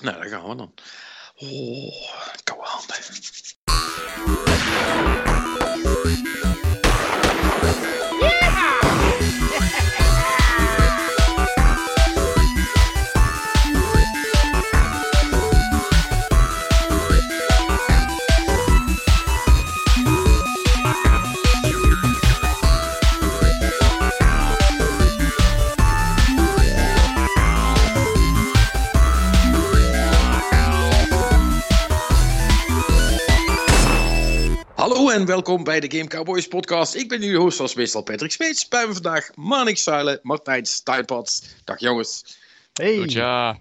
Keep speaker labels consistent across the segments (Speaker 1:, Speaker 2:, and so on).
Speaker 1: Nou, daar gaan we dan. Oh, koude handen. En welkom bij de Game Cowboys podcast. Ik ben jullie host zoals meestal Patrick Smeets. Bij me vandaag Manik Zuilen, Martijn Steinpads. Dag jongens.
Speaker 2: Hey.
Speaker 3: Goed, ja.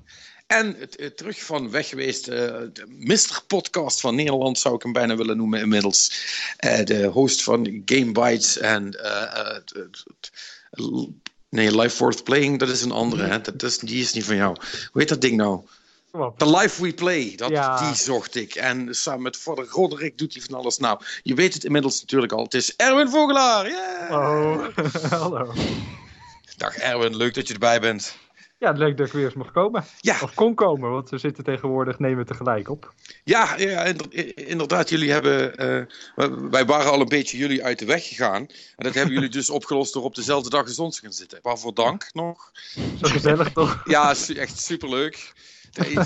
Speaker 1: En het, het terug van weg geweest, eh, de Mr. Podcast van Nederland zou ik hem bijna willen noemen inmiddels. Eh, de host van Game Bites en... eh, eh, nee, Life Worth Playing, dat is een andere. Hè? Dat is, die is niet van jou. Hoe heet dat ding nou?
Speaker 2: Op.
Speaker 1: The Life We Play, dat,
Speaker 2: Ja.
Speaker 1: die zocht ik. En samen met vader Roderick doet hij van alles. Nou, je weet het inmiddels natuurlijk al. Het is Erwin Vogelaar. Yeah!
Speaker 2: Oh, hallo.
Speaker 1: Dag Erwin, leuk dat je erbij bent.
Speaker 2: Ja, leuk dat ik weer eens mag komen.
Speaker 1: Ja,
Speaker 2: Of kon komen, want we zitten tegenwoordig, nemen we tegelijk op.
Speaker 1: ja, ja inder- inderdaad. Jullie hebben, eh, wij waren al een beetje jullie uit de weg gegaan. En dat hebben jullie dus opgelost door op dezelfde dag als ons te gaan zitten. Waarvoor dank nog.
Speaker 2: Zo gezellig toch?
Speaker 1: Ja, echt superleuk.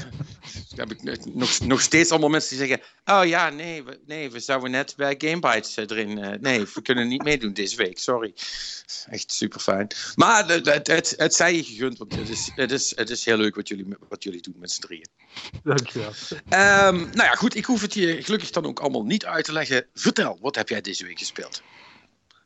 Speaker 1: Daar heb ik nog, nog steeds allemaal mensen die zeggen: Oh ja, nee, we, nee, we zouden net bij Gamebytes eh, erin. eh, nee, we kunnen niet meedoen deze week, sorry. Echt super fijn. Maar het, het, het, zij je gegund, want het is, het, is, het is heel leuk wat jullie, wat jullie doen met z'n drieën.
Speaker 2: Dankjewel.
Speaker 1: Ehm, nou ja, goed, ik hoef het je gelukkig dan ook allemaal niet uit te leggen. Vertel, wat heb jij deze week gespeeld?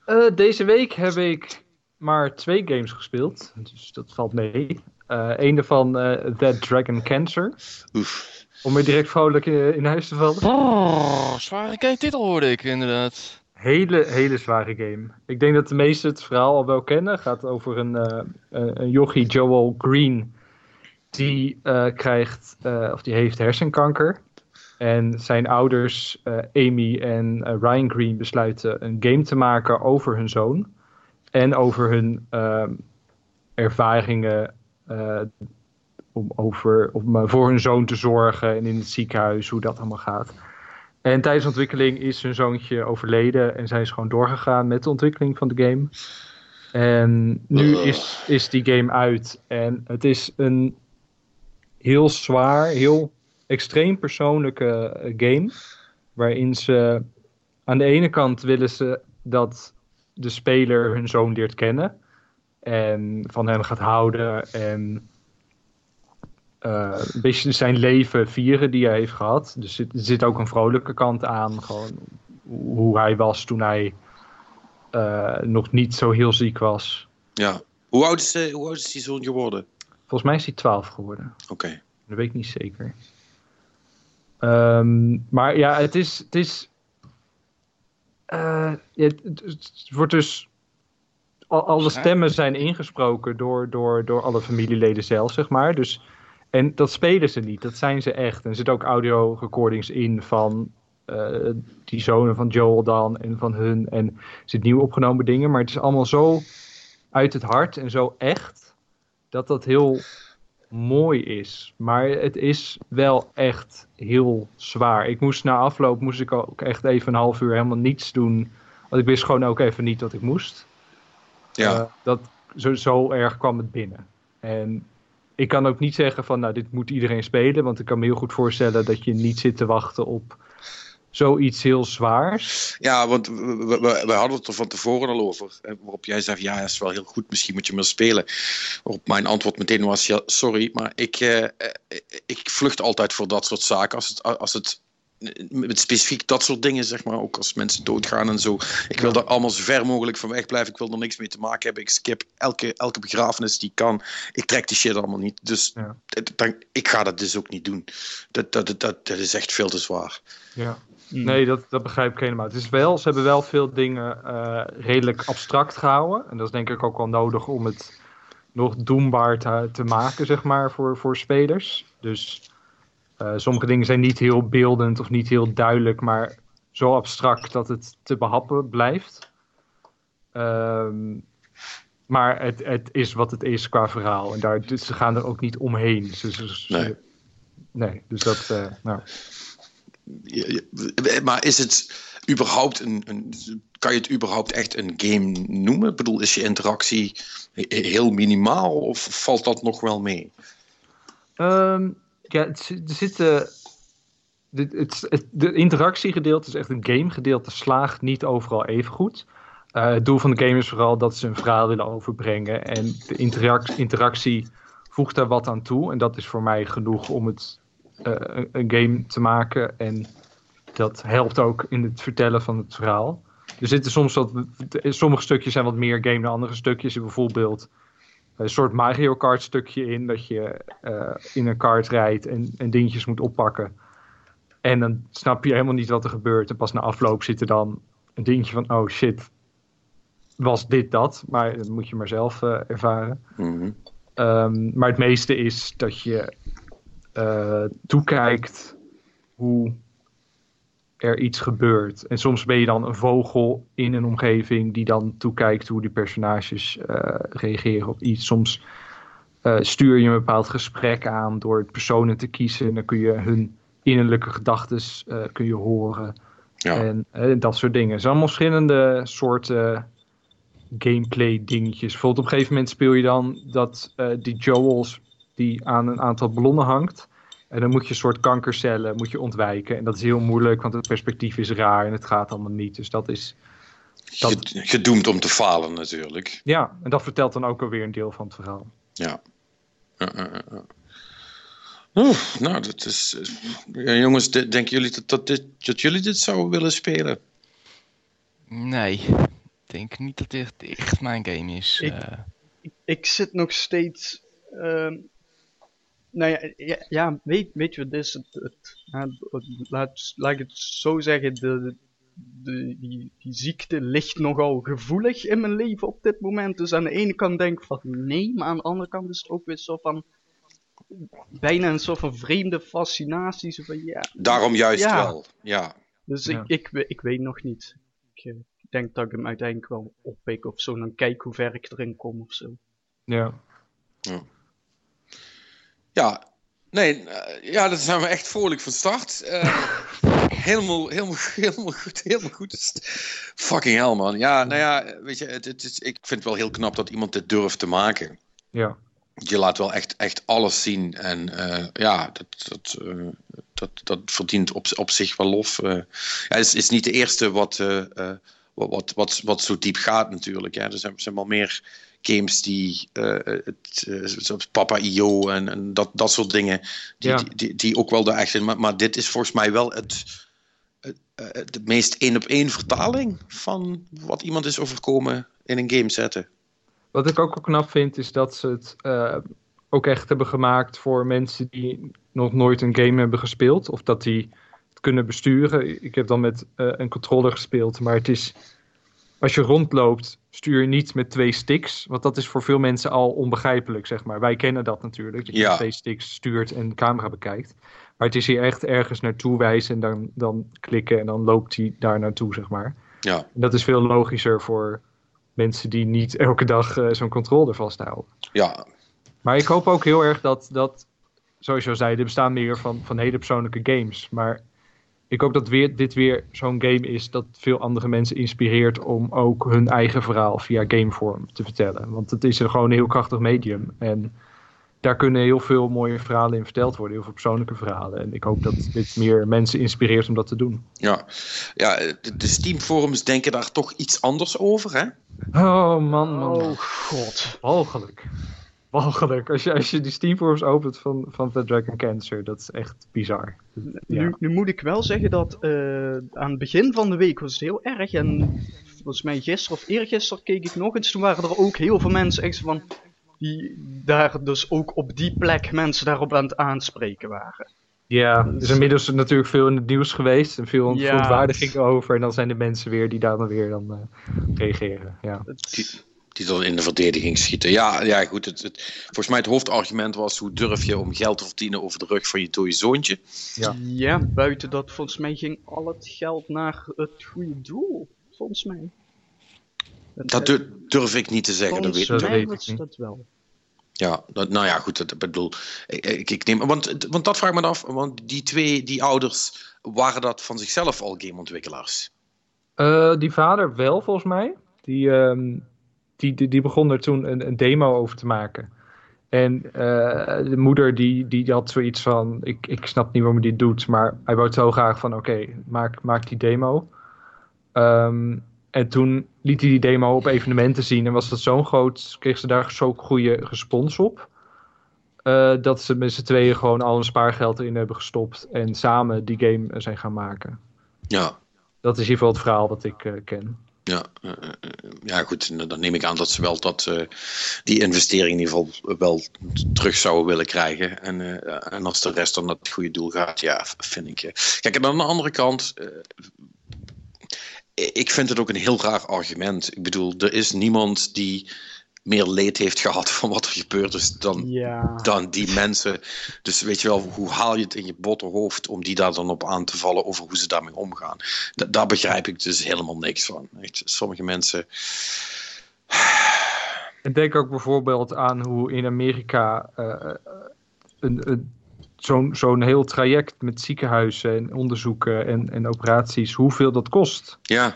Speaker 2: Eh, deze week heb ik maar twee games gespeeld, dus dat valt mee. Eh een daarvan, eh That Dragon Cancer.
Speaker 1: Oef.
Speaker 2: Om weer direct vrolijk eh, in huis te vallen.
Speaker 3: Oh, zware game titel hoorde ik inderdaad.
Speaker 2: Hele, hele zware game. Ik denk dat de meesten het verhaal al wel kennen. Het gaat over een, eh een jochie, Joel Green. Die eh, krijgt, eh, of die heeft hersenkanker. En zijn ouders, eh, Amy en eh, Ryan Green, besluiten een game te maken over hun zoon. En over hun ehm, ervaringen eh, om, over, om eh, voor hun zoon te zorgen en in het ziekenhuis, hoe dat allemaal gaat. En tijdens de ontwikkeling is hun zoontje overleden en zijn ze gewoon doorgegaan met de ontwikkeling van de game. En nu is, is die game uit en het is een heel zwaar, heel extreem persoonlijke eh, game. Waarin ze aan de ene kant willen ze dat de speler hun zoon leert kennen. En van hem gaat houden en eh, een beetje zijn leven vieren die hij heeft gehad. Dus er zit ook een vrolijke kant aan. Gewoon hoe hij was toen hij eh, nog niet zo heel ziek was.
Speaker 1: Ja. Hoe oud is, eh, hoe oud is die zoon geworden?
Speaker 2: Volgens mij is hij 12 geworden.
Speaker 1: Oké.
Speaker 2: Dat weet ik niet zeker. Ehm, maar ja, het is. Het, is eh, ja, het, het- het wordt dus. Al- Alle stemmen zijn ingesproken door, door, door alle familieleden zelf, zeg maar. Dus, en dat spelen ze niet, dat zijn ze echt. En er zitten ook audio recordings in van eh, die zonen van Joel dan en van hun. En er zitten nieuw opgenomen dingen, maar het is allemaal zo uit het hart en zo echt dat dat heel mooi is. Maar het is wel echt heel zwaar. Ik moest na afloop moest ik ook echt even een half uur helemaal niets doen. Want ik wist gewoon ook even niet wat ik moest.
Speaker 1: Ja.
Speaker 2: Eh, dat, zo, zo erg kwam het binnen. En ik kan ook niet zeggen van nou dit moet iedereen spelen. Want ik kan me heel goed voorstellen dat je niet zit te wachten op zoiets heel zwaars.
Speaker 1: Ja, want we, we, we- hadden het er van tevoren al over. Waarop jij zei: Ja, dat is wel heel goed, misschien moet je maar spelen. Waarop mijn antwoord meteen was: Ja, sorry, maar ik, eh, eh, ik vlucht altijd voor dat soort zaken. Als het, als het met specifiek dat soort dingen, zeg maar, ook als mensen doodgaan en zo. Ik wil daar allemaal zo ver mogelijk van weg blijven. Ik wil er niks mee te maken hebben. Ik skip elke, elke begrafenis die ik kan. Ik trek die shit allemaal niet. Dus
Speaker 2: Ja.
Speaker 1: dan, ik ga dat dus ook niet doen. Dat, dat, dat, dat, dat is echt veel te zwaar.
Speaker 2: Ja. Nee, dat, dat begrijp ik helemaal. Het is wel, ze hebben wel veel dingen eh, redelijk abstract gehouden. En dat is denk ik ook wel nodig om het nog doenbaar te, te maken, zeg maar, voor, voor spelers. Dus eh, sommige dingen zijn niet heel beeldend of niet heel duidelijk, maar zo abstract dat het te behappen blijft. Ehm, maar het, het is wat het is qua verhaal. En daar, dus ze gaan er ook niet omheen. Ze,
Speaker 1: Nee.
Speaker 2: nee, dus dat, eh, nou,
Speaker 1: Maar is het überhaupt een, een. Kan je het überhaupt echt een game noemen? Ik bedoel, is je interactie he- heel minimaal of valt dat nog wel mee?
Speaker 2: Ehm, ja, het, er zitten. dit- Het, het, de interactiegedeelte is echt een gamegedeelte, slaagt niet overal even goed. Eh, het doel van de game is vooral dat ze een verhaal willen overbrengen. En de interac- interactie voegt daar wat aan toe. En dat is voor mij genoeg om het eh, een, een game te maken. En dat helpt ook in het vertellen van het verhaal. Er zitten soms wat. Sommige stukjes zijn wat meer game dan andere stukjes. Bijvoorbeeld een soort Mario Kart stukje in. Dat je eh, in een kart rijdt en, en dingetjes moet oppakken. En dan snap je helemaal niet wat er gebeurt. En pas na afloop zit er dan een dingetje van: oh shit, was dit dat? Maar dat moet je maar zelf eh, ervaren.
Speaker 1: Mhm.
Speaker 2: Ehm, maar het meeste is dat je eh, toekijkt hoe er iets gebeurt. En soms ben je dan een vogel in een omgeving die dan toekijkt hoe die personages eh, reageren op iets. Soms eh, stuur je een bepaald gesprek aan door personen te kiezen. En dan kun je hun innerlijke gedachten kun je horen.
Speaker 1: Ja.
Speaker 2: En eh, dat soort dingen. Het zijn allemaal verschillende soorten gameplay dingetjes. Bijvoorbeeld op een gegeven moment speel je dan dat eh, die Joels die aan een aantal ballonnen hangt. En dan moet je een soort kankercellen moet je ontwijken. En dat is heel moeilijk, want het perspectief is raar en het gaat allemaal niet. Dus dat is. Dat-
Speaker 1: Ged- Gedoemd om te falen natuurlijk.
Speaker 2: Ja, en dat vertelt dan ook alweer een deel van het verhaal.
Speaker 1: Ja. Ja, ja, ja, ja. Oeh, nou, dat is. eh, Ja, jongens, de- denken jullie dat, dat, dit, dat jullie dit zouden willen spelen?
Speaker 3: Nee, ik denk niet dat dit echt mijn game is.
Speaker 4: Ik-
Speaker 3: eh.
Speaker 4: ik, ik zit nog steeds. ehm, nou ja, ja, ja, weet, weet je wat het is? Het, het, ja, het- laat, laat ik het zo zeggen. De, de, die, die ziekte ligt nogal gevoelig in mijn leven op dit moment. Dus aan de ene kant denk ik van nee, maar aan de andere kant is het ook weer zo van. Bijna een soort van vreemde fascinatie. Zo van, ja.
Speaker 1: Daarom juist
Speaker 4: Ja.
Speaker 1: wel. Ja.
Speaker 4: Dus
Speaker 2: Ja.
Speaker 4: ik, ik, ik weet nog niet. Ik, eh, ik denk dat ik hem uiteindelijk wel oppik of zo. En dan kijk hoe ver ik erin kom of zo.
Speaker 2: Ja.
Speaker 1: Ja, nee, eh, ja, daar zijn we echt vrolijk van start. Eh, helemaal, helemaal, helemaal goed, helemaal goed. Fucking hell, man. Ja, nou ja, weet je, het, het is, ik vind het wel heel knap dat iemand dit durft te maken.
Speaker 2: Ja.
Speaker 1: Je laat wel echt, echt alles zien. En eh, ja, dat, dat, dat, dat verdient op, op zich wel lof. ja, het is, is niet de eerste wat, wat, wat, wat, wat zo diep gaat natuurlijk. Ja. Er zijn, zijn wel meer games die, eh, het, eh, zoals Papa IO en, en dat, dat soort dingen, die,
Speaker 2: Ja.
Speaker 1: die, die, die ook wel daar echt. Maar, maar dit is volgens mij wel het, het, eh, de meest één op één vertaling van wat iemand is overkomen in een game zetten.
Speaker 2: Wat ik ook wel knap vind, is dat ze het eh, ook echt hebben gemaakt voor mensen die nog nooit een game hebben gespeeld. Of dat die het kunnen besturen. Ik heb dan met eh, een controller gespeeld, maar het is. Als je rondloopt, stuur je niet met twee sticks. Want dat is voor veel mensen al onbegrijpelijk, zeg maar. Wij kennen dat natuurlijk. Dat je
Speaker 1: Ja.
Speaker 2: met twee sticks stuurt en de camera bekijkt. Maar het is hier echt ergens naartoe wijzen en dan, dan klikken en dan loopt hij daar naartoe, zeg maar.
Speaker 1: Ja,
Speaker 2: En dat is veel logischer voor mensen die niet elke dag eh, zo'n controller vasthouden.
Speaker 1: ja,
Speaker 2: Maar ik hoop ook heel erg dat, dat zoals je al zei, er bestaan meer van, van hele persoonlijke games. Maar ik hoop dat weer, dit weer zo'n game is dat veel andere mensen inspireert om ook hun eigen verhaal via gamevorm te vertellen. Want het is gewoon een heel krachtig medium. En daar kunnen heel veel mooie verhalen in verteld worden, heel veel persoonlijke verhalen. En ik hoop dat dit meer mensen inspireert om dat te doen.
Speaker 1: Ja, ja de, de Steam-forums denken daar toch iets anders over, hè?
Speaker 2: Oh man, man. man.
Speaker 4: Oh god.
Speaker 2: Walgelijk. Walgelijk. Als je, als je die Steam forums opent van, van The Dragon Cancer, dat is echt bizar. Ja.
Speaker 4: Nu, nu moet ik wel zeggen dat eh, aan het begin van de week was het heel erg. En volgens mij gisteren of eergisteren keek ik nog eens. Toen waren er ook heel veel mensen echt van. Die daar dus ook op die plek mensen daarop aan het aanspreken waren.
Speaker 2: Ja, er is inmiddels natuurlijk veel in het nieuws geweest en veel
Speaker 4: Ja.
Speaker 2: verontwaardiging over. En dan zijn de mensen weer die daar dan weer dan, eh, reageren. Ja.
Speaker 4: Het-
Speaker 1: Die- dan in de verdediging schieten. Ja, ja goed. Het, het, volgens mij het hoofdargument was: hoe durf je om geld te verdienen over de rug van je dode zoontje?
Speaker 2: Ja.
Speaker 4: ja, buiten dat volgens mij ging al het geld naar het goede doel. Volgens mij. Het-
Speaker 1: Dat dur- durf ik niet te zeggen. Dat weet,
Speaker 4: mij
Speaker 2: weet ik
Speaker 4: was dat wel.
Speaker 1: Ja, dat, nou ja, goed, dat, ik bedoel, ik, ik, ik neem, want, want dat vraag ik me af, want die twee, die ouders, waren dat van zichzelf al gameontwikkelaars?
Speaker 2: Eh, die vader wel, volgens mij. Die, ehm, die, die, die begon er toen een, een demo over te maken. En eh, de moeder die, die had zoiets van, ik, ik snap niet waarom hij dit doet, maar hij wou zo graag van, oké, maak, maak die demo. Ehm, en toen liet hij die demo op evenementen zien en was dat zo'n groot, kreeg ze daar zo'n goede respons op. eh, dat ze met z'n tweeën gewoon al hun spaargeld erin hebben gestopt en samen die game eh, zijn gaan maken.
Speaker 1: Ja,
Speaker 2: Dat is in ieder geval het verhaal wat ik eh, ken.
Speaker 1: Ja, eh, eh, eh, ja goed, en dan neem ik aan dat ze wel dat, die investering in ieder geval wel terug zouden willen krijgen. En, en als de rest dan naar het goede doel gaat, ja, vind ik. eh. Kijk, en aan de andere kant, ik vind het ook een heel raar argument. Ik bedoel, er is niemand die meer leed heeft gehad van wat er gebeurd is dan,
Speaker 4: Ja.
Speaker 1: dan die mensen. Dus weet je wel, hoe haal je het in je botte hoofd om die daar dan op aan te vallen over hoe ze daarmee omgaan? Da- daar begrijp ik dus helemaal niks van. Echt, sommige mensen.
Speaker 2: En denk ook bijvoorbeeld aan hoe in Amerika eh, een, een, zo'n zo'n heel traject met ziekenhuizen en onderzoeken en, en operaties, hoeveel dat kost.
Speaker 1: Ja,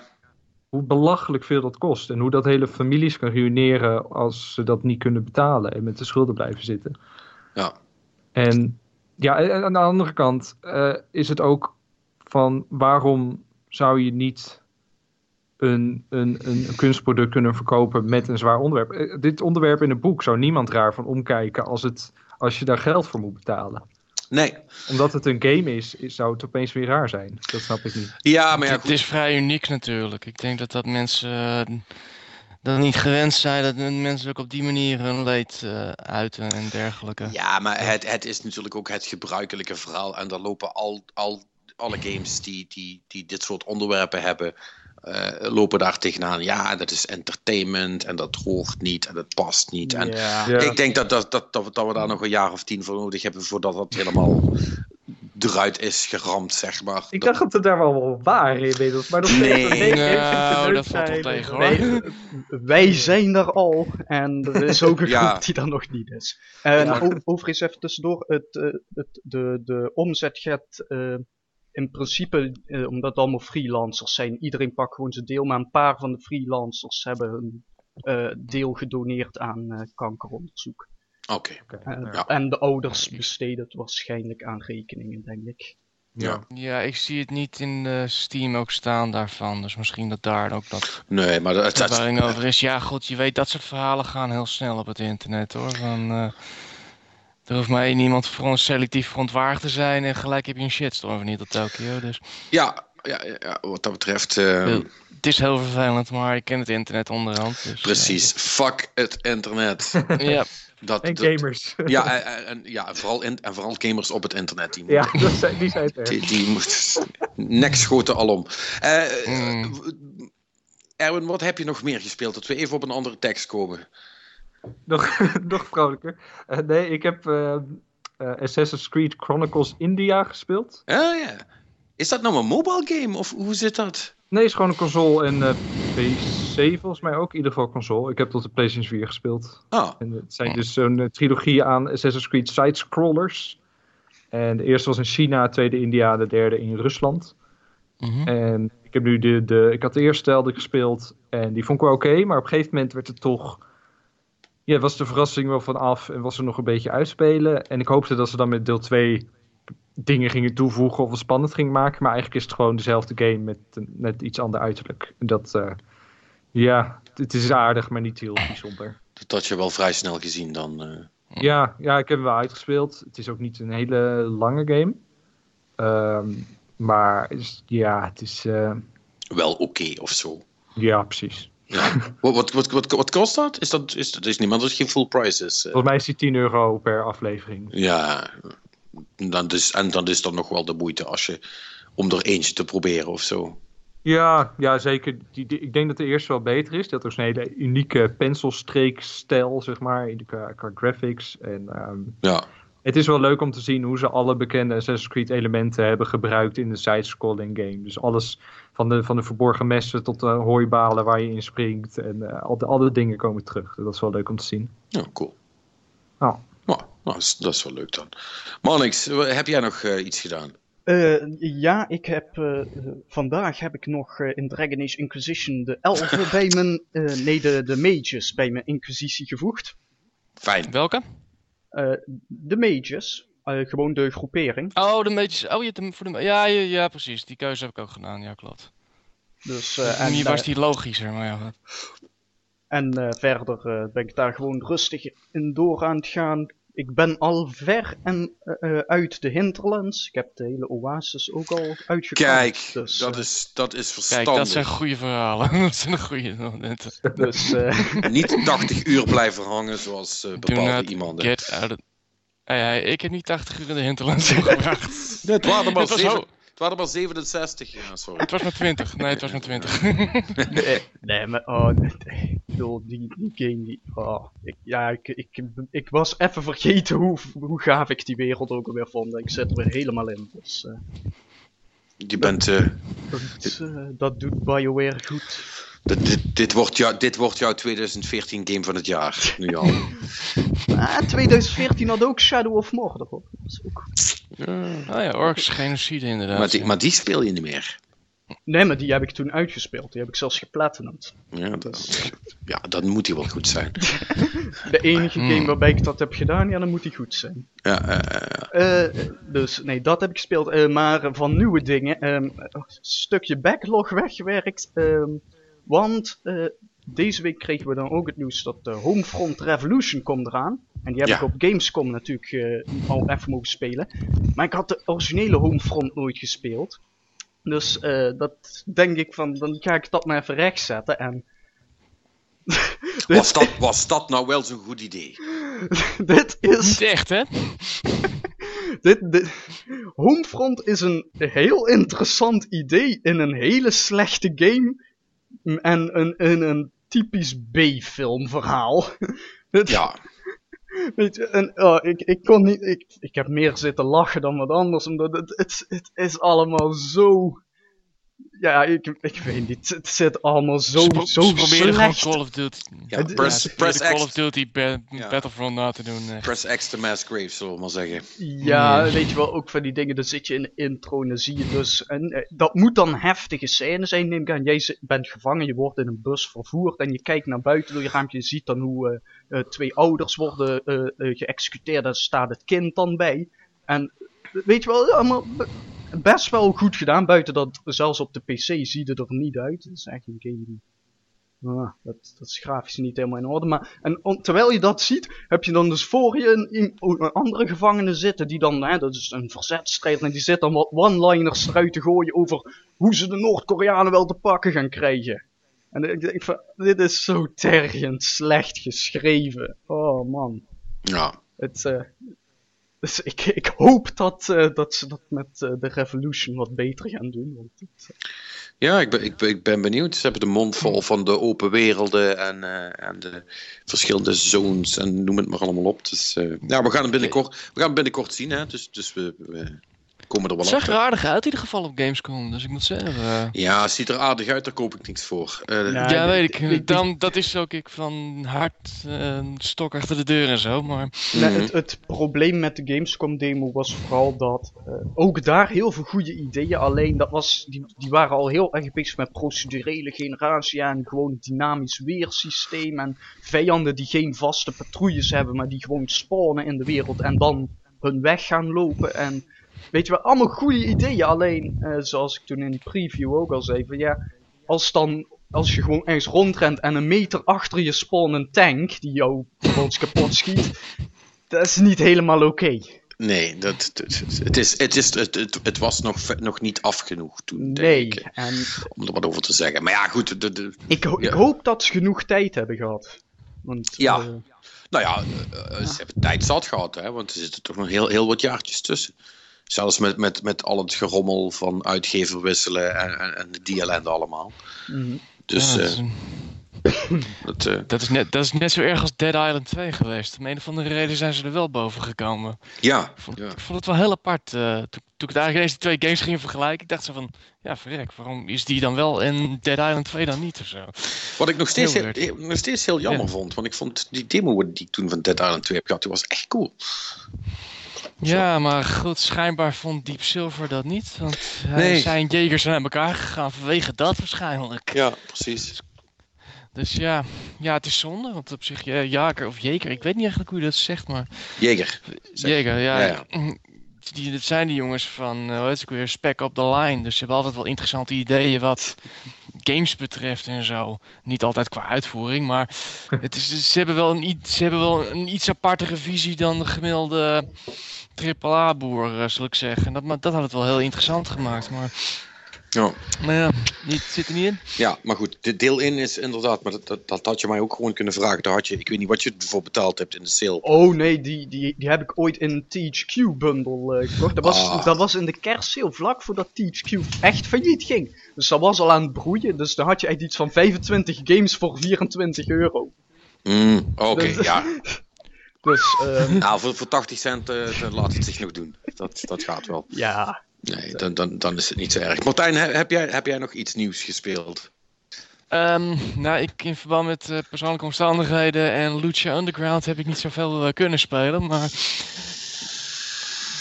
Speaker 2: Hoe belachelijk veel dat kost. En hoe dat hele families kan ruïneren als ze dat niet kunnen betalen en met de schulden blijven zitten.
Speaker 1: ja,
Speaker 2: En ja, en aan de andere kant eh, is het ook van waarom zou je niet een, een, een kunstproduct kunnen verkopen met een zwaar onderwerp? Eh, dit onderwerp in een boek zou niemand raar van omkijken als, het, als je daar geld voor moet betalen.
Speaker 1: Nee.
Speaker 2: Omdat het een game is, zou het opeens weer raar zijn. Dat snap ik niet.
Speaker 1: Ja, maar ja,
Speaker 3: het is vrij uniek natuurlijk. Ik denk dat dat mensen eh, dat niet gewend zijn dat mensen ook op die manier hun leed eh, uiten en dergelijke.
Speaker 1: Ja, maar het, het is natuurlijk ook het gebruikelijke verhaal. En daar lopen al, al alle games die, die, die dit soort onderwerpen hebben, eh, lopen daar tegenaan. Ja, dat is entertainment en dat hoort niet en dat past niet. En
Speaker 4: ja.
Speaker 1: Ik denk dat, dat, dat, dat, we- dat we daar nog een jaar of tien voor nodig hebben voordat dat helemaal eruit is geramd, zeg maar.
Speaker 2: Ik
Speaker 1: Dat-
Speaker 2: dacht dat het daar wel wel waren inmiddels. Maar nog
Speaker 1: Nee.
Speaker 2: nee,
Speaker 3: Nou, dat valt wel tegen hoor.
Speaker 4: Nee, wij zijn er al en er is ook een
Speaker 1: Ja.
Speaker 4: groep die er nog niet is. En
Speaker 2: Ja.
Speaker 4: overigens even tussendoor, het, eh, het, de, de omzet gaat eh, in principe, eh, omdat het allemaal freelancers zijn, iedereen pakt gewoon zijn deel, maar een paar van de freelancers hebben een eh, deel gedoneerd aan eh, kankeronderzoek.
Speaker 1: Oké, Ja.
Speaker 4: En de ouders besteden het waarschijnlijk aan rekeningen, denk ik.
Speaker 1: ja.
Speaker 3: Ja, ik zie het niet in de Steam ook staan daarvan. Dus misschien dat daar ook dat
Speaker 1: Nee, maar dat, dat,
Speaker 3: verwarring over is. Ja, goed, je weet dat soort verhalen gaan heel snel op het internet hoor. Van, eh, er hoeft mij niemand voor selectief verontwaardigd te zijn en gelijk heb je een shitstorm van hier tot Tokio. Dus
Speaker 1: ja, ja, ja, ja, wat dat betreft. eh,
Speaker 3: Heel- het is heel vervelend, maar ik ken het internet onderhand. Dus, eh,
Speaker 1: precies, fuck het internet.
Speaker 3: ja,
Speaker 1: Dat,
Speaker 2: En
Speaker 1: dat-
Speaker 2: gamers.
Speaker 1: Ja, en, en, ja vooral in, en vooral gamers op het internet. Die,
Speaker 2: Ja,
Speaker 1: moeten-
Speaker 2: dat zijn, die zijn het
Speaker 1: die, die moet nekschoten alom. Eh
Speaker 3: Mm.
Speaker 1: w- Erwin, wat heb je nog meer gespeeld? Dat we even op een andere tekst komen.
Speaker 2: Nog, nog vrolijker. Eh, nee, ik heb eh, eh, Assassin's Creed Chronicles India gespeeld.
Speaker 1: Ah ja. Is dat nou een mobile game of hoe zit dat?
Speaker 2: Nee, is gewoon een console en PC volgens mij ook. In ieder geval console. Ik heb tot de PlayStation 4 gespeeld.
Speaker 1: Ah,
Speaker 2: En het zijn dus zo'n trilogie aan Assassin's Creed side-scrollers. En de eerste was in China, de tweede India, de derde in Rusland.
Speaker 3: mhm.
Speaker 2: En ik heb nu de, de ik had de eerste ik gespeeld en die vond ik wel oké, maar op een gegeven moment werd het toch, ja, was de verrassing wel van af en was er nog een beetje uitspelen. En ik hoopte dat ze dan met deel 2 dingen gingen toevoegen of het spannend gingen maken, maar eigenlijk is het gewoon dezelfde game met, een- met iets ander uiterlijk. En dat, eh, ja, het is aardig, maar niet heel bijzonder.
Speaker 1: dat had je wel vrij snel gezien dan. eh.
Speaker 2: Ja, ja, ik heb hem wel uitgespeeld. Het is ook niet een hele lange game. Ehm, maar is- ja, het is, eh,
Speaker 1: wel oké of zo.
Speaker 2: ja, precies.
Speaker 1: Ja. wat, wat, wat, wat, wat kost dat? Is dat, is, dat is niet, maar dat is geen full price. Is, eh.
Speaker 2: Volgens mij is die 10 euro per aflevering.
Speaker 1: Ja, dan is, en dan is dat nog wel de moeite als je, om er eentje te proberen of zo.
Speaker 2: Ja, ja zeker. Die, die- ik denk dat de eerste wel beter is. Dat is een hele unieke penselstreekstijl, zeg maar, in de, qua, qua graphics. En ehm,
Speaker 1: Ja,
Speaker 2: het is wel leuk om te zien hoe ze alle bekende Assassin's Creed elementen hebben gebruikt in de side-scrolling game. Dus alles van de, van de verborgen messen tot de hooibalen waar je in springt. En eh, al, de, alle dingen komen terug. Dat is wel leuk om te zien.
Speaker 1: ja cool. Nou, nou, dat is- dat is wel leuk dan. Mannix, heb jij nog eh, iets gedaan?
Speaker 4: Eh, ja, ik heb eh, eh, vandaag heb ik nog eh, in Dragon Age Inquisition de elfen bij mijn, eh, nee de, de mages bij mijn inquisitie gevoegd.
Speaker 1: Fijn.
Speaker 3: Welke?
Speaker 4: Eh, de mages, eh, gewoon de groepering.
Speaker 3: Oh, de meetjes. Oh, je hebt hem voor de. Ja, ja, ja, precies. Die keuze heb ik ook gedaan. Ja, klopt.
Speaker 4: Dus, eh, en, eh,
Speaker 3: was die logischer, maar ja.
Speaker 4: En eh, verder eh, ben ik daar gewoon rustig in door aan het gaan. Ik ben al ver en eh, eh, uit de hinterlands. Ik heb de hele oasis ook al uitgekomen.
Speaker 1: Kijk,
Speaker 4: dus,
Speaker 1: dat,
Speaker 4: eh,
Speaker 1: is, dat is
Speaker 3: Kijk,
Speaker 1: verstandig.
Speaker 3: dat zijn goede verhalen. dat zijn goede momenten.
Speaker 4: dus eh,
Speaker 1: Niet 80 uur blijven hangen zoals eh, bepaalde
Speaker 3: not
Speaker 1: iemanden.
Speaker 3: Get out of... Hey, ik heb niet 80 uur in de hinterland doorgebracht.
Speaker 1: Nee, het, waren maar
Speaker 3: Het was
Speaker 1: zeven-
Speaker 3: ho-
Speaker 1: het waren maar 67. Ja, sorry.
Speaker 3: het was maar 20. Nee, het was maar 20.
Speaker 4: nee, nee, maar oh, nee, bedoel, die, die game, die, oh, ik, ja, ik, ik, ik was even vergeten hoe, hoe gaaf ik die wereld ook alweer vond. Ik zit er weer helemaal in. Dus eh,
Speaker 1: Je bent, eh,
Speaker 4: dat, eh, dat doet BioWare goed.
Speaker 1: Dit, dit, dit, wordt jou, dit wordt jouw 2014 game van het jaar. Nu al.
Speaker 4: Ah, 2014 had ook Shadow of Mordor. hoor. Dat is ook
Speaker 3: Oh ja, Orks genocide inderdaad.
Speaker 1: maar, die, maar die speel je niet meer.
Speaker 4: Nee, maar die heb ik toen uitgespeeld. Die heb ik zelfs geplatinumd.
Speaker 1: Ja, dat, ja, dan moet hij wel goed zijn.
Speaker 4: De enige
Speaker 3: Hmm.
Speaker 4: game waarbij ik dat heb gedaan, ja, dan moet die goed zijn.
Speaker 1: Ja, eh, eh,
Speaker 4: Eh, dus nee, dat heb ik gespeeld. Eh, maar van nieuwe dingen, ehm, een stukje backlog weggewerkt. ehm, want eh, deze week kregen we dan ook het nieuws dat de Homefront Revolution komt eraan. En die heb
Speaker 1: Ja.
Speaker 4: ik op Gamescom natuurlijk eh, al even mogen spelen. Maar ik had de originele Homefront nooit gespeeld. Dus eh, dat denk ik van, dan ga ik dat maar even rechtzetten. En
Speaker 1: was, dat, was dat nou wel zo'n goed idee?
Speaker 4: dit is...
Speaker 3: Niet echt, hè?
Speaker 4: dit, dit, Homefront is een heel interessant idee in een hele slechte game. En een, in een typisch B-film verhaal. Het-
Speaker 1: Ja,
Speaker 4: Weet je, en, oh, ik, ik kon niet, ik, ik heb meer zitten lachen dan wat anders, omdat het, het, het is allemaal zo, ja, ik, ik weet niet, het zit allemaal zo, zo
Speaker 3: ze proberen gewoon
Speaker 4: slecht.
Speaker 3: Call of Duty.
Speaker 1: ja press, press,
Speaker 3: Call of
Speaker 1: X,
Speaker 3: Duty ba-
Speaker 1: Ja.
Speaker 3: Battlefront na te doen. echt.
Speaker 1: press X to mass grave, zullen we maar zeggen.
Speaker 4: Ja,
Speaker 3: Nee.
Speaker 4: weet je wel, ook van die dingen, dan zit je in de intro en dan zie je dus, en eh, dat moet dan heftige scène zijn, neem ik aan. Jij bent gevangen, je wordt in een bus vervoerd en je kijkt naar buiten door je raampje, je ziet dan hoe eh, eh, twee ouders worden geëxecuteerd, daar staat het kind dan bij. En weet je wel, allemaal best wel goed gedaan, buiten dat zelfs op de PC ziet het er niet uit. Het is echt een game die... Ah, dat, dat is grafisch niet helemaal in orde. Maar en on- terwijl je dat ziet, heb je dan dus voor je een, een, een andere gevangene zitten. Die dan, hè, dat is een verzetstrijder. En die zit dan wat one-liners eruit te gooien over hoe ze de Noord-Koreanen wel te pakken gaan krijgen. En ik denk van, dit is zo tergend slecht geschreven. Oh man.
Speaker 1: Ja,
Speaker 4: Het, eh, dus ik, ik hoop dat, eh, dat ze dat met eh, de Revolution wat beter gaan doen. Want het,
Speaker 1: ja ik, ben, ik, ben- ik ben benieuwd. Ze hebben de mond vol van de open werelden en, eh, en de verschillende zones en noem het maar allemaal op. Dus eh, ja, we gaan het binnenkort, we gaan het binnenkort zien, hè? Dus, dus we, we komen er wel
Speaker 3: Het zag er aardig uit in ieder geval op Gamescom, dus ik moet zeggen. eh,
Speaker 1: Ja, het ziet er aardig uit, daar koop ik niks voor. Eh,
Speaker 4: Ja,
Speaker 3: weet ik. Dan, dat is ook ik van hard eh, stok achter de deur en zo, maar...
Speaker 4: Nee,
Speaker 1: Mhm.
Speaker 4: het, het probleem met de Gamescom demo was vooral dat eh, ook daar heel veel goede ideeën, alleen dat was, die, die waren al heel erg bezig met procedurele generatie en gewoon dynamisch weersysteem en vijanden die geen vaste patrouilles hebben, maar die gewoon spawnen in de wereld en dan hun weg gaan lopen en weet je wel, allemaal goede ideeën, alleen eh, zoals ik toen in de preview ook al zei, van ja, als dan als je gewoon ergens rondrent en een meter achter je spawn een tank die jou gewoon kapot schiet, dat is niet helemaal oké.
Speaker 1: Nee, dat, het, is, het, is, het, het, het was nog, nog niet af genoeg toen, denk
Speaker 4: Nee,
Speaker 1: ik,
Speaker 4: en
Speaker 1: om er wat over te zeggen. Maar ja, goed, de, de,
Speaker 4: ik, ho- ik
Speaker 1: Ja.
Speaker 4: hoop dat ze genoeg tijd hebben gehad. Want,
Speaker 1: Ja.
Speaker 4: eh,
Speaker 1: nou ja, eh, ze hebben tijd zat gehad, hè, want er zitten toch nog heel, heel wat jaartjes tussen. Zelfs met, met, met al het gerommel van uitgever wisselen en, en, en die ellende allemaal.
Speaker 4: mhm.
Speaker 1: Dus
Speaker 3: ja,
Speaker 1: eh,
Speaker 3: dat is een-
Speaker 1: Dat, eh,
Speaker 3: Dat is, net, dat is net zo erg als Dead Island 2 geweest. Om een of andere reden zijn ze er wel boven gekomen.
Speaker 1: ja,
Speaker 3: Ik vond,
Speaker 1: ja.
Speaker 3: ik vond het wel heel apart. eh, toen, toen ik het eigenlijk deze twee games ging vergelijken, ik dacht zo van, ja verrek, waarom is die dan wel en Dead Island 2 dan niet of zo?
Speaker 1: Wat ik nog steeds
Speaker 3: Heel
Speaker 1: nog steeds heel jammer
Speaker 3: Ja.
Speaker 1: vond. Want ik vond die demo die ik toen van Dead Island 2 heb gehad, die was echt cool.
Speaker 3: Ja, maar goed, schijnbaar vond Deep Silver dat niet. Want hij
Speaker 1: Nee.
Speaker 3: zijn jegers zijn aan elkaar gegaan vanwege dat waarschijnlijk.
Speaker 1: Ja, precies.
Speaker 3: Dus ja, ja, het is zonde. Want op zich, ja, jager of jeker, ik weet niet eigenlijk hoe je dat zegt, maar...
Speaker 1: Jeger. Zeg.
Speaker 3: Jeger, ja.
Speaker 1: Ja,
Speaker 3: Die, dat zijn die jongens van, uh, hoe heet ook weer, Spec Up The Line. Dus ze hebben altijd wel interessante ideeën wat games betreft en zo. Niet altijd qua uitvoering, maar het is, ze, hebben wel een, iets- ze hebben wel een iets apartere visie dan de gemiddelde AAA-boer, eh, zal ik zeggen. En dat, maar dat had het wel heel interessant gemaakt, maar,
Speaker 1: Ja.
Speaker 3: maar ja, niet, zit er niet in.
Speaker 1: ja, maar goed, de deel in is inderdaad, maar dat, dat, dat had je mij ook gewoon kunnen vragen. Daar had je, ik weet niet wat je ervoor betaald hebt in de sale.
Speaker 4: Oh nee, die, die, die heb ik ooit in een THQ-bundle eh, gekocht. Dat was,
Speaker 1: Ah.
Speaker 4: dat was in de kerstsale, vlak voordat THQ echt failliet ging. Dus dat was al aan het broeien. Dus dan had je echt iets van 25 games voor 24 euro.
Speaker 1: Mm, Oké,
Speaker 4: Dus-
Speaker 1: ja.
Speaker 4: Dus
Speaker 1: Nou, voor, voor 80 cent eh, dan laat het zich nog doen. Dat, dat gaat wel.
Speaker 4: ja.
Speaker 1: Nee, dan, dan, dan is het niet zo erg. Martijn, he- heb jij, heb jij nog iets nieuws gespeeld?
Speaker 3: Ehm, nou, ik in verband met eh, persoonlijke omstandigheden en Lucha Underground heb ik niet zoveel eh, kunnen spelen, maar...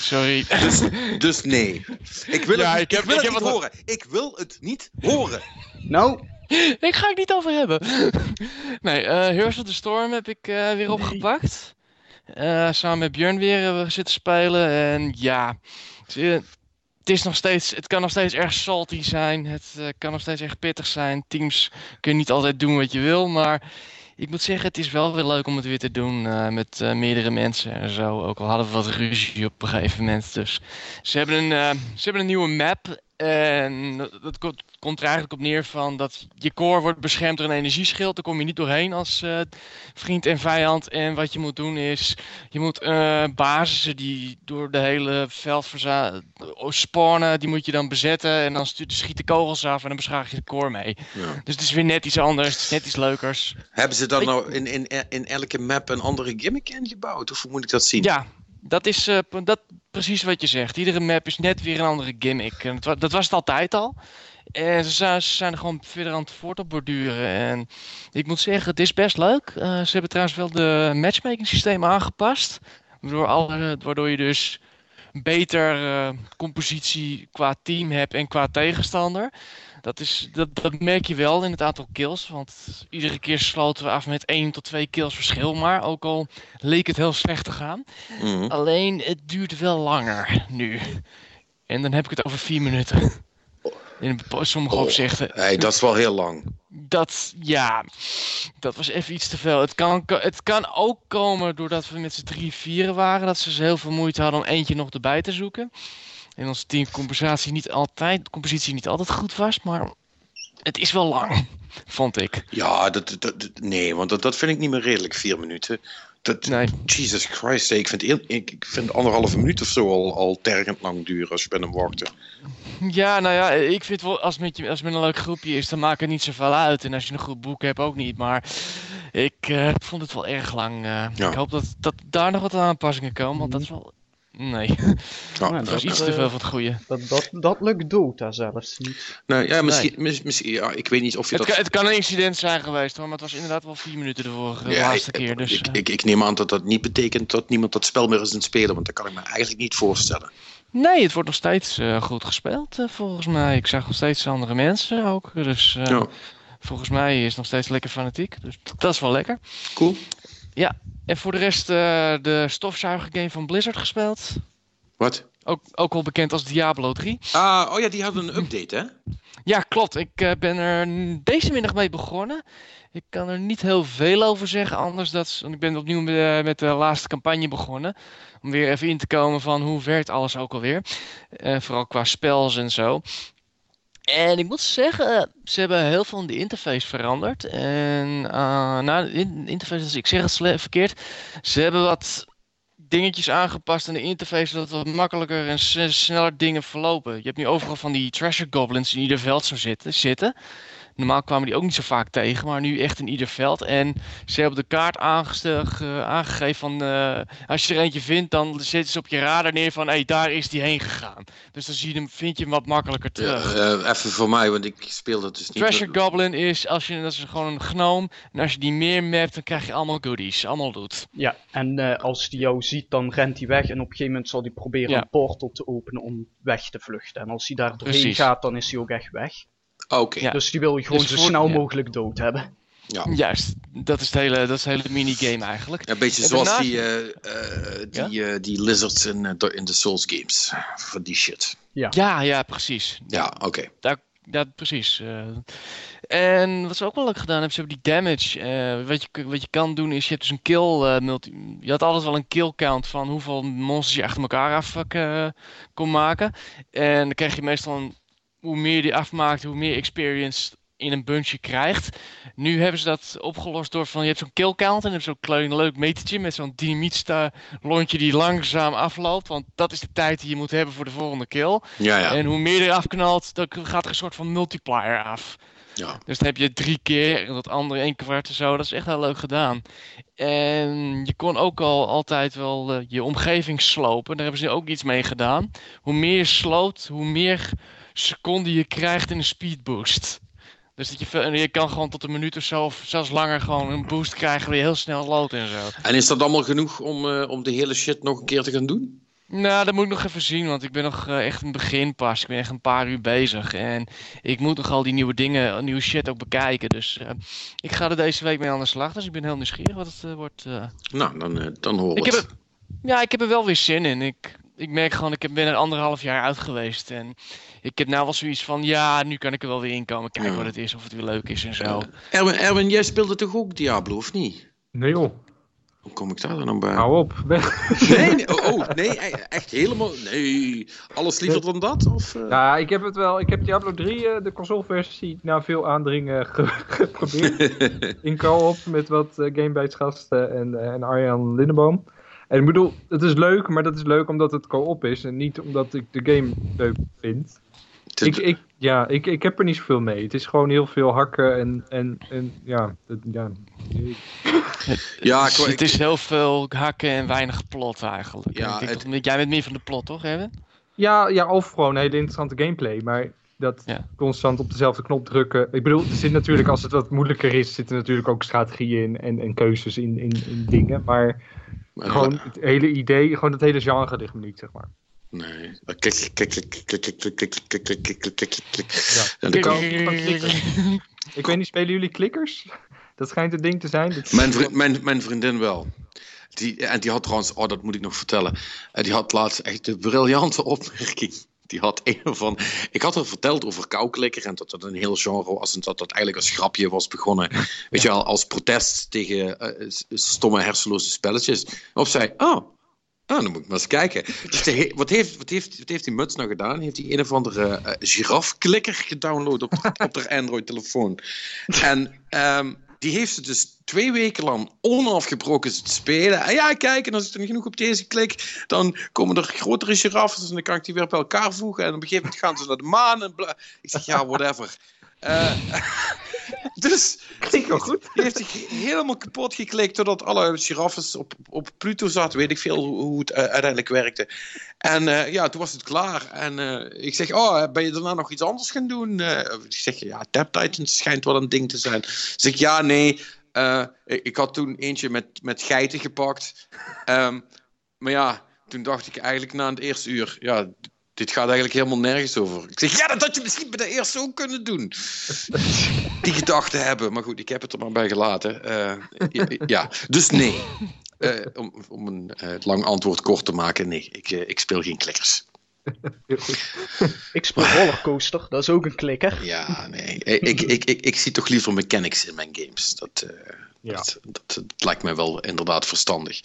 Speaker 3: Sorry.
Speaker 1: Dus, dus nee. Ik wil
Speaker 3: Ja,
Speaker 1: het,
Speaker 3: ik
Speaker 1: niet-
Speaker 3: heb-
Speaker 1: ik wil
Speaker 3: ik
Speaker 1: het
Speaker 3: heb
Speaker 1: niet
Speaker 3: wat-
Speaker 1: horen. Ik wil het niet horen.
Speaker 4: Nou,
Speaker 3: Ik ga het niet over hebben. nee, eh Heroes of the Storm heb ik eh, weer opgepakt. Eh, samen met Björn weer we zitten spelen. En ja, het, eh, het is nog steeds, het kan nog steeds erg salty zijn. Het eh, kan nog steeds erg pittig zijn. Teams kun je niet altijd doen wat je wil. Maar ik moet zeggen, het is wel weer leuk om het weer te doen eh, met eh, meerdere mensen en zo. Ook al hadden we wat ruzie op een gegeven moment. Dus ze hebben een, eh, ze hebben een nieuwe map. En dat- komt, komt er eigenlijk op neer van dat je core wordt beschermd door een energieschild. Daar kom je niet doorheen als eh, vriend en vijand. En wat je moet doen is, je moet eh basissen die door de hele veld verza- spawnen, die moet je dan bezetten. En dan schieten kogels af en dan beschadig je de core mee.
Speaker 1: Ja.
Speaker 3: Dus het is weer net iets anders, het is net iets leukers.
Speaker 1: Hebben ze dan nou in, in, in elke map een andere gimmick ingebouwd? Of hoe moet ik dat zien?
Speaker 3: Ja, dat is eh, dat, precies wat je zegt. Iedere map is net weer een andere gimmick. En wa- dat was het altijd al. En ze zijn, er gewoon verder aan het voort op borduren. En ik moet zeggen, het is best leuk. Eh, ze hebben trouwens wel de matchmaking systeem aangepast. Waardoor, alle, waardoor je dus beter eh, compositie qua team hebt en qua tegenstander. Dat, is, dat, dat merk je wel in het aantal kills. Want iedere keer sloten we af met 1 tot 2 kills verschil maar. Ook al leek het heel slecht te gaan.
Speaker 1: Mhm.
Speaker 3: Alleen het duurt wel langer nu. En dan heb ik het over 4 minuten. In sommige
Speaker 1: Oh.
Speaker 3: opzichten.
Speaker 1: Hey, dat is wel heel lang.
Speaker 3: Dat, ja, dat was even iets te veel. Het kan, het kan ook komen doordat we met z'n drie vieren waren. Dat ze heel veel moeite hadden om eentje nog erbij te zoeken. En onze teamcompensatie niet altijd, compositie niet altijd goed was. Maar het is wel lang, vond ik.
Speaker 1: Ja, dat, nee, want dat, dat vind ik niet meer redelijk, vier minuten. Dat,
Speaker 3: Nee.
Speaker 1: Jesus Christ, ik vind, ik, vind anderhalve minuut of zo al, al tergend lang duren als je bent aan het wachten.
Speaker 3: Ja, nou ja, ik vind wel, als het met, je, als het met een leuk groepje is, dan maakt het niet zoveel uit. En als je een goed boek hebt, ook niet. Maar ik eh, vond het wel erg lang. eh.
Speaker 1: Ja.
Speaker 3: Ik hoop dat, dat daar nog wat aanpassingen komen, want dat is wel... Nee,
Speaker 1: Ja,
Speaker 4: Nou,
Speaker 3: dat was
Speaker 4: dat,
Speaker 3: iets
Speaker 4: eh,
Speaker 3: te veel van het goede.
Speaker 4: dat, dat, dat lukt Dota zelfs niet.
Speaker 1: nou, ja, misschien, mis- misschien, ja, ik weet niet of je
Speaker 3: Het
Speaker 1: dat...
Speaker 3: kan, het kan een incident zijn geweest hoor, maar het was inderdaad wel vier minuten de vorige de
Speaker 1: Ja,
Speaker 3: laatste keer. Dus,
Speaker 1: ik,
Speaker 3: eh,
Speaker 1: ik, ik neem aan dat dat niet betekent dat niemand dat spel meer is aan het spelen, want dat kan ik me eigenlijk niet voorstellen.
Speaker 3: Nee, het wordt nog steeds eh, goed gespeeld eh, volgens mij. Ik zag nog steeds andere mensen ook. Dus eh,
Speaker 1: Ja,
Speaker 3: volgens mij is het nog steeds lekker fanatiek. Dus dat is wel lekker.
Speaker 1: cool.
Speaker 3: En voor de rest eh, de stofzuigergame van Blizzard gespeeld.
Speaker 1: Wat?
Speaker 3: Ook, ook wel bekend als Diablo 3.
Speaker 1: Ah, oh ja, die hadden een update, hè?
Speaker 3: Ja, klopt. Ik eh, ben er deze middag mee begonnen. Ik kan er niet heel veel over zeggen, anders dat... Want ik ben opnieuw met, eh, met de laatste campagne begonnen. Om weer even in te komen van hoe werkt alles ook alweer. Eh, vooral qua spels en zo. En ik moet zeggen, ze hebben heel veel in de interface veranderd. En eh nou, de in- interface, dus ik zeg het verkeerd. Ze hebben wat dingetjes aangepast aan de interface, zodat het wat makkelijker en sneller dingen verlopen. Je hebt nu overal van die treasure goblins in ieder veld zo zitten. zitten. Normaal kwamen die ook niet zo vaak tegen, maar nu echt in ieder veld. En ze hebben de kaart aangegeven van uh, als je er eentje vindt, dan zetten ze op je radar neer van hé, hey, daar is die heen gegaan. Dus dan zie je hem, vind je hem wat makkelijker terug.
Speaker 1: Ja, uh, even voor mij, want ik speel dat dus niet.
Speaker 3: Treasure Goblin is, als je, dat is gewoon een gnoom. En als je die meer mapt, dan krijg je allemaal goodies, allemaal loot.
Speaker 4: Ja, en uh, als die jou ziet, dan rent hij weg. En op een gegeven moment zal hij proberen ja. een portal te openen om weg te vluchten. En als hij daar doorheen Precies. gaat, dan is hij ook echt weg.
Speaker 1: Oké.
Speaker 4: Ja. Dus die wil je gewoon dus zo snel mogelijk dood hebben.
Speaker 3: Ja. Juist, dat is het hele, dat is het hele minigame eigenlijk.
Speaker 1: Ja, een beetje en zoals daarna... die, uh, uh, die, ja? uh, die lizards in, in de Souls games. Van die shit.
Speaker 3: Ja, ja, ja precies.
Speaker 1: Ja, oké. Okay.
Speaker 3: Daar, ja, precies. en wat ze ook wel leuk gedaan hebben, ze hebben die damage. wat, je, wat je kan doen is, je hebt dus een kill multi... Je had altijd wel een kill count van hoeveel monsters je achter elkaar af kon maken. En dan krijg je meestal een hoe meer je die afmaakt, hoe meer experience in een bunchje krijgt. Nu hebben ze dat opgelost door van je hebt zo'n kill count en je hebt zo'n klein leuk metertje met zo'n dynamietlontje die langzaam afloopt. Want dat is de tijd die je moet hebben voor de volgende kill.
Speaker 1: Ja, ja.
Speaker 3: En hoe meer je afknalt, dan gaat er een soort van multiplier af.
Speaker 1: Ja.
Speaker 3: Dus dan heb je drie keer en dat andere één kwart en zo. Dat is echt heel leuk gedaan. En je kon ook al altijd wel uh, je omgeving slopen. Daar hebben ze ook iets mee gedaan. Hoe meer je sloopt, hoe meer seconde je krijgt in een speed boost. Dus dat je, je kan gewoon tot een minuut of zo, of zelfs langer, gewoon een boost krijgen weer heel snel lood en zo.
Speaker 1: En is dat allemaal genoeg om, uh, om de hele shit nog een keer te gaan doen?
Speaker 3: Nou, dat moet ik nog even zien, want ik ben nog uh, echt een begin pas. Ik ben echt een paar uur bezig. En ik moet nog al die nieuwe dingen, nieuwe shit ook bekijken. Dus uh, ik ga er deze week mee aan de slag. Dus ik ben heel nieuwsgierig wat het wordt.
Speaker 1: Nou, dan, dan horen we
Speaker 3: ik het. Heb er, ja, ik heb er wel weer zin in. Ik, ik merk gewoon, ik ben er anderhalf jaar uit geweest. En ik heb nou wel zoiets van, ja, nu kan ik er wel weer in komen. Kijken ja. wat het is, of het weer leuk is en zo. Uh,
Speaker 1: Erwin, Erwin, jij speelde toch ook Diablo, of niet?
Speaker 2: Nee joh.
Speaker 1: Hoe kom ik daar dan bij?
Speaker 2: Hou op, weg.
Speaker 1: Nee, nee oh, oh, nee, echt helemaal, nee. Alles liever dan dat? Of, uh...
Speaker 2: Ja, ik heb het wel, ik heb Diablo 3, uh, de consoleversie, na veel aandringen ge geprobeerd. in co-op met wat uh, Gamebytes gasten en, en Arjan Lindeboom. En ik bedoel, het is leuk, maar dat is leuk omdat het co-op is en niet omdat ik de game leuk vind. Ik, ik, ja, ik, ik heb er niet zoveel mee. Het is gewoon heel veel hakken en, en, en ja, het, ja.
Speaker 3: ja ik, het is heel veel hakken en weinig plot eigenlijk. Ja, het... toch, jij bent meer van de plot, toch, Evan?
Speaker 2: Ja, ja, of gewoon hele interessante gameplay. Maar dat ja. constant op dezelfde knop drukken. Ik bedoel, er zit natuurlijk, als het wat moeilijker is, zitten natuurlijk ook strategieën in en, en keuzes in, in, in dingen. Maar gewoon het hele idee, gewoon het hele genre ligt me niet, zeg maar.
Speaker 1: Nee. Klik, klik, klik, klik, klik, klik, klik, klik, klik, klik, klik, klik, klik.
Speaker 2: Ja. De kant van klikken. Ik weet niet, spelen jullie klikkers? Dat schijnt het ding te zijn.
Speaker 1: Mijn, mijn, mijn vriendin wel. Die, en die had trouwens, oh dat moet ik nog vertellen. Die had laatst echt de briljante opmerking. Die had een van. Ik had er verteld over kouklikker en dat dat een heel genre was en dat dat eigenlijk als grapje was begonnen. Weet je wel, als protest tegen uh, stomme hersenloze spelletjes. Of zei, oh, Ah, dan moet ik maar eens kijken. Dus de, wat, heeft, wat, heeft, wat heeft die muts nou gedaan? Heeft hij een of andere uh, girafklikker gedownload op, op haar Android-telefoon? En um, die heeft ze dus twee weken lang onafgebroken te spelen. En ja, kijk, en als ik dan genoeg op deze klik, dan komen er grotere giraffes en dan kan ik die weer bij elkaar voegen. En op een gegeven moment gaan ze naar de maan. En bla. Ik zeg, ja, whatever. Uh, dus
Speaker 2: Klinkt wel goed.
Speaker 1: Die heeft zich helemaal kapot geklikt totdat alle giraffes op, op Pluto zaten. Weet ik veel hoe, het uh, uiteindelijk werkte. En uh, ja, toen was het klaar. En uh, ik zeg, oh, ben je daarna nog iets anders gaan doen? ik zeg, ja, Tap Titans schijnt wel een ding te zijn. Zeg ik, ja, nee. Ik, ik, had toen eentje met, met geiten gepakt. Um, maar ja, toen dacht ik eigenlijk na het eerste uur, ja, dit gaat eigenlijk helemaal nergens over. Ik zeg, ja, dat had je misschien bij de eerste ook kunnen doen. Die gedachten hebben. Maar goed, ik heb het er maar bij gelaten. Uh, ja, dus nee. Uh, om, om een uh, lang antwoord kort te maken, nee, ik, ik speel geen klikkers.
Speaker 4: ik speel rollercoaster, dat is ook een klikker.
Speaker 1: Ja, nee. Ik, ik, ik, ik, zie toch liever mechanics in mijn games. Dat, ja. Dat, dat, dat, lijkt mij wel inderdaad verstandig.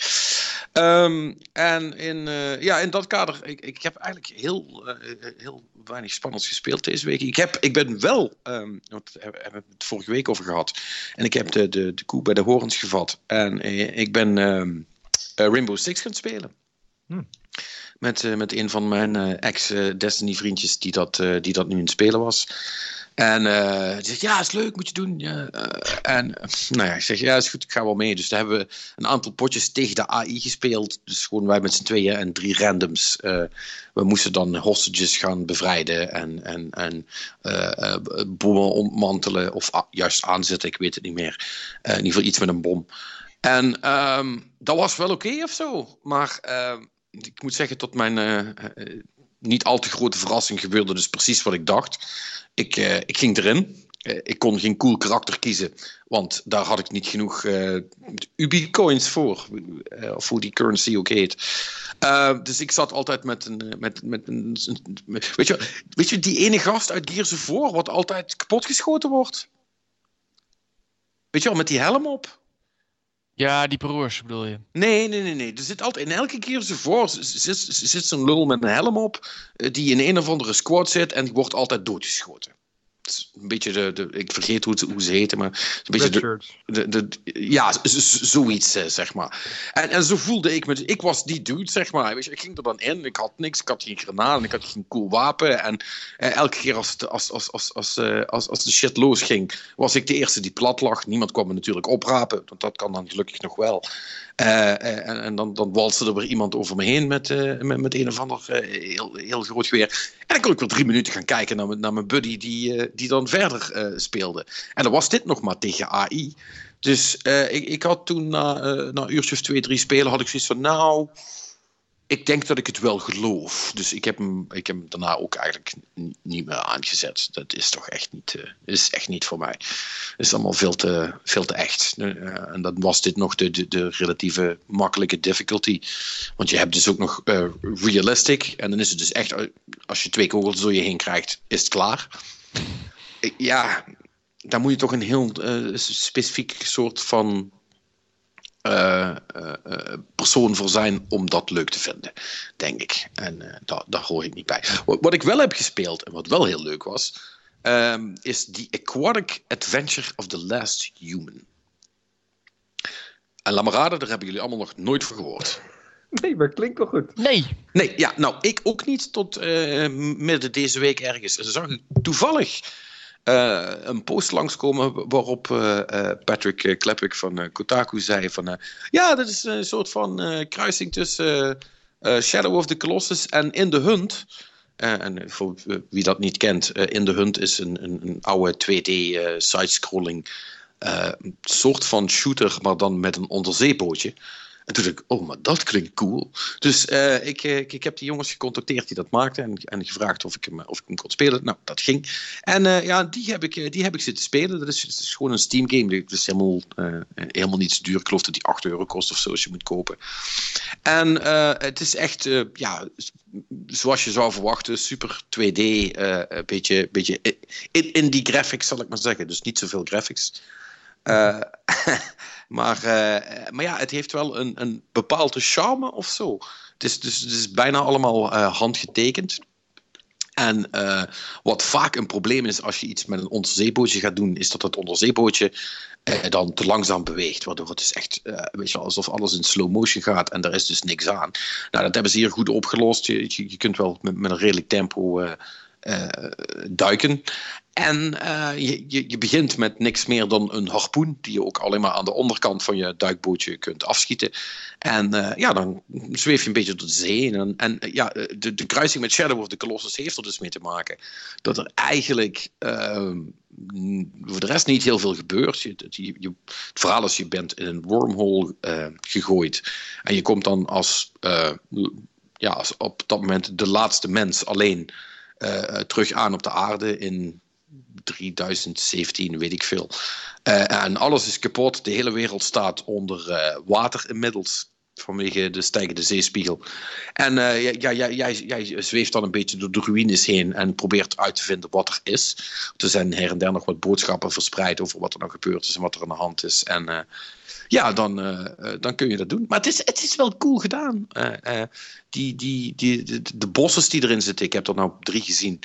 Speaker 1: Um, en in, uh, ja, in dat kader, ik, ik heb eigenlijk heel, uh, heel weinig spannends gespeeld deze week. Ik, heb, ik ben wel, um, want we hebben het vorige week over gehad, en ik heb de, de, de koe bij de horens gevat. En uh, ik ben um, Rainbow Six gaan spelen. Hmm. Met, met een van mijn ex-Destiny-vriendjes die dat, die dat nu in het spelen was. En uh, zegt, ja, is leuk, moet je doen. Uh, en nou ja, ik zeg, ja, is goed, ik ga wel mee. Dus daar hebben we een aantal potjes tegen de AI gespeeld. Dus gewoon wij met z'n tweeën en drie randoms. Uh, we moesten dan hostages gaan bevrijden en, en, en bommen ontmantelen. Of juist aanzetten, ik weet het niet meer. in ieder geval iets met een bom. En um, dat was wel oké okay of zo. Maar ehm, ik moet zeggen, tot mijn niet al te grote verrassing gebeurde dus precies wat ik dacht. Ik, uh, ik ging erin. Uh, ik kon geen cool karakter kiezen, want daar had ik niet genoeg uh, Ubi-coins voor. of hoe die currency ook heet. dus ik zat altijd met een. Met, met een weet, je, weet je, die ene gast uit Gears of War, wat altijd kapotgeschoten wordt? Weet je wel, met die helm op?
Speaker 3: Ja, die broers bedoel je?
Speaker 1: Nee, nee, nee. nee. Er zit altijd, in elke keer ze voor zit, zit zo'n lul met een helm op, die in een of andere squad zit en die wordt altijd doodgeschoten een beetje de, de, ik vergeet hoe, hoe ze heten, maar een beetje de, de, de, ja, zoiets, eh, zeg maar. En, en zo voelde ik me, ik was die dude, zeg maar. Weet je, ik ging er dan in, ik had niks, ik had geen granaten, ik had geen cool wapen. En eh, elke keer als, als, als, als, als, uh, als, als de shit losging, was ik de eerste die plat lag. Niemand kwam me natuurlijk oprapen, want dat kan dan gelukkig nog wel. Uh, en, en, dan, dan walste er weer iemand over me heen met, uh, met, met, een of ander uh, heel, heel groot geweer. En dan kon ik weer drie minuten gaan kijken naar, naar mijn buddy die, die dan verder speelde. En dan was dit nog maar tegen AI. Dus ik, ik had toen na, na een uurtje of twee, drie spelen, had ik zoiets van nou ik denk dat ik het wel geloof. Dus ik heb hem, ik heb hem daarna ook eigenlijk niet meer aangezet. Dat is toch echt niet, is echt niet voor mij. Het is allemaal veel te, veel te echt. En dan was dit nog de, de, relatieve makkelijke difficulty. Want je hebt dus ook nog realistic. En dan is het dus echt, als je twee kogels door je heen krijgt, is het klaar. Ja, daar moet je toch een heel specifiek soort van uh, uh, persoon voor zijn om dat leuk te vinden, denk ik. En daar, hoor ik niet bij. Wat, ik wel heb gespeeld en wat wel heel leuk was, um, is The Aquatic Adventure of the Last Human. En laat daar hebben jullie allemaal nog nooit van gehoord.
Speaker 2: Nee, maar klinkt wel goed.
Speaker 3: Nee.
Speaker 1: Nee, ja, nou, ik ook niet tot midden deze week ergens. Zag ik toevallig uh, een post langskomen waarop uh, Patrick Klepik van Kotaku zei van... ja, dat is een soort van kruising tussen Shadow of the Colossus en In the Hunt. en voor wie dat niet kent, In the Hunt is een, een, een oude 2D sidescrolling soort van shooter, maar dan met een onderzeebootje. En toen dacht ik, oh, maar dat klinkt cool. Dus uh, ik, ik, ik, heb die jongens gecontacteerd die dat maakten en, en gevraagd of ik, hem, of ik hem kon spelen. Nou, dat ging. En ja, die heb, ik, die heb ik zitten spelen. Dat is, is gewoon een Steam game. Dat is helemaal, helemaal niet zo duur. Ik geloof dat die 8 euro kost of zo als je moet kopen. En het is echt, ja, zoals je zou verwachten, super 2D. een beetje, beetje in, in die graphics zal ik maar zeggen. Dus niet zoveel graphics. Uh, maar, uh, maar ja, het heeft wel een, een bepaalde charme of zo. Het is, dus, het is bijna allemaal uh, handgetekend. En wat vaak een probleem is als je iets met een onderzeebootje gaat doen, is dat het onderzeebootje dan te langzaam beweegt. Waardoor het dus echt, uh, weet je, alsof alles in slow motion gaat en er is dus niks aan. Nou, dat hebben ze hier goed opgelost. Je, je, je kunt wel met, met een redelijk tempo duiken. En uh, je, je, je, begint met niks meer dan een harpoen, die je ook alleen maar aan de onderkant van je duikbootje kunt afschieten. En uh, ja, dan zweef je een beetje door de zee. En, en ja, de, de, kruising met Shadow of the Colossus heeft er dus mee te maken dat er eigenlijk ehm, voor de rest niet heel veel gebeurt. Je, je, je, het verhaal is, je bent in een wormhole gegooid en je komt dan als, ja, als op dat moment de laatste mens alleen terug aan op de aarde in 3017, weet ik veel. Uh, en alles is kapot. De hele wereld staat onder water inmiddels. Vanwege de stijgende zeespiegel. En uh, ja, jij, jij zweeft dan een beetje door de ruïnes heen en probeert uit te vinden wat er is. Er zijn her en der nog wat boodschappen verspreid over wat er nog gebeurd is en wat er aan de hand is. En ja, dan, dan kun je dat doen. Maar het is, het is wel cool gedaan. die, die, die, de, bosses die erin zitten, ik heb er nou drie gezien.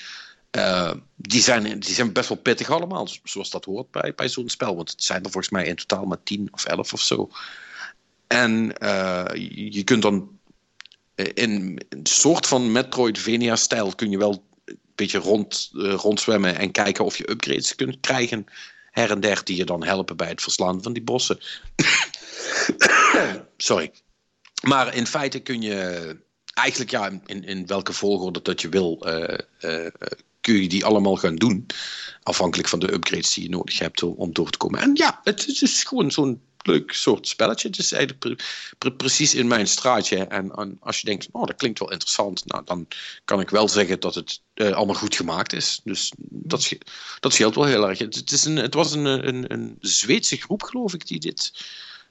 Speaker 1: Die, zijn, die zijn best wel pittig allemaal, zoals dat hoort bij, bij zo'n spel. Want het zijn er volgens mij in totaal maar 10 of 11 of zo. En uh, je kunt dan in een soort van Metroidvania-stijl kun je wel beetje rond, eh, rondzwemmen en kijken of je upgrades kunt krijgen. Her en der die je dan helpen bij het verslaan van die bossen. Sorry. Maar in feite kun je eigenlijk ja, in, in welke volgorde dat je wil, eh, eh, kun je die allemaal gaan doen. Afhankelijk van de upgrades die je nodig hebt om door te komen. En ja, het is dus gewoon zo'n leuk soort spelletje. Is eigenlijk precies in mijn straatje. En, en, als je denkt, oh, dat klinkt wel interessant, nou, dan kan ik wel zeggen dat het uh, allemaal goed gemaakt is. Dus dat, dat scheelt wel heel erg. Het, is een, het was een, een, een Zweedse groep, geloof ik, die dit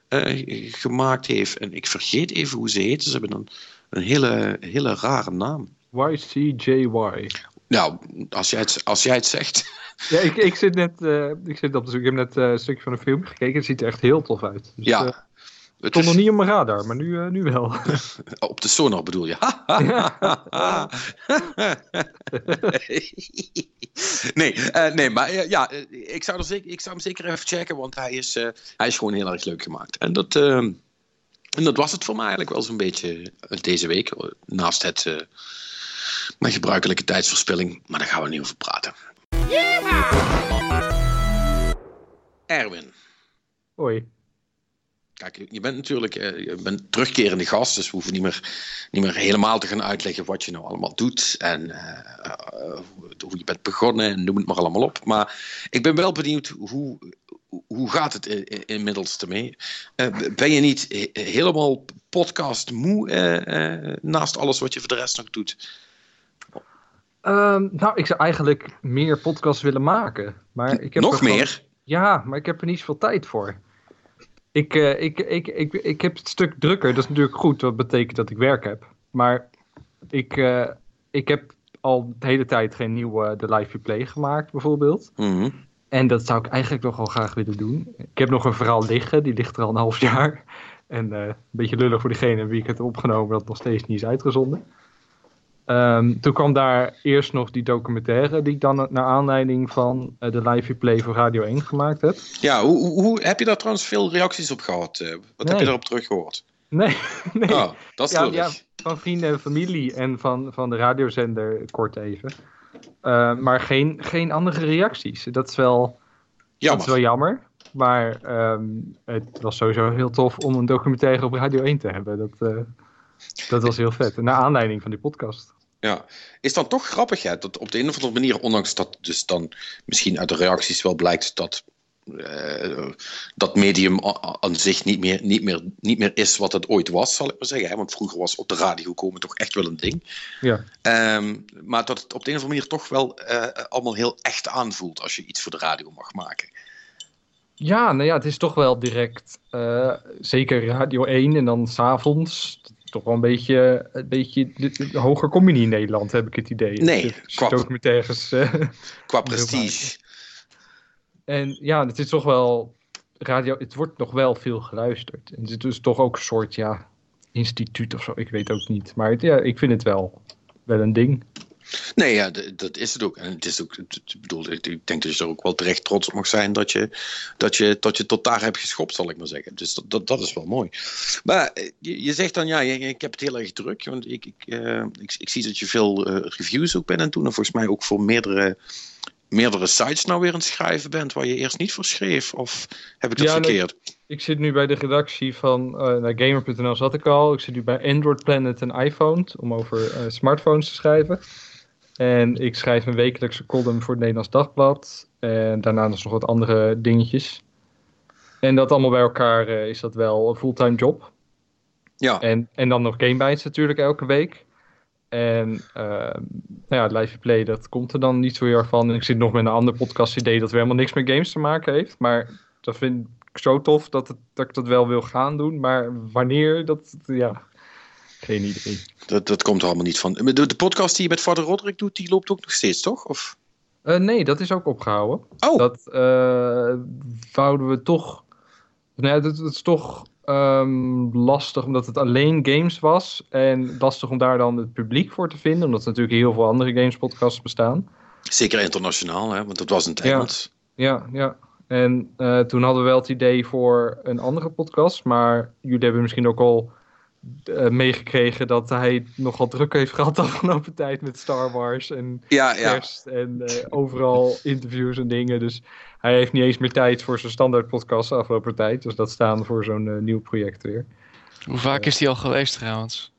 Speaker 1: uh, gemaakt heeft. En ik vergeet even hoe ze heet. Ze hebben een, een hele, hele rare naam.
Speaker 2: YCJY.
Speaker 1: Nou, als jij het, als jij het zegt.
Speaker 2: Ja, ik, ik zit net uh, ik zit op de zoek. Ik heb net uh, een stukje van de film gekeken. Het ziet er echt heel tof uit. Dus,
Speaker 1: ja.
Speaker 2: Uh, het stond is... nog niet op mijn radar, maar nu, nu wel.
Speaker 1: op de sonar bedoel je? nee, nee, maar ja, ik zou, er zeker, ik zou hem zeker even checken, want hij is, hij is gewoon heel erg leuk gemaakt. En dat, en dat was het voor mij eigenlijk wel zo'n beetje deze week. Naast het mijn gebruikelijke tijdsverspilling, maar daar gaan we niet over praten. Erwin.
Speaker 2: Hoi.
Speaker 1: Kijk, je bent natuurlijk je bent terugkerende gast, dus we hoeven niet meer, niet meer helemaal te gaan uitleggen wat je nou allemaal doet en uh, hoe je bent begonnen en noem het maar allemaal op. Maar ik ben wel benieuwd, hoe, hoe gaat het inmiddels ermee? Uh, ben je niet helemaal podcast moe uh, naast alles wat je voor de rest nog doet?
Speaker 2: Um, nou, ik zou eigenlijk meer podcasts willen maken. Maar ik heb
Speaker 1: Nog meer? Gewoon...
Speaker 2: Ja, maar ik heb er niet zoveel tijd voor. Ik, uh, ik, ik, ik, ik heb het stuk drukker. Dat is natuurlijk goed. Dat betekent dat ik werk heb. Maar ik, uh, ik heb al de hele tijd geen nieuwe The Live Replay gemaakt, bijvoorbeeld.
Speaker 1: Mm -hmm.
Speaker 2: En dat zou ik eigenlijk toch wel graag willen doen. Ik heb nog een verhaal liggen. Die ligt er al een half jaar. En uh, een beetje lullig voor diegene wie ik het heb opgenomen. Dat nog steeds niet is uitgezonden. Um, toen kwam daar eerst nog die documentaire die ik dan naar aanleiding van uh, de live replay voor Radio 1 gemaakt heb.
Speaker 1: Ja, hoe, hoe, heb je daar trouwens veel reacties op gehad? Uh, wat nee. heb je daarop teruggehoord?
Speaker 2: Nee, nee.
Speaker 1: Oh, dat is
Speaker 2: ja, ja, van vrienden en familie en van, van de radiozender kort even. Uh, maar geen, geen andere reacties. Dat is wel jammer. Dat is wel jammer. Maar um, het was sowieso heel tof om een documentaire op Radio 1 te hebben. Dat, dat was heel vet. Naar aanleiding van die podcast.
Speaker 1: Ja, is dan toch grappig hè, dat op de een of andere manier, ondanks dat dus dan misschien uit de reacties wel blijkt dat uh, dat medium aan zich niet meer, niet, meer, niet meer is wat het ooit was, zal ik maar zeggen. Hè? Want vroeger was op de radio komen toch echt wel een ding.
Speaker 2: Ja.
Speaker 1: Um, maar dat het op de een of andere manier toch wel uh, allemaal heel echt aanvoelt als je iets voor de radio mag maken.
Speaker 2: Ja, nou ja, het is toch wel direct, uh, zeker Radio 1 en dan s'avonds, toch wel een beetje, een beetje hoger kom je niet in Nederland, heb ik het idee.
Speaker 1: Nee,
Speaker 2: qua, documentaires. Uh,
Speaker 1: qua prestige.
Speaker 2: En ja, het is toch wel, radio, het wordt nog wel veel geluisterd. En het is toch ook een soort, ja, instituut of zo, ik weet ook niet. Maar het, ja, ik vind het wel, wel een ding.
Speaker 1: Nee, ja, dat is het ook. En het is ook, ik bedoel, ik denk dat je er ook wel terecht trots op mag zijn dat je, dat je, dat je tot daar hebt geschopt, zal ik maar zeggen. Dus dat, dat, dat is wel mooi. Maar eh, je, je zegt dan, ja, ik heb het heel erg druk. Want ik, ik, uh, ik, ik, zie dat je veel uh, reviews ook bent en doen. En volgens mij ook voor meerdere, meerdere sites nou weer aan het schrijven bent waar je eerst niet voor schreef. Of heb ik dat
Speaker 2: ja,
Speaker 1: verkeerd?
Speaker 2: Nee, ik zit nu bij de redactie van uh, Gamer.nl zat ik al. Ik zit nu bij Android Planet en iPhone om over smartphones te schrijven. En ik schrijf een wekelijkse column voor het Nederlands Dagblad. En daarna nog wat andere dingetjes. En dat allemaal bij elkaar uh, is dat wel een fulltime job.
Speaker 1: Ja.
Speaker 2: En, en dan nog Gamebites natuurlijk elke week. En uh, nou ja, Live Play, dat komt er dan niet zo heel erg van. En ik zit nog met een ander podcast idee dat helemaal niks met games te maken heeft. Maar dat vind ik zo tof dat, het, dat ik dat wel wil gaan doen. Maar wanneer, dat, ja, geen idee.
Speaker 1: Dat, dat komt er allemaal niet van. De, de podcast die je met Vader Roderick doet, die loopt ook nog steeds, toch? Of?
Speaker 2: Uh, nee, dat is ook opgehouden.
Speaker 1: Oh.
Speaker 2: Dat uh, wouden we toch... Nee, dat, dat is toch um, lastig, omdat het alleen games was. En lastig om daar dan het publiek voor te vinden. Omdat er natuurlijk heel veel andere gamespodcasts bestaan.
Speaker 1: Zeker internationaal, hè? want dat was een Engels.
Speaker 2: Ja, ja, ja. En uh, toen hadden we wel het idee voor een andere podcast. Maar jullie hebben misschien ook al eh, meegekregen dat hij nogal druk heeft gehad de afgelopen tijd met Star Wars en
Speaker 1: Ja, ja.
Speaker 2: kerst en eh, overal interviews en dingen. Dus hij heeft niet eens meer tijd voor zijn standaard podcast de afgelopen tijd. Dus dat staan voor zo'n eh, nieuw project weer.
Speaker 3: Hoe vaak is die al geweest trouwens?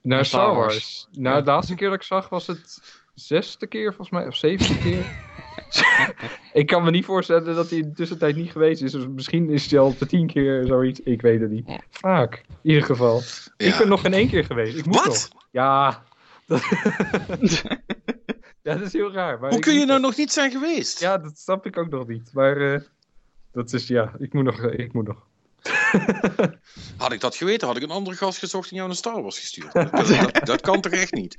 Speaker 2: Naar
Speaker 3: Naar
Speaker 2: Star
Speaker 3: Star
Speaker 2: Wars.
Speaker 3: Wars.
Speaker 2: Nou, de laatste keer dat ik zag was het zesde keer volgens mij, of zevende keer. ik kan me niet voorstellen dat hij in de tussentijd niet geweest is. Dus misschien is hij al de tien keer zoiets. Ik weet het niet. Vaak, in ieder geval. Ik ben nog geen één keer geweest. Ik moet
Speaker 1: Wat?
Speaker 2: nog. Ja. Dat... ja, dat is heel raar. Maar
Speaker 1: Hoe kun je nou
Speaker 2: nog.
Speaker 1: nog niet zijn geweest?
Speaker 2: Ja, dat snap ik ook nog niet. Maar eh, dat is, ja, ik moet nog. Ik moet nog.
Speaker 1: Had ik dat geweten, had ik een andere gast gezocht en jou naar Star Wars gestuurd. Dat, dat, dat kan toch echt niet?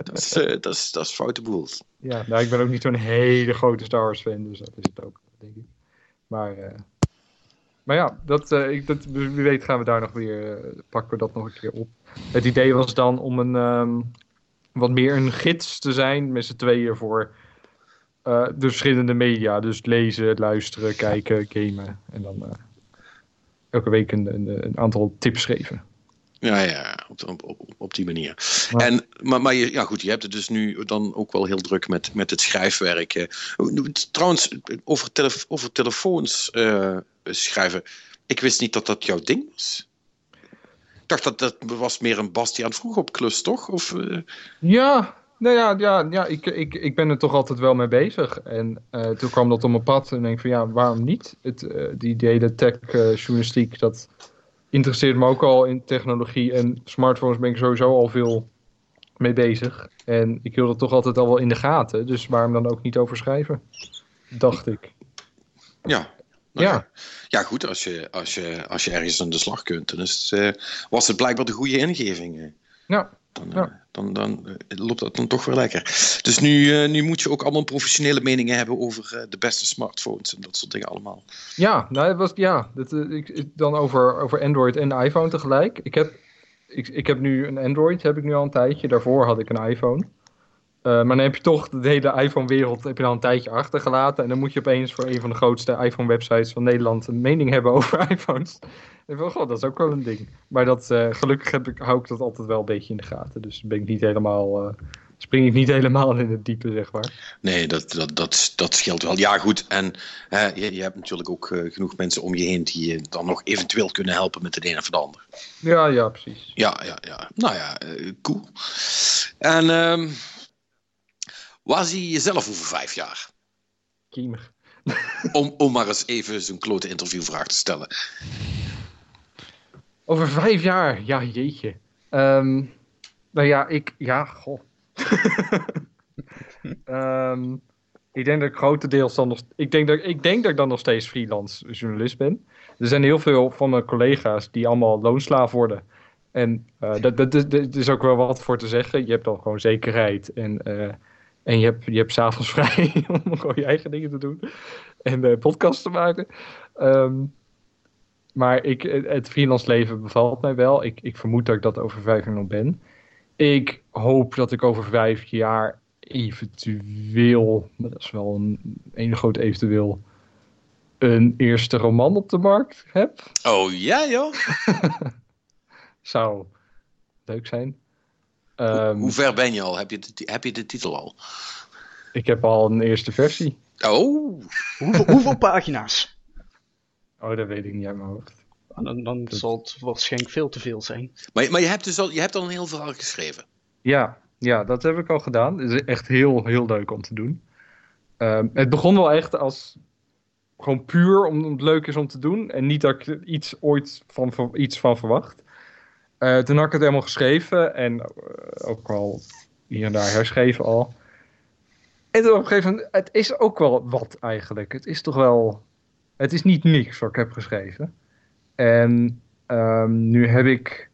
Speaker 1: Dat is, dat is, dat is foute boel.
Speaker 2: Ja, nou, ik ben ook niet zo'n hele grote Star Wars fan, dus dat is het ook, denk ik. Maar, eh, maar ja, dat, eh, ik, dat, wie weet gaan we daar nog weer, eh, pakken we dat nog een keer op. Het idee was dan om een, ehm, wat meer een gids te zijn met z'n tweeën voor eh, de verschillende media. Dus lezen, luisteren, kijken, gamen en dan eh, elke week een, een, een aantal tips geven.
Speaker 1: Ja, ja, op, op, op, op die manier.
Speaker 2: Ja.
Speaker 1: En, maar maar je, ja, goed, je hebt het dus nu dan ook wel heel druk met, met het schrijfwerk. eh. Trouwens, over, telef over telefoons eh, schrijven. Ik wist niet dat dat jouw ding was. Ik dacht dat dat was meer een Bastiaan vroeg op klus, toch? Of, eh,
Speaker 2: Ja, nou ja, ja, ja ik, ik, ik ben er toch altijd wel mee bezig. En toen kwam dat op mijn pad en ik denk van ja, waarom niet? Het, die, die hele tech-journalistiek, dat interesseert me ook al in technologie. En smartphones ben ik sowieso al veel mee bezig. En ik hield het toch altijd al wel in de gaten. Dus waarom dan ook niet over schrijven? Dacht ik.
Speaker 1: ja. Nou
Speaker 2: Ja.
Speaker 1: Ja, goed, als je, als, je, als je ergens aan de slag kunt, dan is het, eh, was het blijkbaar de goede ingeving. eh.
Speaker 2: Ja,
Speaker 1: Dan,
Speaker 2: Ja.
Speaker 1: eh, dan, dan eh, loopt dat dan toch weer lekker. Dus nu, eh, nu moet je ook allemaal professionele meningen hebben over de beste smartphones en dat soort dingen allemaal.
Speaker 2: Ja, nou, het was, ja dat, ik- dan over, over Android en iPhone tegelijk. Ik heb, ik, ik heb nu een Android, heb ik nu al een tijdje. Daarvoor had ik een iPhone. Eh, maar dan heb je toch de hele iPhone-wereld heb je al een tijdje achtergelaten. En dan moet je opeens voor een van de grootste iPhone-websites van Nederland een mening hebben over iPhones. En van, god, dat is ook wel een ding. Maar dat, eh, gelukkig heb ik, hou ik dat altijd wel een beetje in de gaten. Dus ben ik niet helemaal, eh, spring ik niet helemaal in het diepe, zeg maar.
Speaker 1: Nee, dat, dat, dat, dat scheelt wel. Ja, goed. En je, je hebt natuurlijk ook genoeg mensen om je heen die je dan nog eventueel kunnen helpen met het een of het ander.
Speaker 2: Ja, ja, precies.
Speaker 1: Ja, ja, ja. Nou ja, cool. En ehm, waar zie je jezelf over vijf jaar?
Speaker 2: Kiemig.
Speaker 1: Om, om maar eens even zo'n klote interviewvraag te stellen.
Speaker 2: Over vijf jaar, ja, jeetje. Ehm, nou ja, ik, ja, goh. Ehm, ik denk dat ik grotendeels dan nog, ik denk dat, ik denk dat ik dan nog steeds freelance journalist ben. Er zijn heel veel van mijn collega's die allemaal loonslaaf worden. En dat, dat, dat, dat is ook wel wat voor te zeggen. Je hebt dan gewoon zekerheid en, eh, en je hebt, je hebt s'avonds vrij om gewoon je eigen dingen te doen. En uh, podcasts te maken. Ehm, maar ik, het freelance leven bevalt mij wel. Ik, ik vermoed dat ik dat over vijf jaar nog ben. Ik hoop dat ik over vijf jaar eventueel, maar dat is wel een ene groot eventueel, een eerste roman op de markt heb.
Speaker 1: Oh ja, joh.
Speaker 2: Zou leuk zijn.
Speaker 1: Hoe,
Speaker 2: Um,
Speaker 1: hoe ver ben je al? Heb je, de, heb je de titel al?
Speaker 2: ik heb al een eerste versie.
Speaker 1: Oh,
Speaker 4: Hoeveel, hoeveel pagina's?
Speaker 2: Oh, dat weet ik niet uit mijn hoofd.
Speaker 4: Dan, dan zal het waarschijnlijk veel te veel zijn.
Speaker 1: maar, maar je hebt dus al, je hebt al een heel verhaal geschreven.
Speaker 2: Ja, ja, dat heb ik al gedaan. Het is echt heel, heel leuk om te doen. Um, het begon wel echt als gewoon puur omdat het leuk is om te doen. En niet dat ik er iets ooit van, iets van verwacht. Uh, toen had ik het helemaal geschreven. En uh, ook al hier en daar herschreven al. En op een gegeven moment, het is ook wel wat eigenlijk. Het is toch wel, het is niet niks wat ik heb geschreven. En um, nu heb ik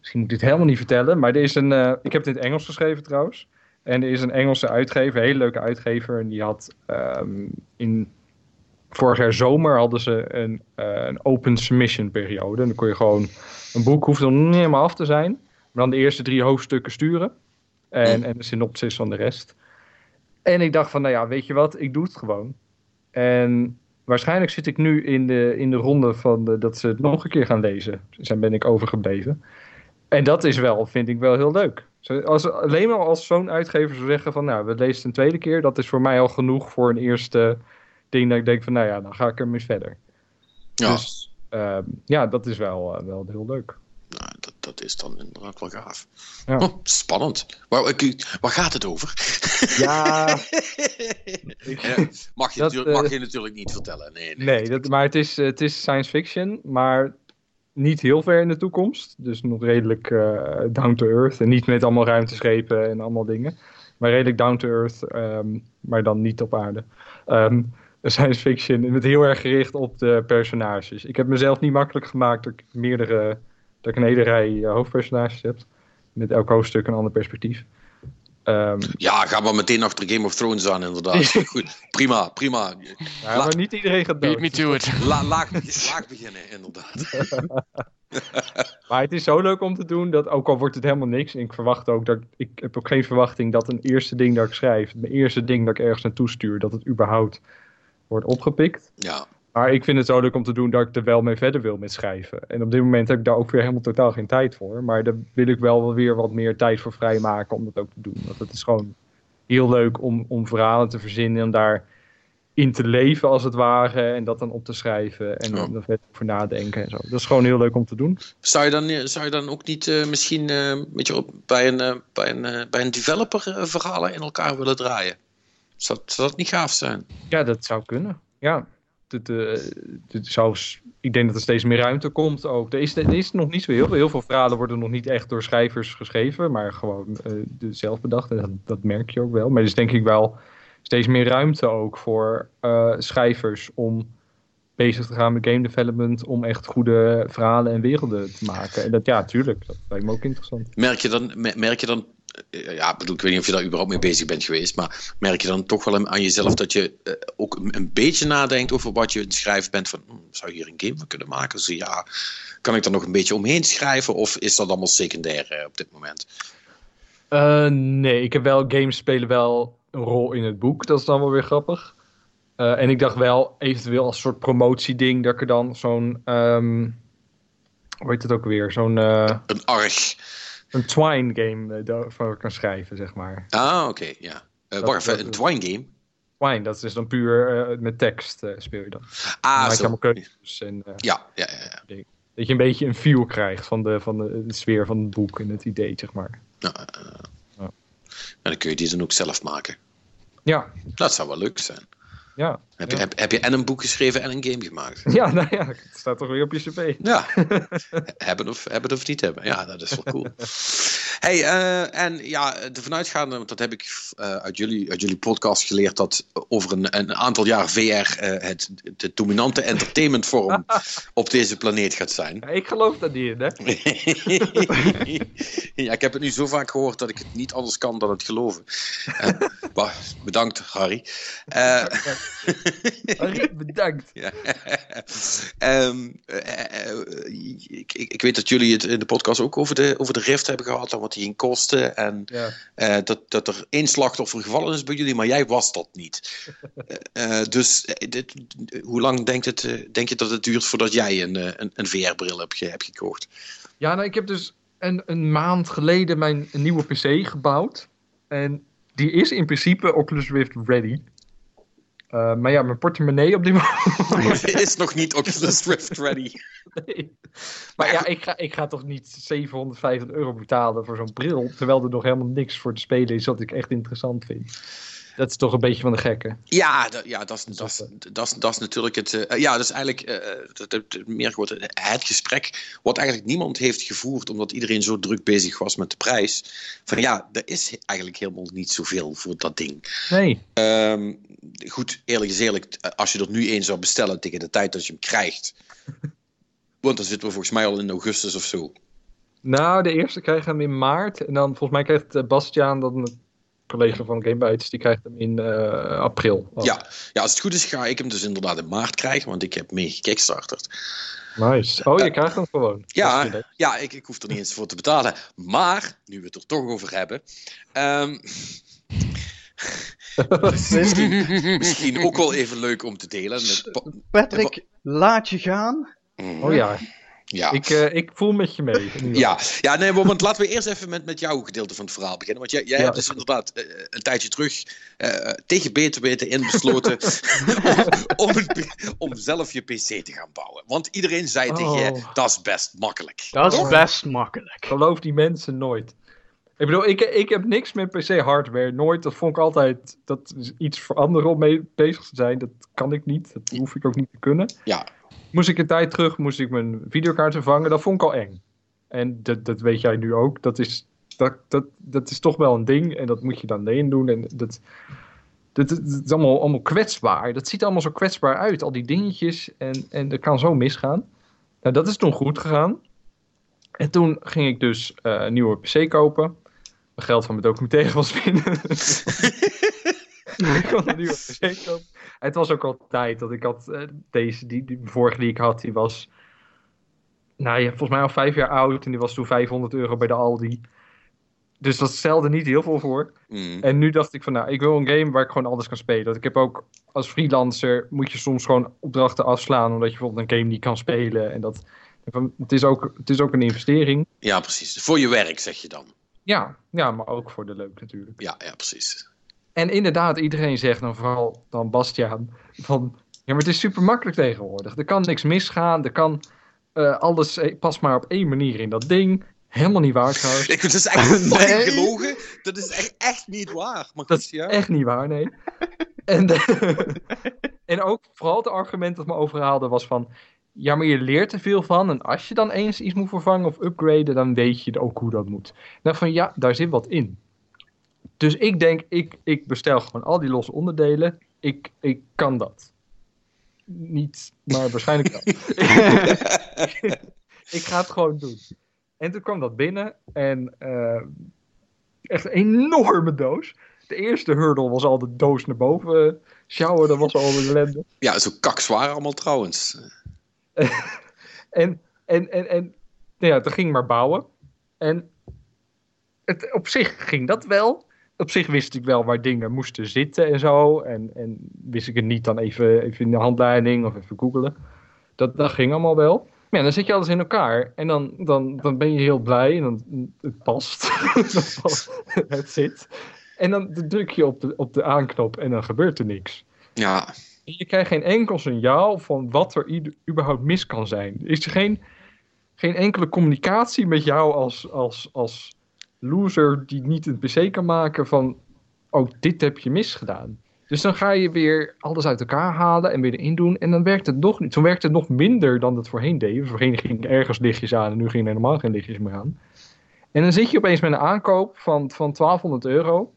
Speaker 2: Misschien moet ik dit helemaal niet vertellen, maar er is een. Uh, ik heb het in het Engels geschreven trouwens. En er is een Engelse uitgever, een hele leuke uitgever. En die had um, in. Vorig jaar zomer hadden ze een, uh, een open submission periode. En dan kon je gewoon. Een boek hoeft nog niet helemaal af te zijn. Maar dan de eerste drie hoofdstukken sturen. En, en de synopsis van de rest. En ik dacht van, nou ja, weet je wat, ik doe het gewoon. En waarschijnlijk zit ik nu in de, in de ronde van de, dat ze het nog een keer gaan lezen. Dus daar ben ik overgebleven. En dat is wel, vind ik wel heel leuk. Als, alleen maar als zo'n uitgever zou zeggen van, nou, we lezen het een tweede keer. Dat is voor mij al genoeg voor een eerste ding dat ik denk van, nou ja, dan ga ik ermee verder.
Speaker 1: Ja,
Speaker 2: Dus ehm, ja, dat is wel, eh, wel heel leuk.
Speaker 1: nou, dat, dat is dan inderdaad wel gaaf.
Speaker 2: Ja.
Speaker 1: Oh, spannend. Waar, ik- waar gaat het over?
Speaker 2: Ja,
Speaker 1: Ja, mag, je
Speaker 2: Dat,
Speaker 1: natuurlijk, mag
Speaker 2: eh,
Speaker 1: je natuurlijk niet vertellen. Nee, nee.
Speaker 2: nee, dat, maar het is, eh, het is science fiction, maar niet heel ver in de toekomst. Dus nog redelijk down to earth. En niet met allemaal ruimteschepen en allemaal dingen. Maar redelijk down to earth, ehm, maar dan niet op aarde. Ehm, science fiction met heel erg gericht op de personages. Ik heb mezelf niet makkelijk gemaakt dat ik meerdere, dat ik een hele rij eh, hoofdpersonages heb. Met elk hoofdstuk een ander perspectief. Ehm,
Speaker 1: Ja, ga maar meteen achter Game of Thrones aan, inderdaad. Goed, prima, prima.
Speaker 2: ja, maar niet iedereen gaat dood.
Speaker 3: Beat me to it.
Speaker 1: La, laag, laag beginnen, inderdaad.
Speaker 2: Maar het is zo leuk om te doen dat ook al wordt het helemaal niks. En ik verwacht ook dat ik heb ook geen verwachting dat een eerste ding dat ik schrijf, mijn eerste ding dat ik ergens naartoe stuur, dat het überhaupt wordt opgepikt.
Speaker 1: Ja,
Speaker 2: Maar ik vind het zo leuk om te doen dat ik er wel mee verder wil met schrijven. En op dit moment heb ik daar ook weer helemaal totaal geen tijd voor. Maar daar wil ik wel weer wat meer tijd voor vrijmaken om dat ook te doen. Want het is gewoon heel leuk om, om verhalen te verzinnen en daar in te leven als het ware. En dat dan op te schrijven en
Speaker 1: Ja.
Speaker 2: er verder over nadenken en zo. Dat is gewoon heel leuk om te doen.
Speaker 1: Zou je dan, zou je dan ook niet eh, misschien je, op, bij, een, eh, bij, een, bij een developer verhalen in elkaar willen draaien? Zou, dat niet gaaf zijn?
Speaker 2: Ja, dat zou kunnen. Ja. Eh, zou, ik denk dat er steeds meer ruimte komt ook. Er is, er is nog niet zo heel veel. Heel veel verhalen worden nog niet echt door schrijvers geschreven, maar gewoon de zelf bedacht. En dat, dat merk je ook wel. Maar er is denk ik wel steeds meer ruimte ook voor eh, schrijvers om bezig te gaan met game development, om echt goede verhalen en werelden te maken. En dat, ja, tuurlijk, dat lijkt me ook interessant.
Speaker 1: Merk je dan, me- merk je dan eh, ja, ik bedoel, ik weet niet of je daar überhaupt mee bezig bent geweest, maar merk je dan toch wel aan jezelf dat je eh, ook een, beetje nadenkt over wat je schrijven bent van, hm, zou je hier een game van kunnen maken? Dus ja, kan ik daar nog een beetje omheen schrijven of is dat allemaal secundair eh, op dit moment?
Speaker 2: Nee, ik heb wel games spelen wel een rol in het boek. Dat is dan wel weer grappig. Eh, en ik dacht wel, eventueel als soort promotieding, dat ik er dan zo'n. ehm hoe heet het ook weer? Zo'n eh,
Speaker 1: Een arg.
Speaker 2: een Twine game eh, daarvoor kan schrijven, zeg maar.
Speaker 1: Ah, oké, ja. Eh
Speaker 2: Dat-
Speaker 1: wacht even, een Twine game?
Speaker 2: Twine, dat is dan puur eh, met tekst eh, speel je dan. Dan
Speaker 1: Ah,
Speaker 2: je
Speaker 1: zo.
Speaker 2: allemaal keuzes. En, eh,
Speaker 1: Ja, ja, ja. ja.
Speaker 2: dat je een beetje een feel krijgt van, de, van de, de sfeer van het boek en het idee, zeg maar.
Speaker 1: Nou, eh,
Speaker 2: Ja.
Speaker 1: En dan kun je die dan ook zelf maken.
Speaker 2: Ja,
Speaker 1: Dat zou wel leuk zijn.
Speaker 2: Ja.
Speaker 1: Heb je,
Speaker 2: Ja.
Speaker 1: heb, heb je en een boek geschreven en een game gemaakt?
Speaker 2: Ja, nou ja, het staat toch weer op je cv.
Speaker 1: Ja, hebben of, hebben of niet hebben. Ja, dat is wel cool. Hey, eh, en ja, ervan uitgaande, want dat heb ik eh, uit, jullie, uit jullie podcast geleerd, dat over een, een aantal jaar VR eh, het, de dominante entertainmentvorm op deze planeet gaat zijn.
Speaker 2: Ja, ik geloof dat niet in, hè?
Speaker 1: ja, ik heb het nu zo vaak gehoord dat ik het niet anders kan dan het geloven. Maar bedankt, Harry.
Speaker 2: Harry, bedankt.
Speaker 1: ja. Ehm, eh, eh, ik, ik, ik weet dat jullie het in de podcast ook over de, over de Rift hebben gehad en wat die ging kosten. En
Speaker 2: Ja.
Speaker 1: eh, dat, dat er één slachtoffer gevallen is bij jullie, maar jij was dat niet. Eh, eh, dus dit, hoe lang denkt het, denk je dat het duurt voordat jij een, een, een VR-bril hebt, hebt gekocht?
Speaker 2: Ja, nou, ik heb dus een, een maand geleden mijn nieuwe PC gebouwd. En die is in principe Oculus Rift ready. Eh, maar ja, mijn portemonnee op dit moment.
Speaker 1: is nog niet Oculus Rift ready.
Speaker 2: Nee. Maar ja, ik ga, ik ga toch niet 750 euro betalen voor zo'n bril. Terwijl er nog helemaal niks voor te spelen is wat ik echt interessant vind. Dat is toch een beetje van de gekken.
Speaker 1: Ja, dat, ja dat, is, dat, dat, is, dat is natuurlijk het. eh, ja, dat is eigenlijk eh, dat, meer gehoord, het gesprek wat eigenlijk niemand heeft gevoerd, omdat iedereen zo druk bezig was met de prijs. Van ja, er is eigenlijk helemaal niet zoveel voor dat ding.
Speaker 2: Nee.
Speaker 1: Ehm, goed, eerlijk is eerlijk, als je dat nu eens zou bestellen tegen de tijd dat je hem krijgt. Want dan zitten we volgens mij al in augustus of zo.
Speaker 2: Nou, de eerste krijgt hem in maart. En dan volgens mij krijgt eh, Bastiaan, dan collega van Gamebytes, die krijgt hem in eh, april. Oh,
Speaker 1: Ja, ja, als het goed is, ga ik hem dus inderdaad in maart krijgen, want ik heb mee gekickstarterd.
Speaker 2: Nice. Oh, je krijgt hem gewoon.
Speaker 1: Ja, Ja, ik, ik hoef er niet eens voor te betalen. Maar, nu we het er toch over hebben. ehm, misschien, misschien ook wel even leuk om te delen. Met pa-
Speaker 4: Patrick, laat je gaan.
Speaker 2: Oh ja,
Speaker 1: Ja.
Speaker 2: ik, eh, ik voel met je mee.
Speaker 1: Ja, ja nee, maar, want laten we eerst even met, met jouw gedeelte van het verhaal beginnen. Want jij, jij
Speaker 2: Ja,
Speaker 1: hebt dus
Speaker 2: goed.
Speaker 1: inderdaad eh, een tijdje terug eh, tegen beter weten in besloten om, om, zelf je PC te gaan bouwen. Want iedereen zei tegen je,
Speaker 2: Oh.
Speaker 1: dat is best makkelijk.
Speaker 4: Dat is best makkelijk.
Speaker 2: Geloof die mensen nooit. Ik bedoel, ik, ik heb niks met PC-hardware. Nooit. Dat vond ik altijd. Dat is iets voor anderen om mee bezig te zijn. Dat kan ik niet. Dat hoef ik ook niet te kunnen.
Speaker 1: Ja,
Speaker 2: Moest ik een tijd terug, moest ik mijn videokaart vervangen. Dat vond ik al eng. En dat, dat weet jij nu ook. Dat is, dat, dat, dat is toch wel een ding. En dat moet je dan alleen doen. En dat, dat, dat, dat is allemaal, allemaal kwetsbaar. Dat ziet er allemaal zo kwetsbaar uit. Al die dingetjes. En, en dat kan zo misgaan. Nou, dat is toen goed gegaan. En toen ging ik dus eh, een nieuwe PC kopen. Mijn geld van mijn documentaire was binnen. ik kon een nieuwe PC kopen. Het was ook al tijd dat ik had eh, deze, die, die vorige die ik had, die was, nou ja, volgens mij al vijf jaar oud en die was toen 500 euro bij de Aldi. Dus dat stelde niet heel veel voor.
Speaker 1: mm,
Speaker 2: En nu dacht ik van, nou, ik wil een game waar ik gewoon alles kan spelen. Want ik heb ook als freelancer moet je soms gewoon opdrachten afslaan omdat je bijvoorbeeld een game niet kan spelen. En dat, het, is ook, het is ook een investering.
Speaker 1: ja, precies. Voor je werk zeg je dan.
Speaker 2: Ja, ja, maar ook voor de leuk natuurlijk.
Speaker 1: Ja, ja, precies.
Speaker 2: En inderdaad, iedereen zegt dan vooral dan Bastiaan van ja, maar het is super makkelijk tegenwoordig. Er kan niks misgaan, er kan eh, alles eh, pas maar op één manier in dat ding. Helemaal niet waar trouwens.
Speaker 1: Ik, dat is echt
Speaker 4: Nee.
Speaker 1: gelogen. Dat is echt, echt niet waar. Maar
Speaker 2: Dat is
Speaker 1: ja.
Speaker 2: echt niet waar, nee. en, en ook vooral het argument dat me overhaalde was van ja, maar je leert er veel van. En als je dan eens iets moet vervangen of upgraden, dan weet je ook hoe dat moet. Nou van ja, daar zit wat in. Dus ik denk, ik, ik bestel gewoon al die losse onderdelen. Ik, ik kan dat. Niet, maar waarschijnlijk wel. ik ga het gewoon doen. En toen kwam dat binnen en eh, echt een enorme doos. De eerste hurdle was al de doos naar boven sjouwen, dat was al een ellende.
Speaker 1: Ja, zo kakzwaar allemaal trouwens.
Speaker 2: En, en, en, en nou ja, toen ging maar bouwen. En het, op zich ging dat wel. Op zich wist ik wel waar dingen moesten zitten en zo. En, en wist ik het niet dan even, even in de handleiding of even googelen. Dat, dat ging allemaal wel. Maar ja, dan zit je alles in elkaar. En dan, dan, dan ben je heel blij. En dan, het past. het zit. En dan druk je op de, op de aanknop en dan gebeurt er niks.
Speaker 1: Ja,
Speaker 2: Je krijgt geen enkel signaal van wat er überhaupt mis kan zijn. Er is geen, geen enkele communicatie met jou als, als, als loser die niet een PC kan maken van, oh, dit heb je misgedaan. Dus dan ga je weer alles uit elkaar halen en weer erin doen. En dan werkt het nog niet. Toen werkte het nog minder dan het voorheen deed. Voorheen ging ergens lichtjes aan en nu ging er helemaal geen lichtjes meer aan. En dan zit je opeens met een aankoop van, van 1200 euro.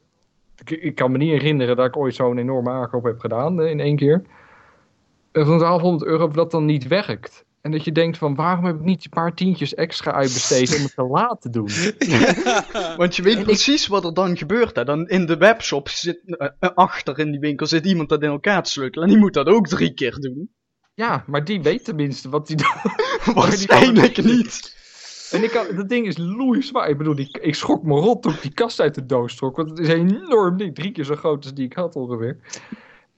Speaker 2: Ik, ik kan me niet herinneren dat ik ooit zo'n enorme aankoop heb gedaan eh, in één keer. Eh, Van 1200 euro dat dan niet werkt. En dat je denkt van waarom heb ik niet een paar tientjes extra uitbesteed om het te laten doen.
Speaker 4: Want je weet precies wat er dan gebeurt. Hè. Dan in de webshop zit eh, eh, achter in die winkel zit iemand dat in elkaar te sleutelen. En die moet dat ook drie keer doen.
Speaker 2: Ja, maar die weet tenminste wat hij doet.
Speaker 4: Waarschijnlijk niet.
Speaker 2: En ik dat ding is loeizwaar. Ik bedoel, die, ik schrok me rot toen ik die kast uit de doos trok. Want het is enorm ding. Drie keer zo groot als die ik had ongeveer.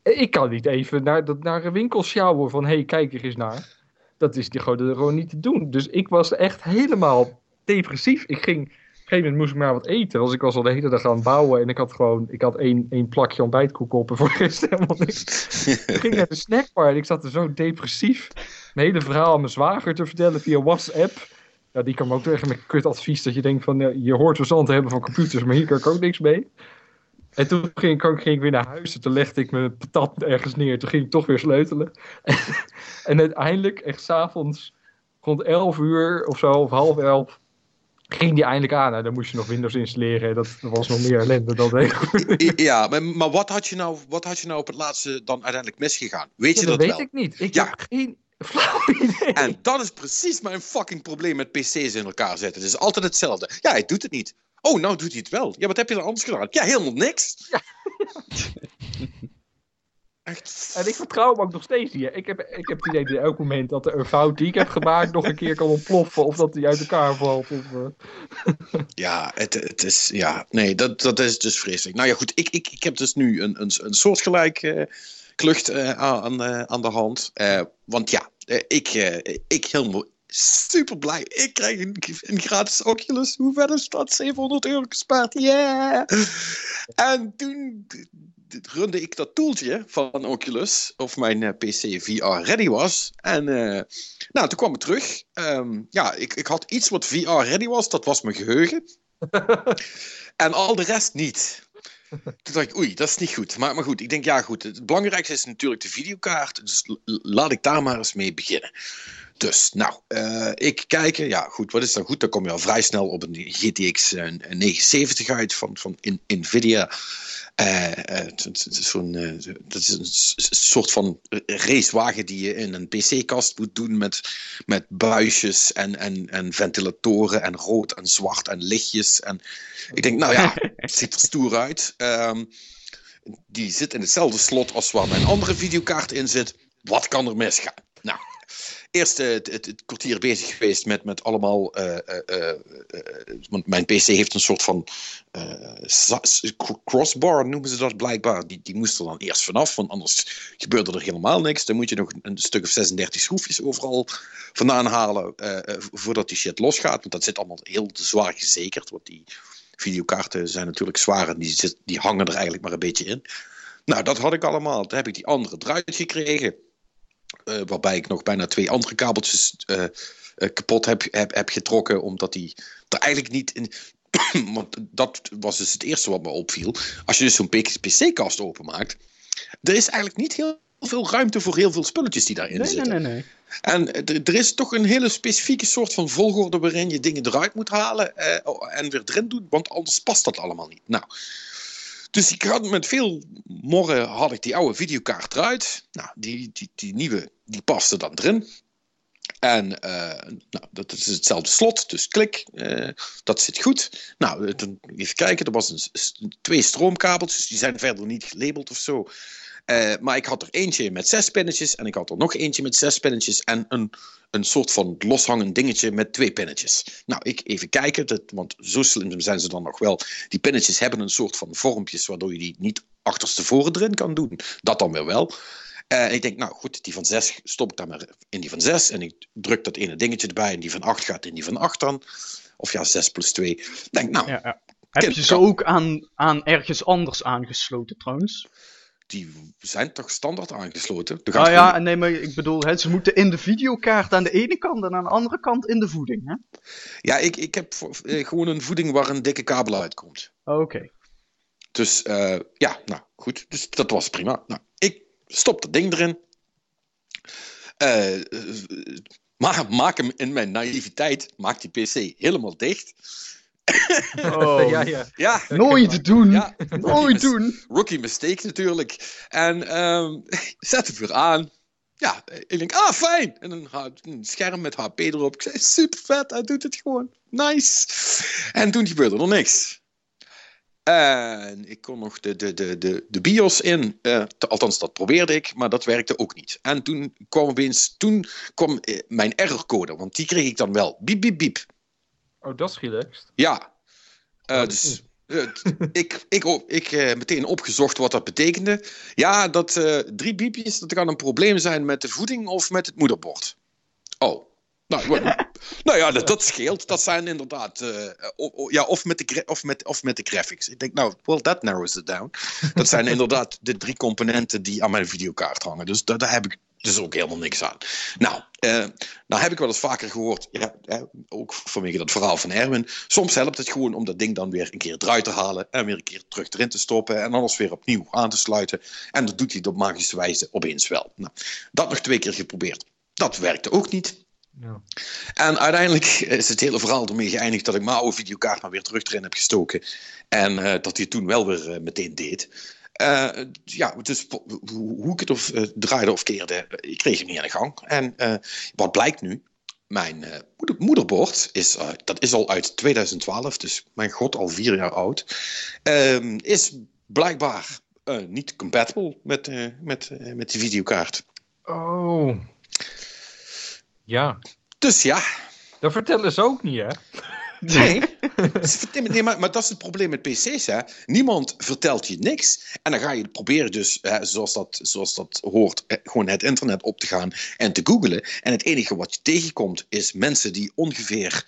Speaker 2: Ik kan niet even naar, naar een winkel sjouwen van... Hé, hey, kijk er eens naar. Dat is die gewoon, niet te doen. Dus ik was echt helemaal depressief. Ik ging... Op een gegeven moment moest ik maar wat eten. Want ik was al de hele dag aan het bouwen. En ik had gewoon... Ik had één, één plakje ontbijtkoek op. En voor rest helemaal niks. Ik ging naar de snackbar en ik zat er zo depressief. Mijn hele verhaal aan mijn zwager te vertellen via WhatsApp. Ja, die kwam ook tegen met kut advies dat je denkt van, ja, je hoort verstand te hebben van computers, maar hier kan ik ook niks mee. En toen ging, ik- ging ik weer naar huis en toen legde ik mijn patat ergens neer. Toen ging ik toch weer sleutelen. En, en uiteindelijk, echt s'avonds, rond 11 uur of zo, of half elf, ging die eindelijk aan. Nou, dan moest je nog Windows installeren. en Dat, was nog meer ellende dan de
Speaker 1: ja maar, maar wat, had je nou, wat had je nou op het laatste dan uiteindelijk misgegaan? Weet je dat,
Speaker 2: dat weet
Speaker 1: wel?
Speaker 2: ik niet. Ik
Speaker 1: Ja.
Speaker 2: heb geen flauw idee.
Speaker 1: En dat is precies mijn fucking probleem met PC's in elkaar zetten. Het is altijd hetzelfde. Ja, hij doet het niet. Oh, nou doet hij het wel. Ja, wat heb je dan anders gedaan? Ja, helemaal niks. Echt.
Speaker 2: En ik vertrouw hem ook nog steeds niet. Ik heb, ik heb het idee dat elk moment dat er een fout die ik heb gemaakt nog een keer kan ontploffen. Of dat die uit elkaar valt. Of, eh.
Speaker 1: Ja, het, het is. Ja, nee, dat, dat is dus vreselijk. Nou ja, goed. Ik, ik, ik heb dus nu een, een, een soortgelijk eh, klucht eh, aan, aan de hand. Eh, want ja, ik, eh, ik helemaal super blij. Ik krijg een, een gratis Oculus. Hoe ver is dat? 700 euro gespaard. Yeah! En toen runde ik dat toeltje van Oculus of mijn eh, PC VR ready was. En eh, nou, toen kwam het terug. Ehm, ja, ik, ik had iets wat VR ready was. Dat was mijn geheugen. en al de rest niet. Toen dacht ik, oei, dat is niet goed. Maar, maar goed, ik denk, ja goed, het belangrijkste is natuurlijk de videokaart. Dus laat ik daar maar eens mee beginnen. Dus, nou, eh, ik kijk, ja goed, wat is dan goed? Dan kom je al vrij snel op een GTX eh, 970 uit van, van Nvidia. Eh, eh, eh, dat is een soort van racewagen die je in een PC-kast moet doen met, met buisjes en, en, en ventilatoren en rood en zwart en lichtjes. En ik denk, nou ja, het ziet er stoer uit. Ehm, die zit in hetzelfde slot als waar mijn andere videokaart in zit. Wat kan er misgaan? Nou, eerst het, het, het kwartier bezig geweest met, met allemaal. eh, eh, eh, want mijn PC heeft een soort van. crossbar noemen ze dat blijkbaar. Die, die moest er dan eerst vanaf, want anders gebeurde er helemaal niks. Dan moet je nog een stuk of 36 schroefjes overal vandaan halen. voordat die shit losgaat. Want dat zit allemaal heel zwaar gezekerd. Want die videokaarten zijn natuurlijk zwaar en die, zit, die hangen er eigenlijk maar een beetje in. Nou, dat had ik allemaal. Toen heb ik die andere eruit gekregen. Eh, waarbij ik nog bijna twee andere kabeltjes eh, eh, kapot heb, heb, heb getrokken. Omdat die er eigenlijk niet in. Want dat was dus het eerste wat me opviel. Als je dus zo'n PC-kast openmaakt. Er is eigenlijk niet heel veel ruimte voor heel veel spulletjes die daarin
Speaker 4: Nee, nee,
Speaker 1: zitten.
Speaker 4: nee, nee.
Speaker 1: En er er is toch een hele specifieke soort van volgorde waarin je dingen eruit moet halen eh, en weer erin doet, want anders past dat allemaal niet. Nou, dus ik had met veel morren had ik die oude videokaart eruit. Nou, die, die, die nieuwe, die paste dan erin. En eh, nou, dat is hetzelfde slot, dus klik, eh, dat zit goed. Nou, eh, even kijken, er was een, twee stroomkabels, die zijn verder niet gelabeld of zo. Eh, maar ik had er eentje met zes pinnetjes en ik had er nog eentje met zes pinnetjes en een, een soort van loshangend dingetje met twee pinnetjes. Nou, ik even kijken, dat, want zo slim zijn ze dan nog wel. Die pinnetjes hebben een soort van vormpjes waardoor je die niet achterstevoren erin kan doen. Dat dan weer wel. Eh, en ik denk, nou goed, die van 6 stop ik dan maar in die van 6. En ik druk dat ene dingetje erbij. En die van 8 gaat in die van 8 dan. Of ja, 6 plus 2. Denk, nou,
Speaker 4: Ja, ja. Heb je ze ook aan, aan ergens anders aangesloten trouwens?
Speaker 1: Die zijn toch standaard aangesloten?
Speaker 4: Nou
Speaker 1: gewoon-
Speaker 4: ja, nee, maar ik bedoel, hè, ze moeten in de videokaart aan de ene kant en aan de andere kant in de voeding, hè?
Speaker 1: ja ik, ik heb eh, gewoon een voeding waar een dikke kabel uitkomt.
Speaker 4: Oké.
Speaker 1: Dus eh, ja, nou goed. Dus dat was prima. Nou, ik stop dat ding erin. Eh, maar maak hem in mijn naïviteit, maak die PC helemaal dicht.
Speaker 4: Oh,
Speaker 2: ja, ja.
Speaker 1: Ja,
Speaker 4: Nooit doen!
Speaker 1: ja
Speaker 4: Nooit doen!
Speaker 1: Rookie mistake natuurlijk. En ehm zet het weer aan. Ja, ik denk, ah, fijn. En dan had een scherm met HP erop. Ik zei, super vet, hij doet het gewoon. Nice. En toen gebeurde er niks. En ik kon nog de, de, de, de, de BIOS in. eh, te- althans, dat probeerde ik, maar dat werkte ook niet. En toen kwam opeens, toen kwam eh, mijn errorcode, want die kreeg ik dan wel. Biep, biep, biep.
Speaker 2: Oh, dat is relaxed.
Speaker 1: Ja. Eh,
Speaker 2: Oh,
Speaker 1: dus eh, ik, ik, op- ik eh, meteen opgezocht wat dat betekende. Ja, dat eh, drie biepjes, dat kan een probleem zijn met de voeding of met het moederbord. Oh. Nou, nou ja, dat, dat scheelt. Dat zijn inderdaad. eh, o- o- ja, of met, de, of, met, of met de graphics. Ik denk, nou, well, that narrows it down. Dat zijn inderdaad de drie componenten die aan mijn videokaart hangen. Dus daar, daar heb ik dus ook helemaal niks aan. Nou, eh, nou heb ik wel eens vaker gehoord, ja, eh, ook vanwege dat verhaal van Erwin. Soms helpt het gewoon om dat ding dan weer een keer eruit te halen en weer een keer terug erin te stoppen en anders weer opnieuw aan te sluiten. En dat doet hij op magische wijze opeens wel. Nou, dat nog twee keer geprobeerd. Dat werkte ook niet.
Speaker 2: Ja.
Speaker 1: En uiteindelijk is het hele verhaal ermee geëindigd dat ik mijn oude videokaart maar weer terug erin heb gestoken. En eh, dat hij toen wel weer eh, meteen deed. Eh, ja, dus hoe, ik het of, eh, draaide of keerde, ik kreeg hem niet aan de gang. En eh, wat blijkt nu? Mijn moeder- moederbord is, dat is al uit 2012, dus mijn god, al vier jaar oud. ehm, is blijkbaar niet compatible met, met, met die videokaart.
Speaker 2: Oh. Ja,
Speaker 1: Dus ja,
Speaker 2: dat vertellen ze ook niet, hè?
Speaker 1: Nee, nee maar, maar dat is het probleem met PC's. Hè. Niemand vertelt je niks. En dan ga je proberen, dus, hè, zoals, dat, zoals dat hoort, gewoon het internet op te gaan en te googlen. En het enige wat je tegenkomt, is mensen die ongeveer,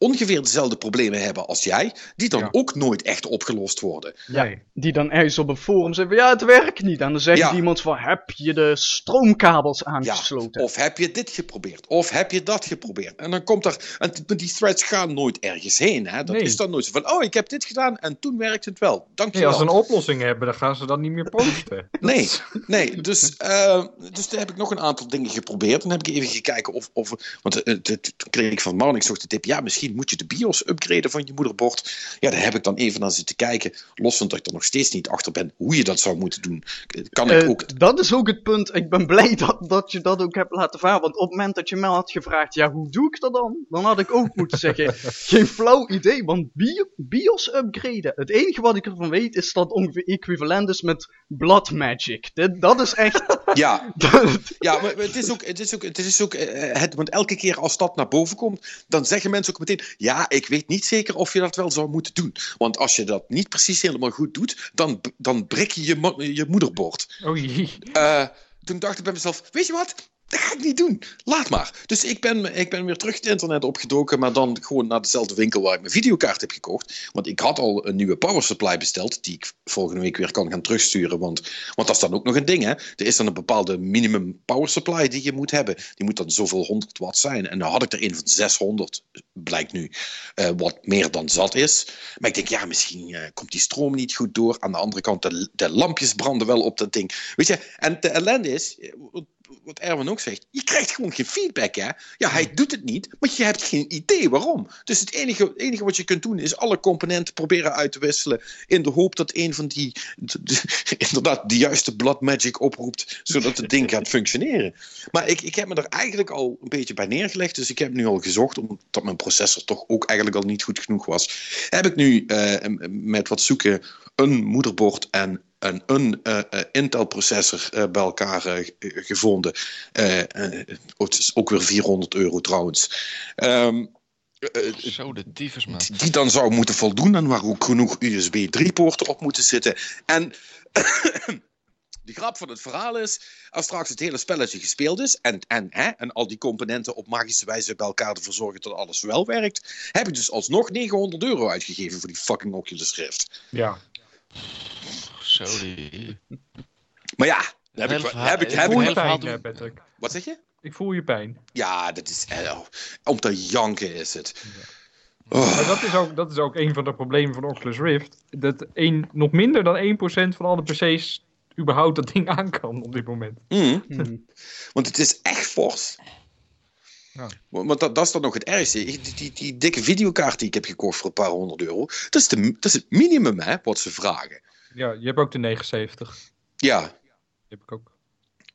Speaker 1: ongeveer dezelfde problemen hebben als jij, die dan
Speaker 2: Ja.
Speaker 1: ook nooit echt opgelost worden.
Speaker 2: Nee.
Speaker 4: Die dan ergens op een forum zeggen van ja, het werkt niet. En dan zegt
Speaker 1: Ja.
Speaker 4: iemand van heb je de stroomkabels
Speaker 1: Ja,
Speaker 4: aangesloten?
Speaker 1: of heb je dit geprobeerd? Of heb je dat geprobeerd? En dan komt er. En die threads gaan nooit ergens heen. Hè? Dat
Speaker 2: Nee.
Speaker 1: is dan nooit zo van. Oh, ik heb dit gedaan en toen werkt het wel. Dank je
Speaker 2: Nee, als
Speaker 1: wel.
Speaker 2: ze een oplossing hebben, dan gaan ze dat niet meer posten.
Speaker 1: Nee, nee dus, eh, dus toen heb ik nog een aantal dingen geprobeerd. Dan heb ik even gekeken of. of want eh, toen kreeg ik van Marnix nog de tip. Ja, misschien moet je de BIOS upgraden van je moederbord. Ja, daar heb ik dan even naar zitten kijken. Los van dat ik er nog steeds niet achter ben hoe je dat zou moeten doen. Kan ik
Speaker 4: Eh,
Speaker 1: ook.
Speaker 4: Dat is ook het punt. Ik ben blij dat, dat je dat ook hebt laten varen. Want op het moment dat je me had gevraagd, ja, hoe doe ik dat dan? Dan had ik ook moeten zeggen, geen flauw idee, want Bi- BIOS upgraden. Het enige wat ik ervan weet is dat ongeveer equivalent is met Blood Magic. Dit, dat is echt...
Speaker 1: Ja, Ja, maar het is ook, het is ook, het is ook eh, het, want elke keer als dat naar boven komt, dan zeggen mensen ook meteen, ja, ik weet niet zeker of je dat wel zou moeten doen. Want als je dat niet precies helemaal goed doet, dan, dan brik je je, je moederbord.
Speaker 2: Oh jee.
Speaker 1: Eh, toen dacht ik bij mezelf, weet je wat? Dat ga ik niet doen. Laat maar. Dus ik ben, ik ben weer terug het internet opgedoken, maar dan gewoon naar dezelfde winkel waar ik mijn videokaart heb gekocht. Want ik had al een nieuwe power supply besteld, die ik volgende week weer kan gaan terugsturen. Want, want dat is dan ook nog een ding, hè. Er is dan een bepaalde minimum power supply die je moet hebben. Die moet dan zoveel 100 watt zijn. En dan had ik er een van 600, blijkt nu, eh, wat meer dan zat is. Maar ik denk, ja, misschien eh, komt die stroom niet goed door. Aan de andere kant, de, de lampjes branden wel op dat ding. Weet je, en de ellende is, wat- Erwin ook zegt, je krijgt gewoon geen feedback, hè. Ja, hij doet het niet, maar je hebt geen idee waarom. Dus het enige, het enige wat je kunt doen, is alle componenten proberen uit te wisselen, in de hoop dat een van die, de- de- inderdaad, de juiste blood magic oproept, zodat het ding gaat functioneren. Maar ik, ik heb me er eigenlijk al een beetje bij neergelegd, dus ik heb nu al gezocht, omdat mijn processor toch ook eigenlijk al niet goed genoeg was, heb ik nu eh, met wat zoeken een moederbord en een, een eh, eh, Intel-processor eh, bij elkaar gevonden. Het is ook weer 400 euro trouwens. Eh,
Speaker 3: Zo de tyfus, man.
Speaker 1: die dan zou moeten voldoen en waar ook genoeg USB 3-poorten op moeten zitten. En de grap van het verhaal is, als straks het hele spelletje gespeeld is en, en, hè, en al die componenten op magische wijze bij elkaar ervoor zorgen dat alles wel werkt, heb ik dus alsnog 900 euro uitgegeven voor die fucking Oculus Rift.
Speaker 2: Ja.
Speaker 3: Zo die...
Speaker 1: Maar ja, heb ik, heb ik, heb
Speaker 2: Ik
Speaker 3: verhaal
Speaker 2: pijn,
Speaker 3: doen.
Speaker 2: eh, Patrick.
Speaker 1: wat zeg je?
Speaker 2: Ik voel je pijn.
Speaker 1: Ja, dat is, eh, om te janken is het.
Speaker 2: Maar
Speaker 1: Oh,
Speaker 2: dat is, ook, dat is ook een van de problemen van Oculus Rift. Dat een, nog minder dan 1% van alle PC's überhaupt dat ding aan kan op dit moment.
Speaker 1: mm.
Speaker 4: Hmm.
Speaker 1: Want het is echt fors.
Speaker 2: Ja.
Speaker 1: Want dat, dat is dan nog het ergste. Die, die, die dikke videokaart die ik heb gekocht voor een paar honderd euro, dat is, de, dat is het minimum hè, wat ze vragen.
Speaker 2: Ja, je hebt ook de 79.
Speaker 1: Ja,
Speaker 2: Die heb ik ook.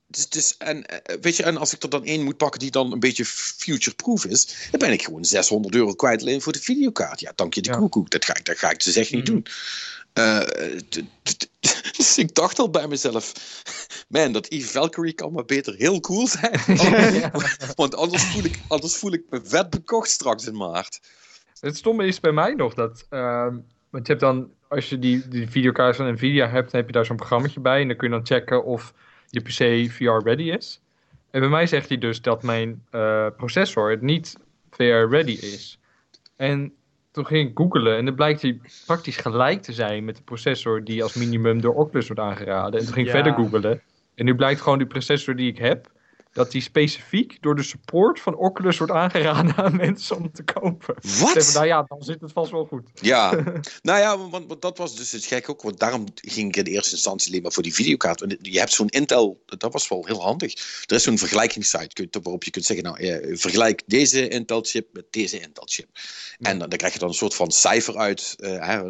Speaker 1: dus, dus, en, eh, weet je, en als ik er dan één moet pakken die dan een beetje future-proof is, dan ben ik gewoon 600 euro kwijt alleen voor de videokaart. Ja, dank je de
Speaker 2: Ja.
Speaker 1: koekoek. Dat ga ik, dat ga ik dus echt niet
Speaker 2: Mhm.
Speaker 1: doen. Eh, dus ik dacht al bij mezelf, man, dat Eve Valkyrie kan maar beter heel cool zijn. Want anders voel, ik, anders voel ik me vet bekocht straks in maart.
Speaker 2: Het stomme is bij mij nog dat. ehm, want je hebt dan, als je die, die videokaart van Nvidia hebt, dan heb je daar zo'n programmaatje bij. En dan kun je dan checken of je PC VR-ready is. En bij mij zegt hij dus dat mijn eh, processor het niet VR-ready is. En toen ging ik googlen en dan blijkt hij praktisch gelijk te zijn met de processor die als minimum door Oculus wordt aangeraden. En toen ging ik
Speaker 4: Ja.
Speaker 2: verder googlen. En nu blijkt gewoon die processor die ik heb, dat die specifiek door de support van Oculus wordt aangeraden aan mensen om te kopen.
Speaker 1: Wat?
Speaker 2: zeg, nou ja, dan zit het vast wel goed.
Speaker 1: Ja, nou ja, want, want dat was dus het gek ook. Want daarom ging ik in eerste instantie alleen maar voor die videokaart. Want je hebt zo'n Intel, dat was wel heel handig. Er is zo'n vergelijkingssite waarop je kunt zeggen, nou, eh, vergelijk deze Intel-chip met deze Intel-chip. En dan, dan krijg je dan een soort van cijfer uit, eh, hè,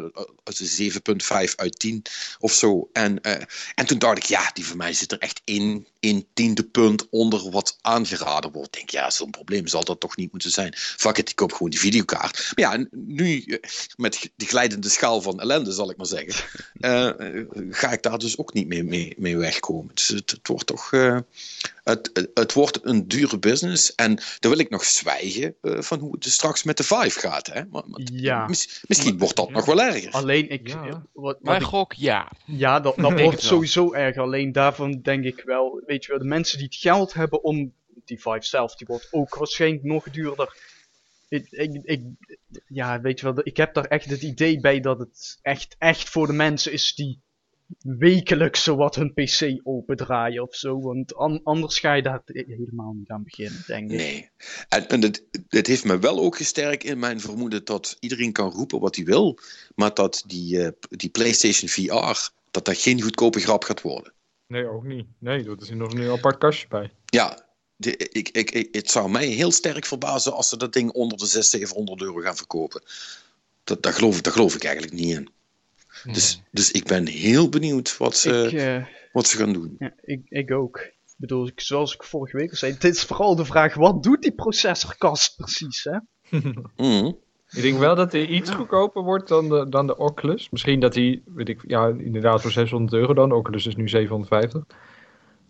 Speaker 1: uit een 7,5 uit 10 of zo. En, eh, en toen dacht ik, ja, die van mij zit er echt één, één tiende punt onder wat aangeraden wordt. Denk ja, zo'n probleem zal dat toch niet moeten zijn. Fuck it, ik koop gewoon die videokaart. Maar ja, nu eh, met de glijdende schaal van ellende, zal ik maar zeggen, eh, ga ik daar dus ook niet mee, mee, mee wegkomen. Dus het, het wordt toch. eh, het, het wordt een dure business. En dan wil ik nog zwijgen eh, van hoe het dus straks met de Vive gaat. Hè? Maar, maar
Speaker 4: Ja.
Speaker 1: mis- misschien wordt dat
Speaker 2: Ja.
Speaker 1: nog wel erger.
Speaker 4: Alleen ik.
Speaker 2: Ja.
Speaker 4: Wat, wat
Speaker 3: Mijn
Speaker 4: ik-
Speaker 3: gok, ja.
Speaker 4: ja, dat, dat wordt sowieso erg. Alleen daarvan denk ik wel. Weet je wel, de mensen die het geld hebben om. Die Vive zelf, die wordt ook waarschijnlijk nog duurder. Ik, ik, ik, ja, weet je wel, ik heb daar echt het idee bij dat het echt, echt voor de mensen is die wekelijks zowat hun PC opendraaien of zo. Want an- anders ga je daar helemaal niet aan beginnen, denk ik.
Speaker 1: Nee. En, en het, het heeft me wel ook gesterkt in mijn vermoeden dat iedereen kan roepen wat hij wil, maar dat die, eh, die PlayStation VR, dat dat geen goedkope grap gaat worden.
Speaker 2: Nee, ook niet. Nee, dat is nog een apart kastje bij.
Speaker 1: Ja, de, ik, ik, ik, het zou mij heel sterk verbazen als ze dat ding onder de 600, 700 euro gaan verkopen. Dat, daar, geloof, ik- daar geloof ik eigenlijk niet in. Dus, dus ik ben heel benieuwd wat ze,
Speaker 4: Ik, eh,
Speaker 1: wat ze gaan doen.
Speaker 4: Ja, ik, ik ook. Ik bedoel, ik, zoals ik vorige week al zei, dit is vooral de vraag, wat doet die processorkast precies, hè?
Speaker 1: Mhm.
Speaker 2: Ik denk wel dat hij iets goedkoper wordt dan de, dan de Oculus. Misschien dat hij, weet ik, ja, inderdaad voor 600 euro dan. De Oculus is nu 750.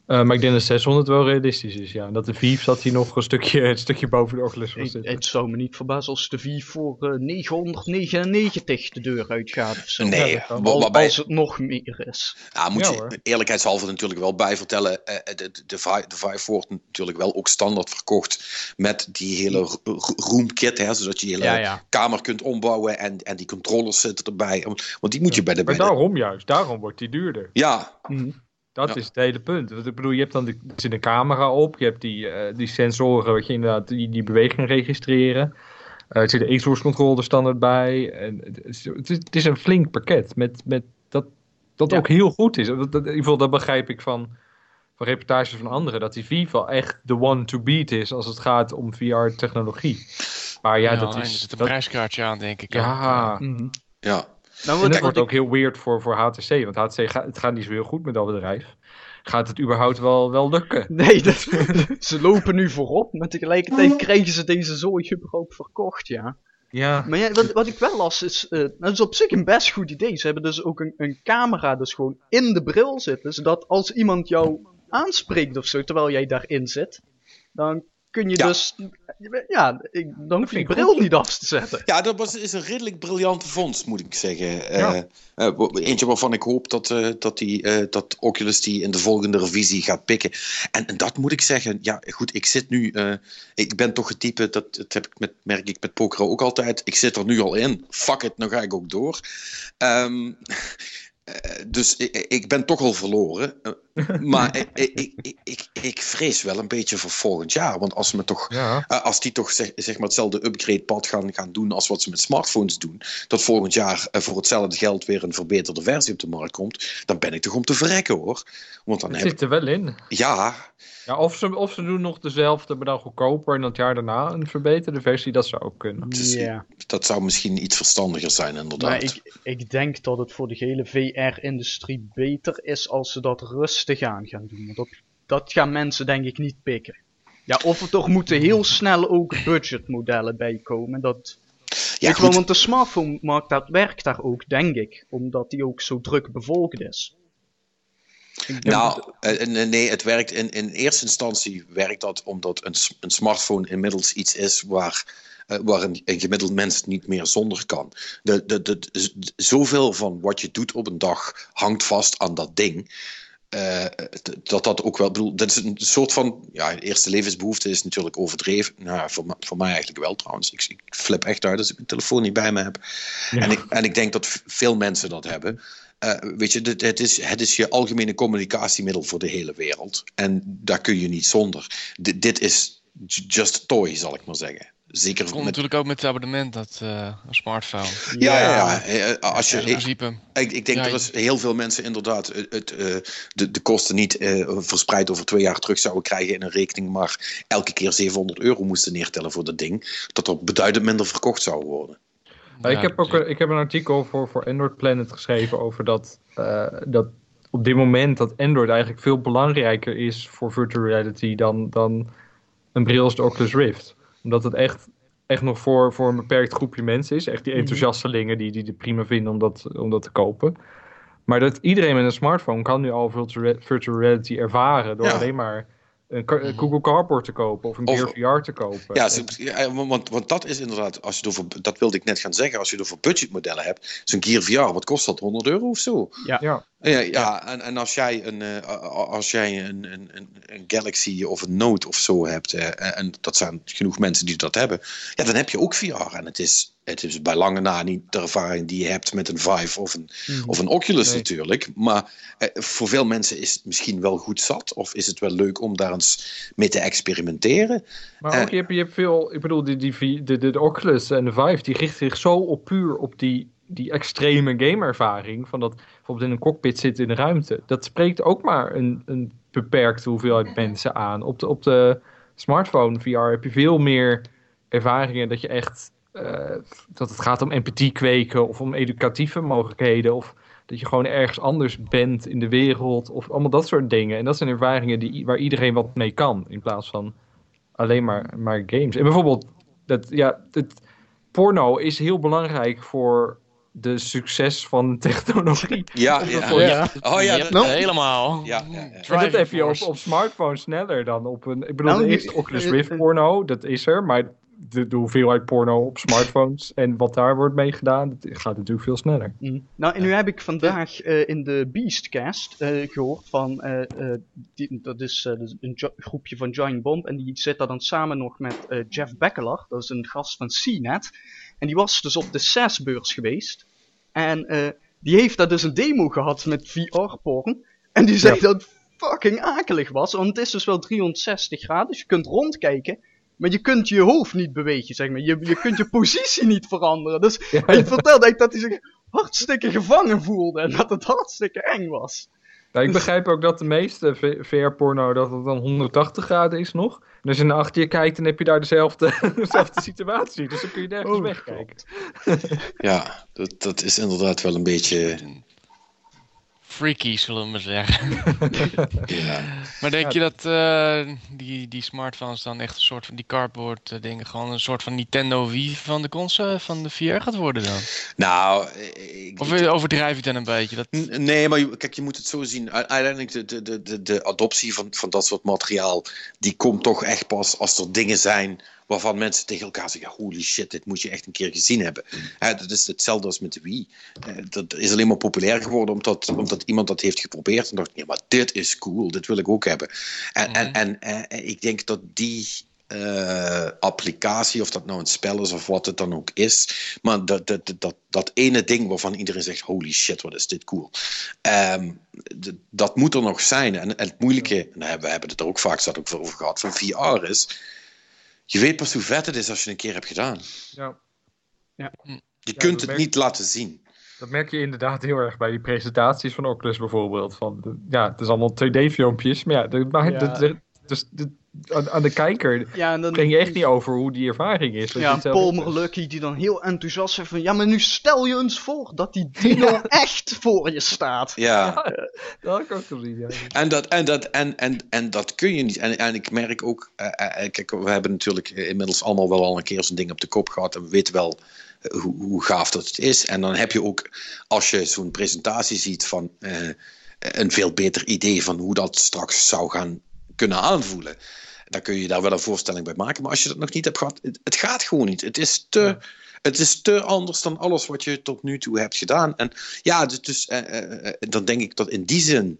Speaker 2: Eh, maar ik denk dat 600 wel realistisch is, ja. En dat de Vive zat hier nog een stukje, een stukje boven de Oculus zitten.
Speaker 4: het zou me niet verbazen als de Vive voor eh, 999 de deur uitgaat of zo.
Speaker 1: Nee, waarbij,
Speaker 4: Als het nog meer is.
Speaker 1: Ja, moet
Speaker 2: Ja,
Speaker 1: je
Speaker 2: hoor.
Speaker 1: eerlijkheidshalve natuurlijk wel bij vertellen. eh, de, de, de, Vi- de Vive wordt natuurlijk wel ook standaard verkocht met die hele ro- ro- roomkit, hè, zodat je je hele
Speaker 4: ja.
Speaker 1: kamer kunt ombouwen en, en die controllers zitten erbij. Want die moet je bij de...
Speaker 2: Maar
Speaker 1: Bij de
Speaker 2: daarom juist, daarom wordt die duurder.
Speaker 1: ja,
Speaker 4: Mhm.
Speaker 2: Dat
Speaker 1: Ja.
Speaker 2: is het hele punt. Want ik bedoel, je hebt dan de, zit een camera op, je hebt die, eh, die sensoren, wat je inderdaad die, die beweging registreren. Eh, er zit een exhaust control er standaard bij. En het, is, het is- een flink pakket met, met dat, dat
Speaker 4: Ja.
Speaker 2: ook heel goed is. Dat, dat, in ieder geval, dat begrijp ik van, van reportages van anderen, dat die Viva echt de one to beat is als het gaat om VR-technologie. Maar ja, dat is.
Speaker 3: Er zit een
Speaker 2: dat-
Speaker 3: prijskaartje aan, denk ik. ook.
Speaker 2: ja,
Speaker 4: Mhm.
Speaker 1: ja.
Speaker 4: Nou,
Speaker 2: dat wordt ook heel weird voor, voor HTC. Want HTC gaat, het gaat niet zo heel goed met dat bedrijf. Gaat het überhaupt wel, wel lukken?
Speaker 4: Nee, dat, ze lopen nu voorop, maar tegelijkertijd krijgen ze deze zooi überhaupt verkocht, ja.
Speaker 2: Ja.
Speaker 4: Maar ja, wat, wat ik wel las is, eh, dat is op zich een best goed idee. Ze hebben dus ook een, een camera dus gewoon in de bril zitten, zodat als iemand jou aanspreekt of zo, terwijl jij daarin zit, dan kun je
Speaker 1: Ja.
Speaker 4: dus, ja, ik, dan hoef je die bril niet af te zetten.
Speaker 1: Ja, dat was, is een redelijk briljante vondst, moet ik zeggen. Eh,
Speaker 2: Ja.
Speaker 1: eh, eentje waarvan ik hoop dat, eh, dat, die, dat Oculus die in de volgende revisie gaat pikken. En, en dat moet ik zeggen, ja goed, ik zit nu, ik ben toch het type, dat, dat heb ik met, merk ik met poker ook altijd, ik zit er nu al in, fuck it, nou ga ik ook door. Ehm, eh, dus ik, ik ben toch al verloren. maar ik, ik, ik, ik, vrees wel een beetje voor volgend jaar. Want als, me toch,
Speaker 2: Ja.
Speaker 1: eh, als die toch zeg, zeg maar hetzelfde upgrade-pad gaan, gaan doen als wat ze met smartphones doen, dat volgend jaar eh, voor hetzelfde geld weer een verbeterde versie op de markt komt, dan ben ik toch om te verrekken hoor. Want dan
Speaker 2: Het
Speaker 1: heb
Speaker 2: zit er wel in.
Speaker 1: Ja,
Speaker 2: Ja, of, ze, of ze doen nog dezelfde, maar dan goedkoper en het jaar daarna een verbeterde versie, dat zou ook kunnen.
Speaker 1: Dus-
Speaker 4: Ja,
Speaker 1: dat zou misschien iets verstandiger zijn inderdaad.
Speaker 4: maar ik, ik denk dat het voor de hele VR-industrie beter is als ze dat rustig aan gaan doen. Want dat, dat gaan mensen denk ik niet pikken. Ja, of er toch moeten heel snel ook budgetmodellen bij komen. Dat,
Speaker 1: ja,
Speaker 4: wel, want de smartphone-markt dat werkt daar ook, denk ik. Omdat die ook zo druk bevolkt is.
Speaker 1: Nou, nee, het werkt in, in eerste instantie werkt dat omdat een, een smartphone inmiddels iets is waar, eh, waar een, een gemiddeld mens niet meer zonder kan. De, de, de, zoveel van wat je doet op een dag hangt vast aan dat ding. Eh, dat dat ook wel, bedoel, dat is een soort van, ja, eerste levensbehoefte is natuurlijk overdreven. Nou, voor, voor mij eigenlijk wel trouwens. Ik, ik flip echt uit als ik mijn telefoon niet bij me heb. En, ik, en ik denk dat veel mensen dat hebben. Eh, weet je, het is, het is je algemene communicatiemiddel voor de hele wereld. En daar kun je niet zonder. Dit, dit is just a toy, zal ik maar zeggen. Zeker
Speaker 3: Komt
Speaker 1: met...
Speaker 3: natuurlijk ook met het abonnement, dat eh, een smartphone.
Speaker 1: Ja, ja, ja. Eh, Als je,
Speaker 3: in
Speaker 1: ik,
Speaker 3: principe.
Speaker 1: ik, ik denk
Speaker 3: Ja,
Speaker 1: dat er heel veel mensen inderdaad het, het, eh, de, de kosten niet eh, verspreid over twee jaar terug zouden krijgen in een rekening, maar elke keer 700 euro moesten neertellen voor dat ding. Dat er beduidend minder verkocht zou worden.
Speaker 3: Ja,
Speaker 2: ik, heb ook, een- ik heb een artikel voor, voor Android Planet geschreven over dat, eh, dat op dit moment dat Android eigenlijk veel belangrijker is voor virtual reality dan, dan een bril als de Oculus Rift. Omdat het echt, echt nog voor, voor een beperkt groepje mensen is. Echt die
Speaker 4: Mhm.
Speaker 2: enthousiastelingen die, die het prima vinden om dat, om dat te kopen. Maar dat iedereen met een smartphone kan nu al virtual, virtual reality ervaren door
Speaker 1: Ja.
Speaker 2: alleen maar een. Google Cardboard te kopen of een
Speaker 1: Of-
Speaker 2: Gear VR te kopen.
Speaker 1: Ja, want, want dat is inderdaad, als je het over, dat wilde ik net gaan zeggen, als je het over budgetmodellen hebt, zo'n Gear VR, wat kost dat? 100 euro of zo?
Speaker 2: Ja.
Speaker 1: Ja, ja, En, en als jij, een, eh, als jij een, een, een, Galaxy of een Note of zo hebt, eh, en dat zijn genoeg mensen die dat hebben, ja, dan heb je ook VR. En het is, het is bij lange na niet de ervaring die je hebt met een Vive of een,
Speaker 4: Mhm.
Speaker 1: of een Oculus
Speaker 2: Nee.
Speaker 1: natuurlijk. Maar eh, voor veel mensen is het misschien wel goed zat, of is het wel leuk om daar eens mee te experimenteren.
Speaker 2: Maar ook,
Speaker 1: Eh.
Speaker 2: je hebt, je hebt veel, ik bedoel, die, die, de, de, de Oculus en de Vive, die richten zich zo op puur op die, die extreme gameervaring. Van dat bijvoorbeeld in een cockpit zitten in de ruimte. Dat spreekt ook maar een, een beperkte hoeveelheid mensen aan. Op de, op de smartphone VR heb je veel meer ervaringen dat je echt, eh, dat het gaat om empathie kweken of om educatieve mogelijkheden. Of dat je gewoon ergens anders bent in de wereld. Of allemaal dat soort dingen. En dat zijn ervaringen die, waar iedereen wat mee kan. In plaats van alleen maar, maar games. En bijvoorbeeld, dat, ja, het, porno is heel belangrijk voor de succes van technologie.
Speaker 1: Ja, ja. Oh ja, dat-
Speaker 3: helemaal.
Speaker 1: Ja, ja, ja.
Speaker 2: En dat heb je op, op smartphone sneller dan op een... Ik bedoel,
Speaker 4: Nou,
Speaker 2: er is Oculus
Speaker 4: eh,
Speaker 2: Rift
Speaker 4: eh,
Speaker 2: porno, dat is er. Maar de, de hoeveelheid porno op smartphones en wat daar wordt mee gedaan, dat gaat natuurlijk veel sneller.
Speaker 4: Mm. Nou, en nu heb ik vandaag eh, in de Beastcast eh, gehoord van, eh, eh, die, dat is eh, dus een groepje van Giant Bomb, en die zit daar dan samen nog met eh, Jeff Beckeler, dat is een gast van CNET, en die was dus op de CES-beurs geweest, en eh, die heeft daar dus een demo gehad met VR-porn, en die zegt dat het fucking akelig was, want het is dus wel 360 graden, dus je kunt rondkijken, maar je kunt je hoofd niet bewegen, zeg maar. Je, je kunt je positie niet veranderen. Dus hij vertelde dat hij zich hartstikke gevangen voelde en dat het hartstikke eng was.
Speaker 2: Nou, ik begrijp ook dat de meeste VR-porno dat het dan 180 graden is nog. En als je naar achter je kijkt, dan heb je daar dezelfde, dezelfde situatie. Dus dan kun je nergens
Speaker 4: Oh,
Speaker 2: wegkijken.
Speaker 1: Ja, dat, dat is inderdaad wel een beetje.
Speaker 3: Freaky, zullen we maar zeggen.
Speaker 1: Ja.
Speaker 3: Maar denk
Speaker 2: Ja.
Speaker 3: je dat eh, die, die smartphones dan echt een soort van die cardboard eh, dingen, gewoon een soort van Nintendo Wii van de console, van de VR gaat worden dan?
Speaker 1: Nou, ik,
Speaker 3: Of overdrijf je het dan een beetje? Dat...
Speaker 1: Nee, maar kijk, je moet het zo zien. Uiteindelijk de, de, de, de, de adoptie van, van dat soort materiaal, die komt toch echt pas als er dingen zijn waarvan mensen tegen elkaar zeggen, holy shit, dit moet je echt een keer gezien hebben. Hè, dat is hetzelfde als met de Wii. Eh, dat is alleen maar populair geworden omdat, omdat iemand dat heeft geprobeerd en dacht, ja, maar dit is cool, dit wil ik ook hebben. En, en, en, en ik denk dat die eh, applicatie, of dat nou een spel is of wat het dan ook is, maar dat, dat, dat, dat ene ding waarvan iedereen zegt, holy shit, wat is dit cool. Ehm, dat moet er nog zijn. En, en het moeilijke, en we hebben het er ook vaak ook over gehad, van VR is, je weet pas hoe vet het is als je het een keer hebt gedaan.
Speaker 2: Ja.
Speaker 1: Je
Speaker 2: dat
Speaker 1: kunt het
Speaker 2: merk-
Speaker 1: niet laten zien.
Speaker 2: Dat merk je inderdaad heel erg bij die presentaties van Oculus bijvoorbeeld. Van de- ja, het is allemaal 2D-filmpjes, maar ja, de, maar
Speaker 4: Ja.
Speaker 2: de- de- dus de- aan, aan de kijker
Speaker 4: Ja, en dan
Speaker 2: breng je echt niet over hoe die ervaring is.
Speaker 4: Ja, Paul Lucky die dan heel enthousiast zegt van... Ja, maar nu stel je eens voor dat die dino echt voor je staat.
Speaker 1: Ja.
Speaker 2: Dat had ik ook ja.
Speaker 1: En dat, en, dat, en, en, en dat kun je niet. En, en ik merk ook, eh, eh, kijk, we hebben natuurlijk inmiddels allemaal wel al een keer zo'n ding op de kop gehad. En we weten wel eh, hoe, hoe gaaf dat het is. En dan heb je ook, als je zo'n presentatie ziet van eh, een veel beter idee van hoe dat straks zou gaan kunnen aanvoelen. Dan kun je daar wel een voorstelling bij maken. Maar als je dat nog niet hebt gehad, het, het gaat gewoon niet. Het is te.
Speaker 2: Ja.
Speaker 1: Het is te anders dan alles wat je tot nu toe hebt gedaan. En ja, dus, dus eh, eh, eh, dan denk ik dat in die zin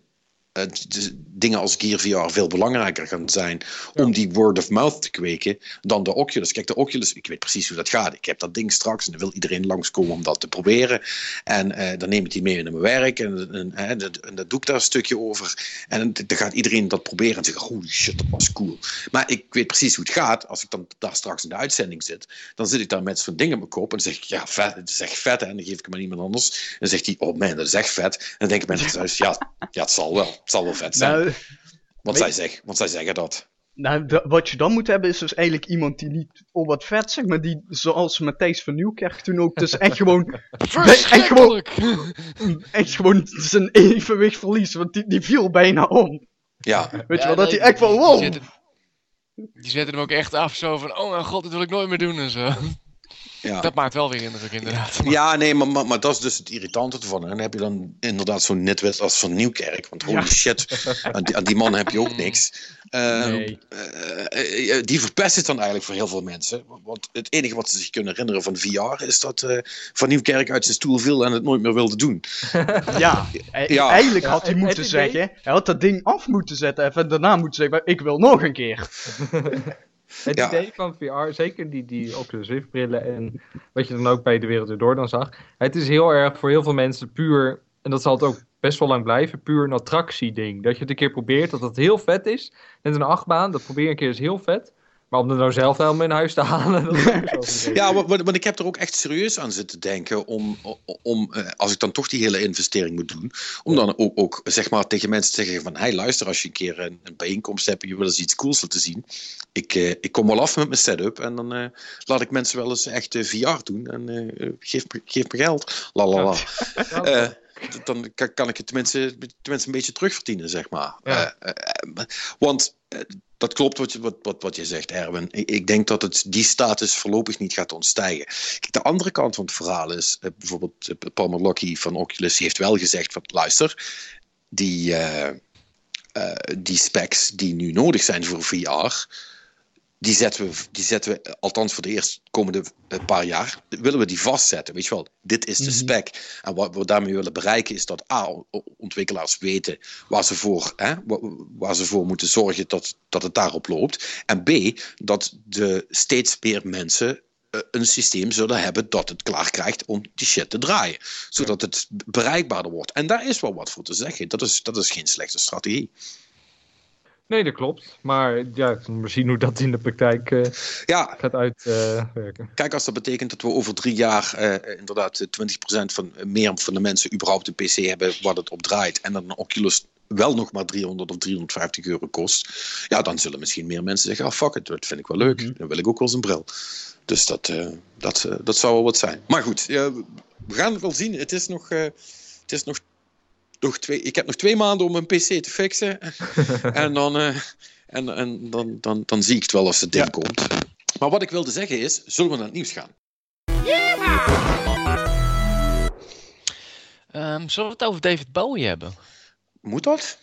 Speaker 1: dingen als Gear VR veel belangrijker gaan zijn om die word of mouth te kweken dan de Oculus. Kijk, de Oculus, ik weet precies hoe dat gaat. Ik heb dat ding straks en dan wil iedereen langskomen om dat te proberen. En eh, dan neem ik die mee naar mijn werk en, en, en, dat- en dat doe ik daar een stukje over. En dan gaat iedereen dat proberen en zeggen, holy shit, dat was cool. Maar ik weet precies hoe het gaat. Als ik dan daar straks in de uitzending zit, dan zit ik daar met zo'n ding in mijn kop en dan zeg ik, ja, vet, het is echt vet. Hè? En dan geef ik hem aan iemand anders. En dan zegt hij, oh man, dat is echt vet. En dan denken mensen thuis, ja, ja, het zal wel. Het zal wel vet zijn.
Speaker 4: Nou,
Speaker 1: want, zij zeg, want zij zeggen dat.
Speaker 4: Nou, wat je dan moet hebben is dus eigenlijk iemand die niet oh wat vet zegt, maar die zoals Matthijs van Nieuwkerk toen ook dus echt gewoon,
Speaker 3: Verschrikkelijk!
Speaker 4: echt gewoon zijn evenwicht verliest, want die, die viel bijna om.
Speaker 1: Ja,
Speaker 4: Weet je
Speaker 3: Ja,
Speaker 4: wel, dat hij echt van
Speaker 3: die-
Speaker 4: wow.
Speaker 3: Die zetten, hem ook echt af, zo van, oh mijn god, dit wil ik nooit meer doen en zo.
Speaker 1: Ja.
Speaker 3: Dat maakt wel weer indruk, inderdaad.
Speaker 1: Ja, nee, maar, maar, maar dat is dus het irritante ervan. En dan heb je dan inderdaad zo'n netwet als van Nieuwkerk. Want holy
Speaker 4: Ja.
Speaker 1: shit, aan die, aan die man heb je ook niks. Eh,
Speaker 2: Nee.
Speaker 1: eh, eh, die verpest het dan eigenlijk voor heel veel mensen. Want het enige wat ze zich kunnen herinneren van VR is dat eh, Van Nieuwkerk uit zijn stoel viel en het nooit meer wilde doen.
Speaker 4: Ja, e-
Speaker 1: Ja.
Speaker 4: eigenlijk
Speaker 2: Ja,
Speaker 4: had hij moeten
Speaker 2: het idee-
Speaker 4: zeggen, hij had dat ding af moeten zetten even, en daarna moeten zeggen, ik wil nog een keer.
Speaker 2: Het
Speaker 1: Ja.
Speaker 2: idee van VR, zeker die, die Oculus Rift brillen en wat je dan ook bij de wereld erdoor dan zag. Het is heel erg voor heel veel mensen puur, en dat zal het ook best wel lang blijven, puur een attractieding. Dat je het een keer probeert, dat het heel vet is. Net een achtbaan, dat probeer je een keer is heel vet. Om er nou zelf helemaal in huis te halen.
Speaker 1: Ja, want, ik heb er ook echt serieus aan zitten denken om, om eh, als ik dan toch die hele investering moet doen, om dan ook, ook zeg maar tegen mensen te zeggen van, hey luister, als je een keer een, een bijeenkomst hebt en je wil eens iets cools laten zien, ik, eh, ik kom wel af met mijn setup en dan eh, laat ik mensen wel eens echt VR doen en geef, me, geef me geld, la la la.
Speaker 2: Ja,
Speaker 1: dan kan, kan ik het tenminste, tenminste een beetje terugverdienen, zeg maar.
Speaker 2: Ja.
Speaker 1: Eh, eh, want eh, dat klopt wat je, wat, wat, wat je zegt, Erwin. Ik, ik denk dat het die status voorlopig niet gaat ontstijgen. Kijk, de andere kant van het verhaal is, eh, bijvoorbeeld eh, Palmer Lucky van Oculus heeft wel gezegd van, luister, die, eh, eh, die specs die nu nodig zijn voor VR, die zetten, we, die zetten we, althans voor de eerste komende eh, paar jaar, willen we die vastzetten. Weet je wel, dit is de
Speaker 4: Mhm.
Speaker 1: spec. En wat we daarmee willen bereiken is dat A, ontwikkelaars weten waar ze voor, hè, wa- waar ze voor moeten zorgen dat, dat het daarop loopt. En B, dat de steeds meer mensen eh, een systeem zullen hebben dat het klaar krijgt om die shit te draaien. Zodat het bereikbaarder wordt. En daar is wel wat voor te zeggen. Dat is, dat is geen slechte strategie.
Speaker 2: Nee, dat klopt. Maar ja, we zien hoe dat in de praktijk eh,
Speaker 1: Ja,
Speaker 2: gaat uitwerken.
Speaker 1: Kijk, als dat betekent dat we over drie jaar eh, inderdaad eh, 20% van eh, meer van de mensen überhaupt een PC hebben waar het op draait. En dan een Oculus wel nog maar 300 of 350 euro kost. Ja, dan zullen misschien meer mensen zeggen: ah, fuck it, dat vind ik wel leuk.
Speaker 4: Mhm.
Speaker 1: Dan wil ik ook wel eens een bril. Dus dat, dat, dat zou wel wat zijn. Maar goed, we gaan het wel zien. Het is nog. het is nog nog twee, ik heb nog twee maanden om mijn PC te fixen. en dan, eh, en, en dan, dan, dan zie ik het wel als het ding
Speaker 4: Ja.
Speaker 1: komt. Maar wat ik wilde zeggen is, zullen we naar het nieuws gaan?
Speaker 3: Ehm, zullen we het over David Bowie hebben?
Speaker 1: Moet dat?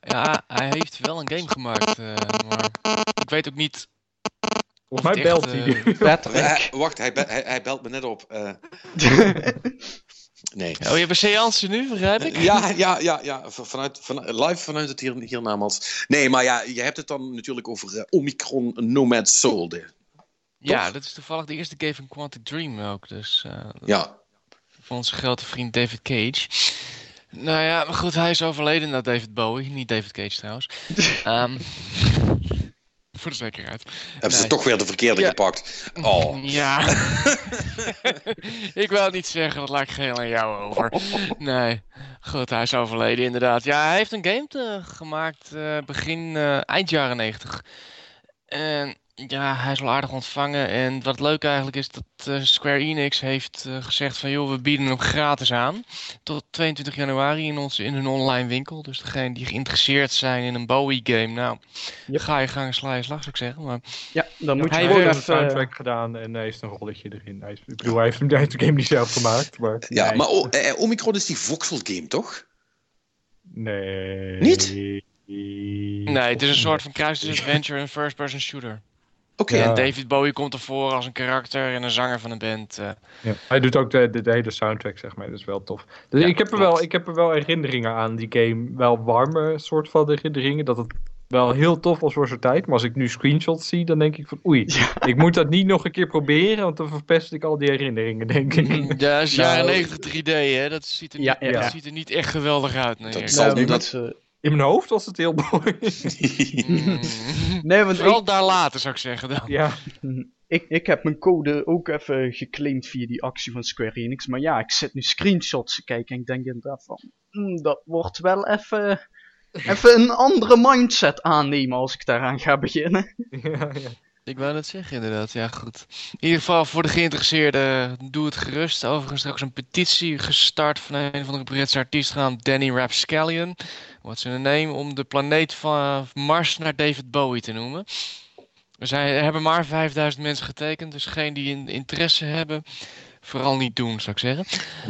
Speaker 3: Ja, hij heeft wel een game gemaakt, eh, maar ik weet ook niet...
Speaker 2: Volgens mij belt hij.
Speaker 4: Patrick.
Speaker 1: Eh, wacht, hij, be- hij, hij belt me net op. nee.
Speaker 3: Oh, je hebt een seance nu, begrijp ik?
Speaker 1: Ja, ja, ja, ja. Vanuit, van, live vanuit het hier, hiernamaals. Nee, maar ja, je hebt het dan natuurlijk over eh, Omicron Nomad Soul. de-
Speaker 3: Ja, dat is toevallig de eerste game van Quantic Dream ook, dus... eh,
Speaker 1: Ja,
Speaker 3: van onze grote vriend David Cage. Nou ja, maar goed, hij is overleden na David Bowie. Niet David Cage trouwens. Ehm, voor de zekerheid.
Speaker 1: hebben ze toch weer de verkeerde
Speaker 3: Ja.
Speaker 1: gepakt. Oh.
Speaker 3: Ja. ik wil het niet zeggen, dat laat ik geheel aan jou over. Nee. Goed, hij is overleden inderdaad. Ja, hij heeft een game te- gemaakt eh, begin, eh, eind jaren 90. En ja, hij is wel aardig ontvangen. En wat leuk eigenlijk is dat eh, Square Enix heeft eh, gezegd van... joh, we bieden hem gratis aan. Tot 22 januari in, ons, in hun online winkel. Dus degene die geïnteresseerd zijn in een Bowie game... nou,
Speaker 4: Yep.
Speaker 3: ga je gang, sla je slag zou ik zeggen. Maar
Speaker 4: Ja, dan moet je
Speaker 3: hij
Speaker 2: heeft een soundtrack gedaan en hij heeft een rolletje erin. Hij is, ik bedoel, hij heeft, hem- hij heeft de game niet zelf gemaakt, maar...
Speaker 1: Ja,
Speaker 2: nee.
Speaker 1: maar o- eh, Omicron is die voxel game, toch?
Speaker 2: Nee.
Speaker 1: Niet?
Speaker 3: nee, het is een soort van kruis adventure en first-person shooter.
Speaker 1: Oké.
Speaker 2: Ja.
Speaker 3: En David Bowie komt ervoor als een karakter en een zanger van een band. eh.
Speaker 2: Ja. Hij doet ook de, de, de hele soundtrack, zeg maar. Dat is wel tof. Dus
Speaker 3: Ja,
Speaker 2: ik, heb er wel, ik heb er wel herinneringen aan die game. Wel warme soort van herinneringen. Dat het wel heel tof was voor zijn tijd. Maar als ik nu screenshots zie, dan denk ik van... Oei, ik moet dat niet nog een keer proberen. Want dan verpest ik al die herinneringen, denk ik.
Speaker 3: Ja, dat is
Speaker 4: Nou,
Speaker 3: jaren 90 3D, hè? Dat ziet er, niet,
Speaker 4: ja.
Speaker 3: dat ziet er niet echt geweldig uit. Nee,
Speaker 1: Dat
Speaker 3: eerlijk.
Speaker 1: zal nu dat-
Speaker 4: mensen-
Speaker 2: In mijn hoofd was het heel mooi.
Speaker 3: Mm.
Speaker 4: Nee, want
Speaker 3: Vooral
Speaker 4: ik,
Speaker 3: daar later, zou ik zeggen dan.
Speaker 2: ja,
Speaker 4: ik, ik heb mijn code ook even geclaimd via die actie van Square Enix. Maar ja, ik zit nu screenshots te kijken en ik denk inderdaad van... "Hmm, dat wordt wel even... even een andere mindset aannemen als ik daaraan ga beginnen.
Speaker 2: ja, ja.
Speaker 3: Ik wou net zeggen, inderdaad. Ja, goed. In ieder geval voor de geïnteresseerden, doe het gerust. Overigens straks een petitie gestart van een van de Britse artiest genaamd Danny Rapscallion. In the name? Om de planeet van Mars naar David Bowie te noemen. Er, zijn, hebben maar 5000 mensen getekend, dus geen die in, interesse hebben, vooral niet doen, zou ik zeggen.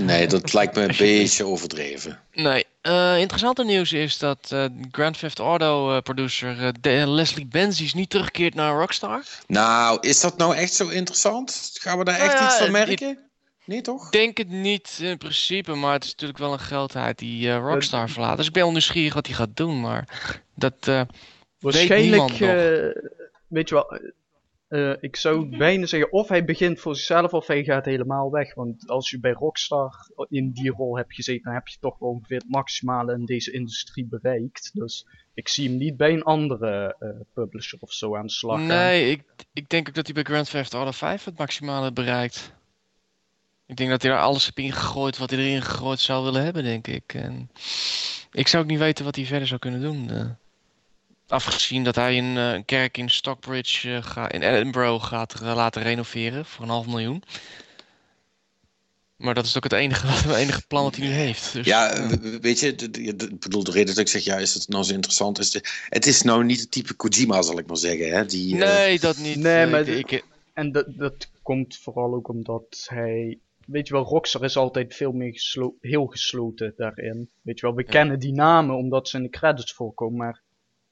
Speaker 1: Nee, dat lijkt me een beetje overdreven.
Speaker 3: Nee. Uh, interessante nieuws is dat uh, Grand Theft Auto uh, producer Leslie Benzies niet terugkeert naar Rockstar.
Speaker 1: Nou, is dat nou echt zo interessant? Gaan we daar echt
Speaker 3: Nou
Speaker 1: iets
Speaker 3: ja,
Speaker 1: van merken? Nee, toch?
Speaker 3: Ik denk het niet in principe, maar het is natuurlijk wel een geldheid die eh, Rockstar verlaat. Dus ik ben wel nieuwsgierig wat hij gaat doen, maar dat... eh,
Speaker 4: Waarschijnlijk,
Speaker 3: niemand nog.
Speaker 4: eh, weet je wel, eh, ik zou bijna zeggen, of hij begint voor zichzelf of hij gaat helemaal weg. Want als je bij Rockstar in die rol hebt gezeten, dan heb je toch wel ongeveer het maximale in deze industrie bereikt. Dus ik zie hem niet bij een andere eh, publisher of zo aan de slag
Speaker 3: nee, ik, ik denk ook dat hij bij Grand Theft Auto 5 het maximale bereikt. Ik denk dat hij er alles heeft ingegooid wat hij erin gegooid zou willen hebben, denk ik. En ik zou ook niet weten wat hij verder zou kunnen doen. eh. Afgezien dat hij een, eh, een kerk in Stockbridge eh, ga, in Edinburgh gaat laten renoveren voor een half miljoen. Maar dat is ook het enige, het enige plan wat hij nu heeft. Dus,
Speaker 1: Ja, weet je, ik bedoel, de reden dat ik zeg, ja, is het nou zo interessant? Is de, het is nou niet het type Kojima, zal ik maar zeggen. Hè? Die, eh,
Speaker 3: nee, dat niet.
Speaker 4: nee, maar
Speaker 3: ik,
Speaker 4: de-
Speaker 3: ik-
Speaker 4: En dat, dat komt vooral ook omdat hij. Weet je wel, Rockstar is altijd veel meer geslo- heel gesloten daarin. Weet je wel, we
Speaker 3: Ja.
Speaker 4: kennen die namen omdat ze in de credits voorkomen, maar